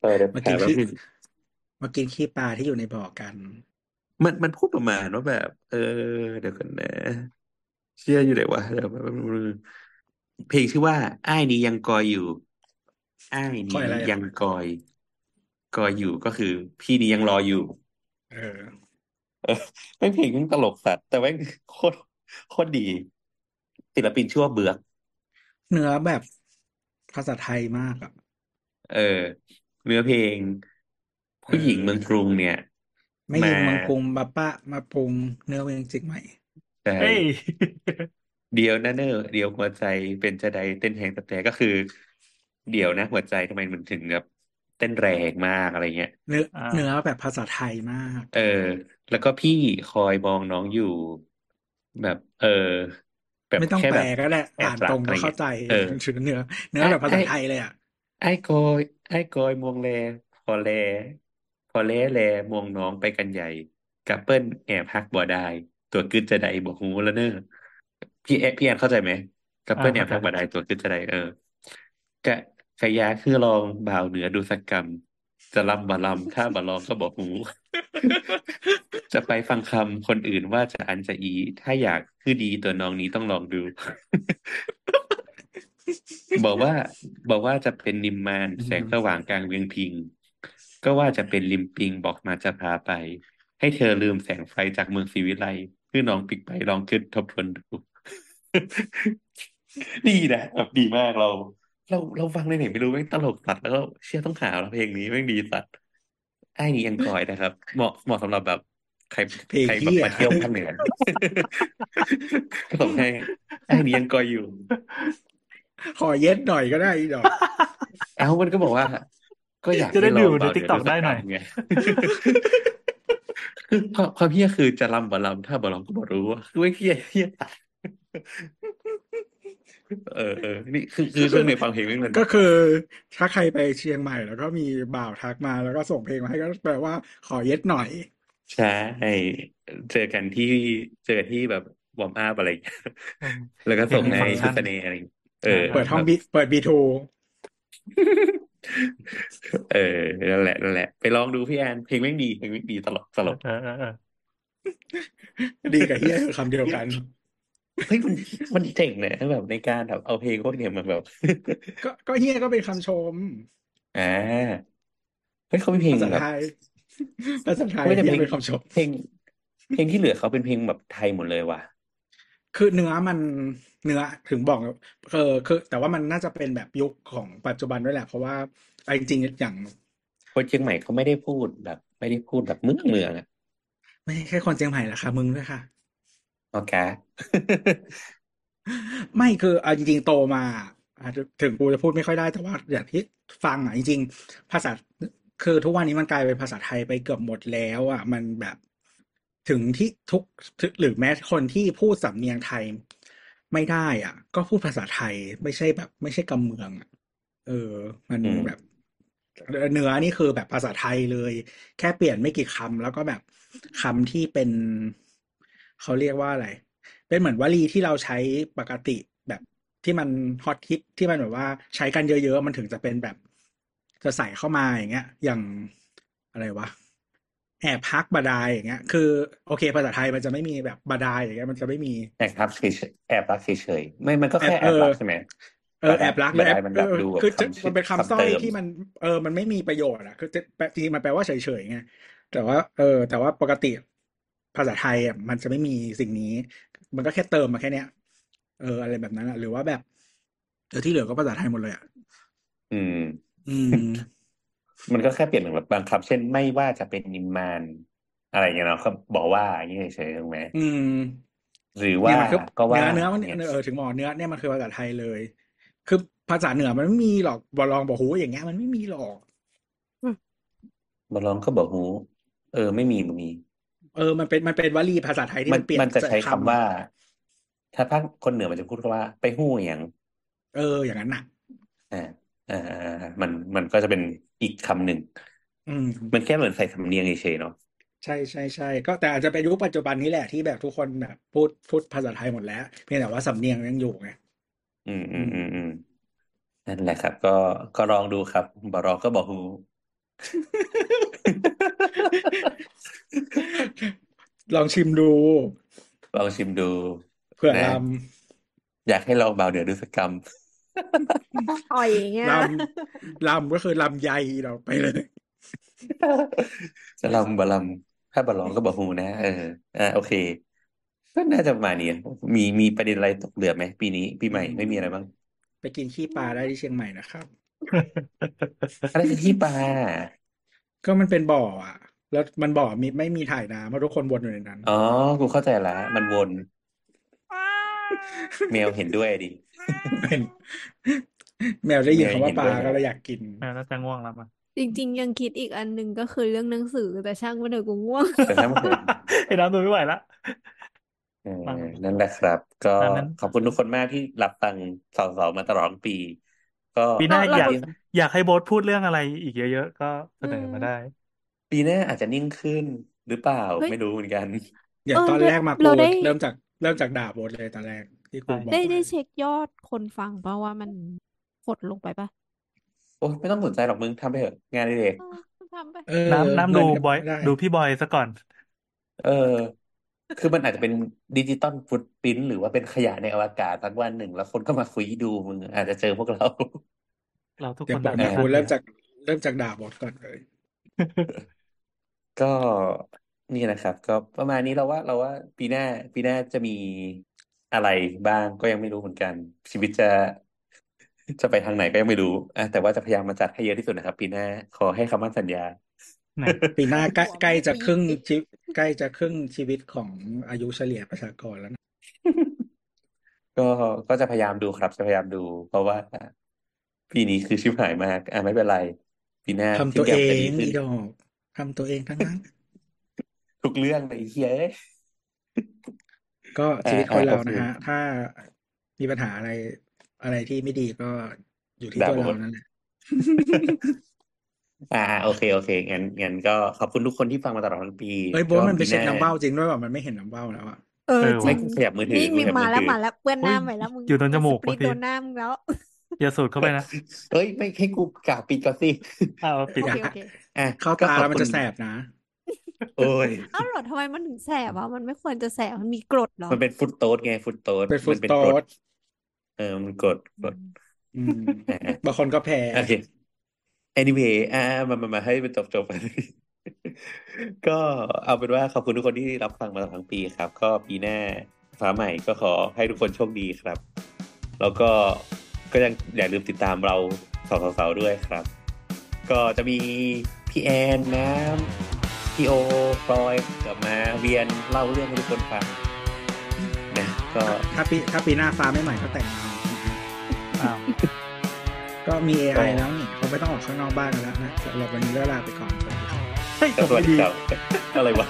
S1: เออเดี๋ยว
S2: มา
S1: หา
S2: กิน
S1: แป๊บ
S2: ขี้
S1: นึง
S2: มากินขี้ปลาที่อยู่ในบ่อกัน
S1: มันมันพูดประมาณว่าแบบ เออ เดี๋ยวกันนะ เชื่ออยู่ไหนวะเดี๋ยวแป๊บนึงเพลงชื่อว่า อ้ายนี้ยังกอยอยู่ อ้าย
S2: คอย
S1: นี้
S2: อะไรอะ
S1: ยังกอย กอยอยู่ก็คือ พี่นี้ยังรออยู่
S2: เออ
S1: เออแม่งเพลงมันตลกสัตว์แต่แม่งโคตรโคตรดีศิลปินชื่อว่าเบือก
S2: เนื้อแบบภาษาไทยมากอะ
S1: เออ เนื้อเพลงผู้หญิงเมืองกรุงเนี่ย
S2: ไม่
S1: มา
S2: ยิงมังปรุงมาปะมาปรุงเนื้อเวงจิกใหม่
S1: ใช่
S3: เฮ้ย
S1: เดียวนะเนอเดียวหัวใจเป็นจะใดเต้นแหงแต่แต่ก็คือ เดี๋ยวนะหัวใจทำไมมันถึงแบบเต้นแรงมากอะไรเงี้ย
S2: เนื้อ
S3: อ่า
S2: เนื้อแบบภาษาไทยมาก
S1: เออ แล้วก็พี่คอยมองน้องอยู่ แบบ เออ แบบ
S2: ไม่ต้อง
S1: แค่
S2: แปล
S1: แบบ
S2: ก็ได้
S1: แอบ
S2: อ่าน
S1: รั
S2: ต
S1: ก
S2: รง
S1: อะ
S2: ก็
S1: ไร
S2: เข้า
S1: เงี้ย
S2: ใจ
S1: เออ
S2: เนื้อเนื้อ
S1: ไอ้
S2: แบบภาษา
S1: ไอ้
S2: ไทยเลยอะ
S1: ไอ้กอยไอ้กอยมวงแลพอแล พอแลแลมวงน้องไปกันใหญ่กับเปิ้ลแอบฮักบ่ได้ ตัวกึดจะได้บอกหูแล้วเนอะพี่แอพี่แอนเข้าใจไหมกับ
S3: อ่า
S1: เปิ้ลแอ
S3: เข้า
S1: บ
S3: ใจ
S1: ฮักบ่ได้ตัวกึดจะได้เออกะกะยาคือลองบ่าวเหนือดูสักกรรม จะลำบ่ลำถ้าบ่ลองก็บอกหูจะไปฟังคำคนอื่นว่าจะอันจะอี ถ้าอยากคือดีตัวน้องนี้ต้องลองดู บอกว่า บอกว่าจะเป็นนิมมานแสงสว่างกลางเวียงพิง ก็ว่าจะเป็นลิมปิงบอกมาจะพาไป ให้เธอลืมแสงไฟจากเมืองศรีวิไลคือน้องปิกไปลองคิดทบทวนดู ดีนะแบบดีมากเรา เราเราฟังในไหนไม่รู้แม่งตลกสัตว์แล้วก็เชื่อต้องหาแล้วเพลงนี้แม่งดีสัตว์ไอ้นี่ยังกอยนะครับ เหมาะเหมาะสำหรับแบบใคร
S2: เพลง
S1: ใครแบบ
S2: เหี้ย
S1: มาเที่ยวภาคเหนือก็ส่งให้ไอ้นี่ยังกอยอยู่
S2: ขอเย็ดหน่อยก็ได้อีดอก
S1: เอ้ามันก็บอกว่า ก็อยาก
S3: จะได้
S1: ให้ล
S3: ดู
S1: อง
S3: ใน
S1: เบา
S3: ติ๊ก
S1: เดี๋ยว
S3: ต็อก
S1: ดูสั
S3: ได้
S1: ก
S3: ห
S1: กร
S3: น่
S1: ร
S3: อย
S1: มไงคือความความเฮี้ยคือจะลำบ่ลำถ้าบ่ลำก็บ่รู้ว่าคือไม่เฮี้ยเฮี้ยตัดเออเออนี่คือคือช่วงนี้ฟังเพลงไม่เหมือน
S2: ก็คือ ถ้าใครไปเชียงใหม่ แล้วก็มีบ่าวทักมาแล้วก็ส่งเพลงมาให้ก็แปลว่าขอเย็ดหน่อย
S1: ใช่เจอกันที่เจอที่แบบวอร์มอัพอะไรอย่างเงี้ย
S3: อืม
S1: แล้วก็
S3: เพล
S1: ส่
S3: ง
S1: ง
S3: มี
S1: ให้
S3: ฟังก์ชั
S1: พิ
S3: น
S1: ษเนอะไรอย่างเงี้ยเออ
S2: เปิดห้อง
S1: แบบ
S2: บีเปิดบีทู
S1: เออนั่นแหละนั่นแหละ ไปลองดูพี่แอนเพลงแม่งดีเพลงแม่งดีตลกตลก
S3: เออเออเออ
S2: ดีกับเฮียคือคำเดียวกัน
S1: เฮ้ยมันมันเจ๋งนะแบบในการแบบเอาเพลงพวกเนี้ยมาแบบ
S2: ก็ก็เฮียก็เป็นคำชม
S1: อ่าเฮ้ยเขามีเพลง
S2: ภาษา
S1: แบบ
S2: ไทยภาษาไทย
S1: ไม่ใช่
S2: เฮี
S1: เพ
S2: ย
S1: ลง
S2: เป็นคำชม
S1: เพลงเพลงที่เหลือเขาเป็นเพลงแบบไทยหมดเลยว่ะ
S2: คือเนื้อมันเนื้อถึงบอกเออคือ แต่ว่ามันน่าจะเป็นแบบยุคของปัจจุบันด้วยแหละ เพราะว่าไอ้จริงๆอย่าง
S1: คนเชียงใหม่เขาไม่ได้พูดแบบ ไม่ได้พูดแบบเมืองเมืองอะ
S2: ไม่ใช่แค่คนเชียงใหม่ละค่ะมึงด้วยค่ะ
S1: โอเค
S2: ไม่คือเอาจริงๆโตมาอาจจะถึงกูจะพูดไม่ค่อยได้แต่ว่าอย่างที่ฟังอะจริงๆภาษาคือทุกวันนี้มันกลายเป็นภาษาไทยไปเกือบหมดแล้ว อะ มันแบบ ถึงที่ทุกหรือแม้คนที่พูดสำเนียงไทยไม่ได้อะ ก็พูดภาษาไทยไม่ใช่แบบ ไม่ใช่กำเมืองอะ เออ มัน
S1: อืม
S2: แบบเนื้อนี่คือแบบภาษาไทยเลย แค่เปลี่ยนไม่กี่คำแล้วก็แบบคำที่เป็นเขาเรียกว่าอะไร เป็นเหมือนวลีที่เราใช้ปกติแบบที่มันฮอตฮิตที่มันแบบว่าใช้กันเยอะๆ มันถึงจะเป็นแบบจะใส่เข้ามาอย่างเงี้ย อย่างอะไรวะ แอบพักบาดายอย่างเงี้ย คือโอเคภาษาไทยมันจะไม่มีแบบบาดายอย่างเงี้ยมันจะไม่มี
S1: แอบรักเฉยๆแอบรักเฉยๆไม่มันก็
S2: แอบ
S1: แค่แอ
S2: เอบ
S1: รั
S2: อก
S1: ใช่ไหม
S2: เออแอบรักหรือแอบ
S1: บันไดมันแบบ
S2: เออ
S1: ดูแบบ
S2: คือจะ
S1: คำชื่อ
S2: มันเป็นคำ
S1: คำ
S2: สร้อ
S1: เติ
S2: ย
S1: ม
S2: ที่มันเออมันไม่มีประโยชน์อะคือจะจริงๆมันแปลว่าเฉยๆไงแต่ว่า เออ แต่ว่าปกติภาษาไทยอะมันจะไม่มีสิ่งนี้ มันก็แค่เติมมาแค่เนี้ยเออ อะไรแบบนั้นอะหรือว่าแบบเออที่เหลือก็ภาษาไทยหมดเลยอะ
S1: อืม
S2: อืม
S1: มันก็แค่เปลี่ยนเหมือนแบบบางคำเช่นไม่ว่าจะเป็นนิมมาน อะไรอย่างเงี้ยเนาะเขาบอกว่าอย่างเงี้ยเฉยๆถูกไหม
S2: อืม
S1: หรือ
S2: เนี่
S1: ว่าย
S2: มันคือ
S1: ก็ว่า
S2: เนื้อเนื้อมัน
S1: เนี่ย
S2: เออถึงหมอเนื้อเนี่ยมันคือภาษาไทยเลย คือภาษาเหนือมันไม่มีหรอกบอลองบอกหูอย่างเงี้ยมันไม่มีหรอก
S1: มาลองก็บอกหู เออ ไม่มีมันมี
S2: เออ มันเป็นมันเป็นวลีภาษาไทยที่
S1: มั
S2: มันนเปลี่ยน
S1: มันจะใช้คำ
S2: คำ
S1: ว่า ถ้าภาคคนเหนือมันจะพูดว่า ไปหู้อย่าง
S2: เออ อย่างนั้นน่ะ
S1: อ่า อ่าอ่าอ่ามันมันก็จะเป็นอีกคำหนึ่ง
S2: อืม
S1: มันแค่เหมือนใส่สำเนียงเฉยๆเนาะ
S2: ใช่ใช่ใช่ก็แต่อาจจะเป็นยุคปัจจุบันนี้แหละที่แบบทุกคนแบบพูดพูดภาษาไทยหมดแล้ว เพียงแต่ว่าสำเนียงยังอยู่ไง
S1: อืมอืมอืมอืมนั่นแหละครับ ก็ก็ลองดูครับบอรองก็บอกหู
S2: ลองชิมดู
S1: ลองชิมดู
S2: เผื่อ
S1: นะ
S2: ล
S1: อยากให้ลองเบาเหนือดูสักกรรม
S4: อ่อยอย่างเงี้ยำ
S2: ลำลำก็คือลำไยเราไปเลย
S1: จะลำบะลำถ้าบะลองก็บอกหูนะเอออ่าโอเคก็น่าจะประมาณนี้มีมีประเด็นอะไรตกเหลือไหมปีนี้ปีใหม่ไม่มีอะไรบ้าง
S2: ไปกินขี้ปลาได้ที่เชียงใหม่นะครับ
S1: อะไรคือที่ปลา
S2: ก็มันเป็นบ่ออะ แล้วมันบ่อมีไม่มีถ่ายน้ำเพราะทุกคนวนอยู่ในนั้น
S1: อ๋อ กูเข้าใจละ มันวน แมวเห็นด้วยดิ
S2: เป็นแมวได้ยินคำว่าปลา
S1: แมวเห็นด้วย
S2: ก็เลยอยากกิน
S3: แม่น่าจะง่วงแล้วมั้ง
S4: จริง ๆ ยังคิดอีกอันหนึ่งก็คือเรื่องหนังสือแต่ช่างมันเถอะกูง่วง
S1: แต่ถ้ามันเกิด
S3: ไอ้น้ำตัวไม่ไหวละ
S1: เออ
S3: อ่า
S1: นั่นแหละครับ ก็
S3: ตามนั้น
S1: ขอบคุณทุกคนมากที่รับฟังสาวๆมาตลอดทั้งปี ก็
S3: ปีหน้า
S4: เรา
S3: อยาก
S4: เรา
S3: อยากให้โบ๊ทพูดเรื่องอะไรอีกเยอะๆก็เสนอมาได้
S1: ปีหน้าอาจจะนิ่งขึ้นหรือเปล่า
S4: เฮ้ย
S1: ไม่รู้เหมือนกัน
S2: อย่าง
S4: เออ
S2: ตอน
S4: เรา
S2: แรกมา
S4: เรา
S2: กู
S4: ได้
S2: เริ่มจากเริ่มจากด่าบทเลยตอนแรก ที่กู
S3: ใช่
S2: บอก
S4: ได้ได้
S2: ไว้
S4: เช็คยอดคนฟังป่ะว่ามันกดลงไปป่ะ
S1: โอ้ไม่ต้องสนใจหรอกมึงทำไปเถอะงานอดิเรก
S4: เออทำไป
S2: เออ
S3: น้ำน้ำ
S2: เงิ
S3: ดู
S2: นก็
S3: บอย
S2: ไม่ได้
S3: ดูพี่บอยซะก่อน
S1: เออ คือมันอาจจะเป็นดิจิตอลฟุตปรินท์หรือว่าเป็นขยะในอวกาศสักวันหนึ่งแล้วคนก็มาคุยดูมึงอาจจะเจอพวกเรา
S3: เราทุก
S2: เดี๋
S3: ค
S2: ยวนบอก
S3: อาจ
S2: นะ
S3: จะ
S2: กู
S3: ทัน
S2: เริ่ม
S3: เนี่ย
S2: จากเริ่มจากด่าบทก่อนเลย
S1: ก็นี่นะครับ ก็ประมาณนี้เราว่าเราว่าปีหน้าปีหน้าจะมี อะไรบ้างก็ยังไม่รู้เหมือนกัน ชีวิตจะจะไปทางไหนก็ยังไม่รู้อะแต่ว่าจะพยายามมาจัดให้เยอะที่สุดนะครับ ปีหน้าขอให้คำมั่นสัญญา
S3: ไหน
S2: ปีหน้าใกล้
S4: หัว
S2: ใกล้
S4: ไม่
S2: จะ
S4: ปี
S2: ครึ่งชีใกล้จะครึ่งชีวิตของอายุเฉลี่ยประชากรแล้วนะ
S1: ก็ก็จะพยายามดูครับ จะพยายามดู เพราะว่าปีนี้คือชิบหายมาก อะไม่เป็นไร ปีหน้า
S2: ทำ
S1: ทุ
S2: ตั
S1: ก
S2: ว
S1: อ
S2: เอย่าง
S1: จะดี
S2: ง
S1: ขึ้น
S2: อีดอกทำตัวเองทั้งนั้น
S1: ทุกเรื่องเลยไอ้เฮียเอ้ย
S2: ก็ชี
S1: อ่า
S2: วิตค
S1: อ่านโอ
S2: เรา
S1: เค
S2: นะฮะ ถ้ามีปัญหาอะไร อะไรที่ไม่ดีก็อยู่ที่
S1: ด่า
S2: ตัว
S1: โบ
S2: เรา
S1: ท
S2: นั่นแหละ
S1: อ่า โอเคโอเคงั้นงั้นก็ขอบคุณทุกคนที่ฟังมาตลอดทั้งปี
S2: เอ้ยโบ
S1: ก็
S2: ทมันไป
S1: ปีห
S2: เช็ค
S1: น้า
S2: น้ำเบ้าจริงด้วยว่ามันไม่เห็นน้ำเบ้าแล้วอะ
S4: เออ
S3: เออ
S4: จริ
S3: ว่ะ
S1: ไม่
S4: ง
S1: ขยับมือถือ
S4: นี่
S1: กู
S4: มี
S1: ขยับ
S4: มา
S1: มือ
S4: แล้ว
S1: ถือ
S4: มาแล้วเปื้อนห
S3: อุ้ย
S4: น้าไปแล้วมึง
S3: อยู่ตรงจ
S4: มัน
S3: มู
S4: ส
S3: ก
S4: ปริ
S3: บาง
S4: ต
S3: ที
S4: โดนหน้ามึงแล้ว
S3: อย่าสูดเข้าไปนะ
S1: เอ้ยไม่ให้กูกล่าวปิดก่อนสิ
S3: อ้าวปิด
S4: โอ
S2: อย่า
S4: เคโอเค
S1: อะ
S2: เข้า
S1: ก็
S2: ตา
S1: ขอ
S2: แล้
S1: บ
S2: วมัน
S1: คุณ
S2: จะแสบนะ
S1: โอ้ย
S4: อ้าวเหรอทำไมมันถึงแสบวะมันไม่ควรจะแสบมันมีกรดเหรอ
S1: มันเป็นฟุตโต๊ดไงฟุตโต๊ด
S2: เป็นฟุ
S1: มั
S2: ต
S1: นเป็น
S2: โต๊
S1: กร
S2: ด
S1: ดเออมันกรดกรด
S2: อืม
S1: อ่า
S2: บางคนก็แพ้
S1: โอเค anyway อ่ามามามาให้มันจบจบไปก็เอาเป็นว่าขอบคุณทุกคนที่รับฟังมาตลอดทั้งปีครับ ก็ปีหน้าฟ้าใหม่ก็ขอให้ทุกคนโชคดีครับ แล้วก็ก็ยังอย่าลืมติดตามเราสองสาวๆด้วยครับ ก็จะมีพี่แอนน้ำ พี่โอฟลอยกลับมาเวียนเล่าเรื่องให้ทุกคนฟังนะก็
S2: ถ้าปีถ้าปีหน้าฟ้าไม่ใหม่ก็แต่งงานนะฮะ
S3: อ้าว
S2: ก็มี AI แล้วนี่เขาไม่ต้องออกข้างนอกบ้านกันแล้วนะสำหรับวันนี้ก็ลาไปก่อนสวัสดีครับ
S3: เฮ้ย
S1: ก็
S3: จบ
S1: สวัส
S3: ไม่
S1: ดี
S3: ดี
S1: ครับอะไรวะ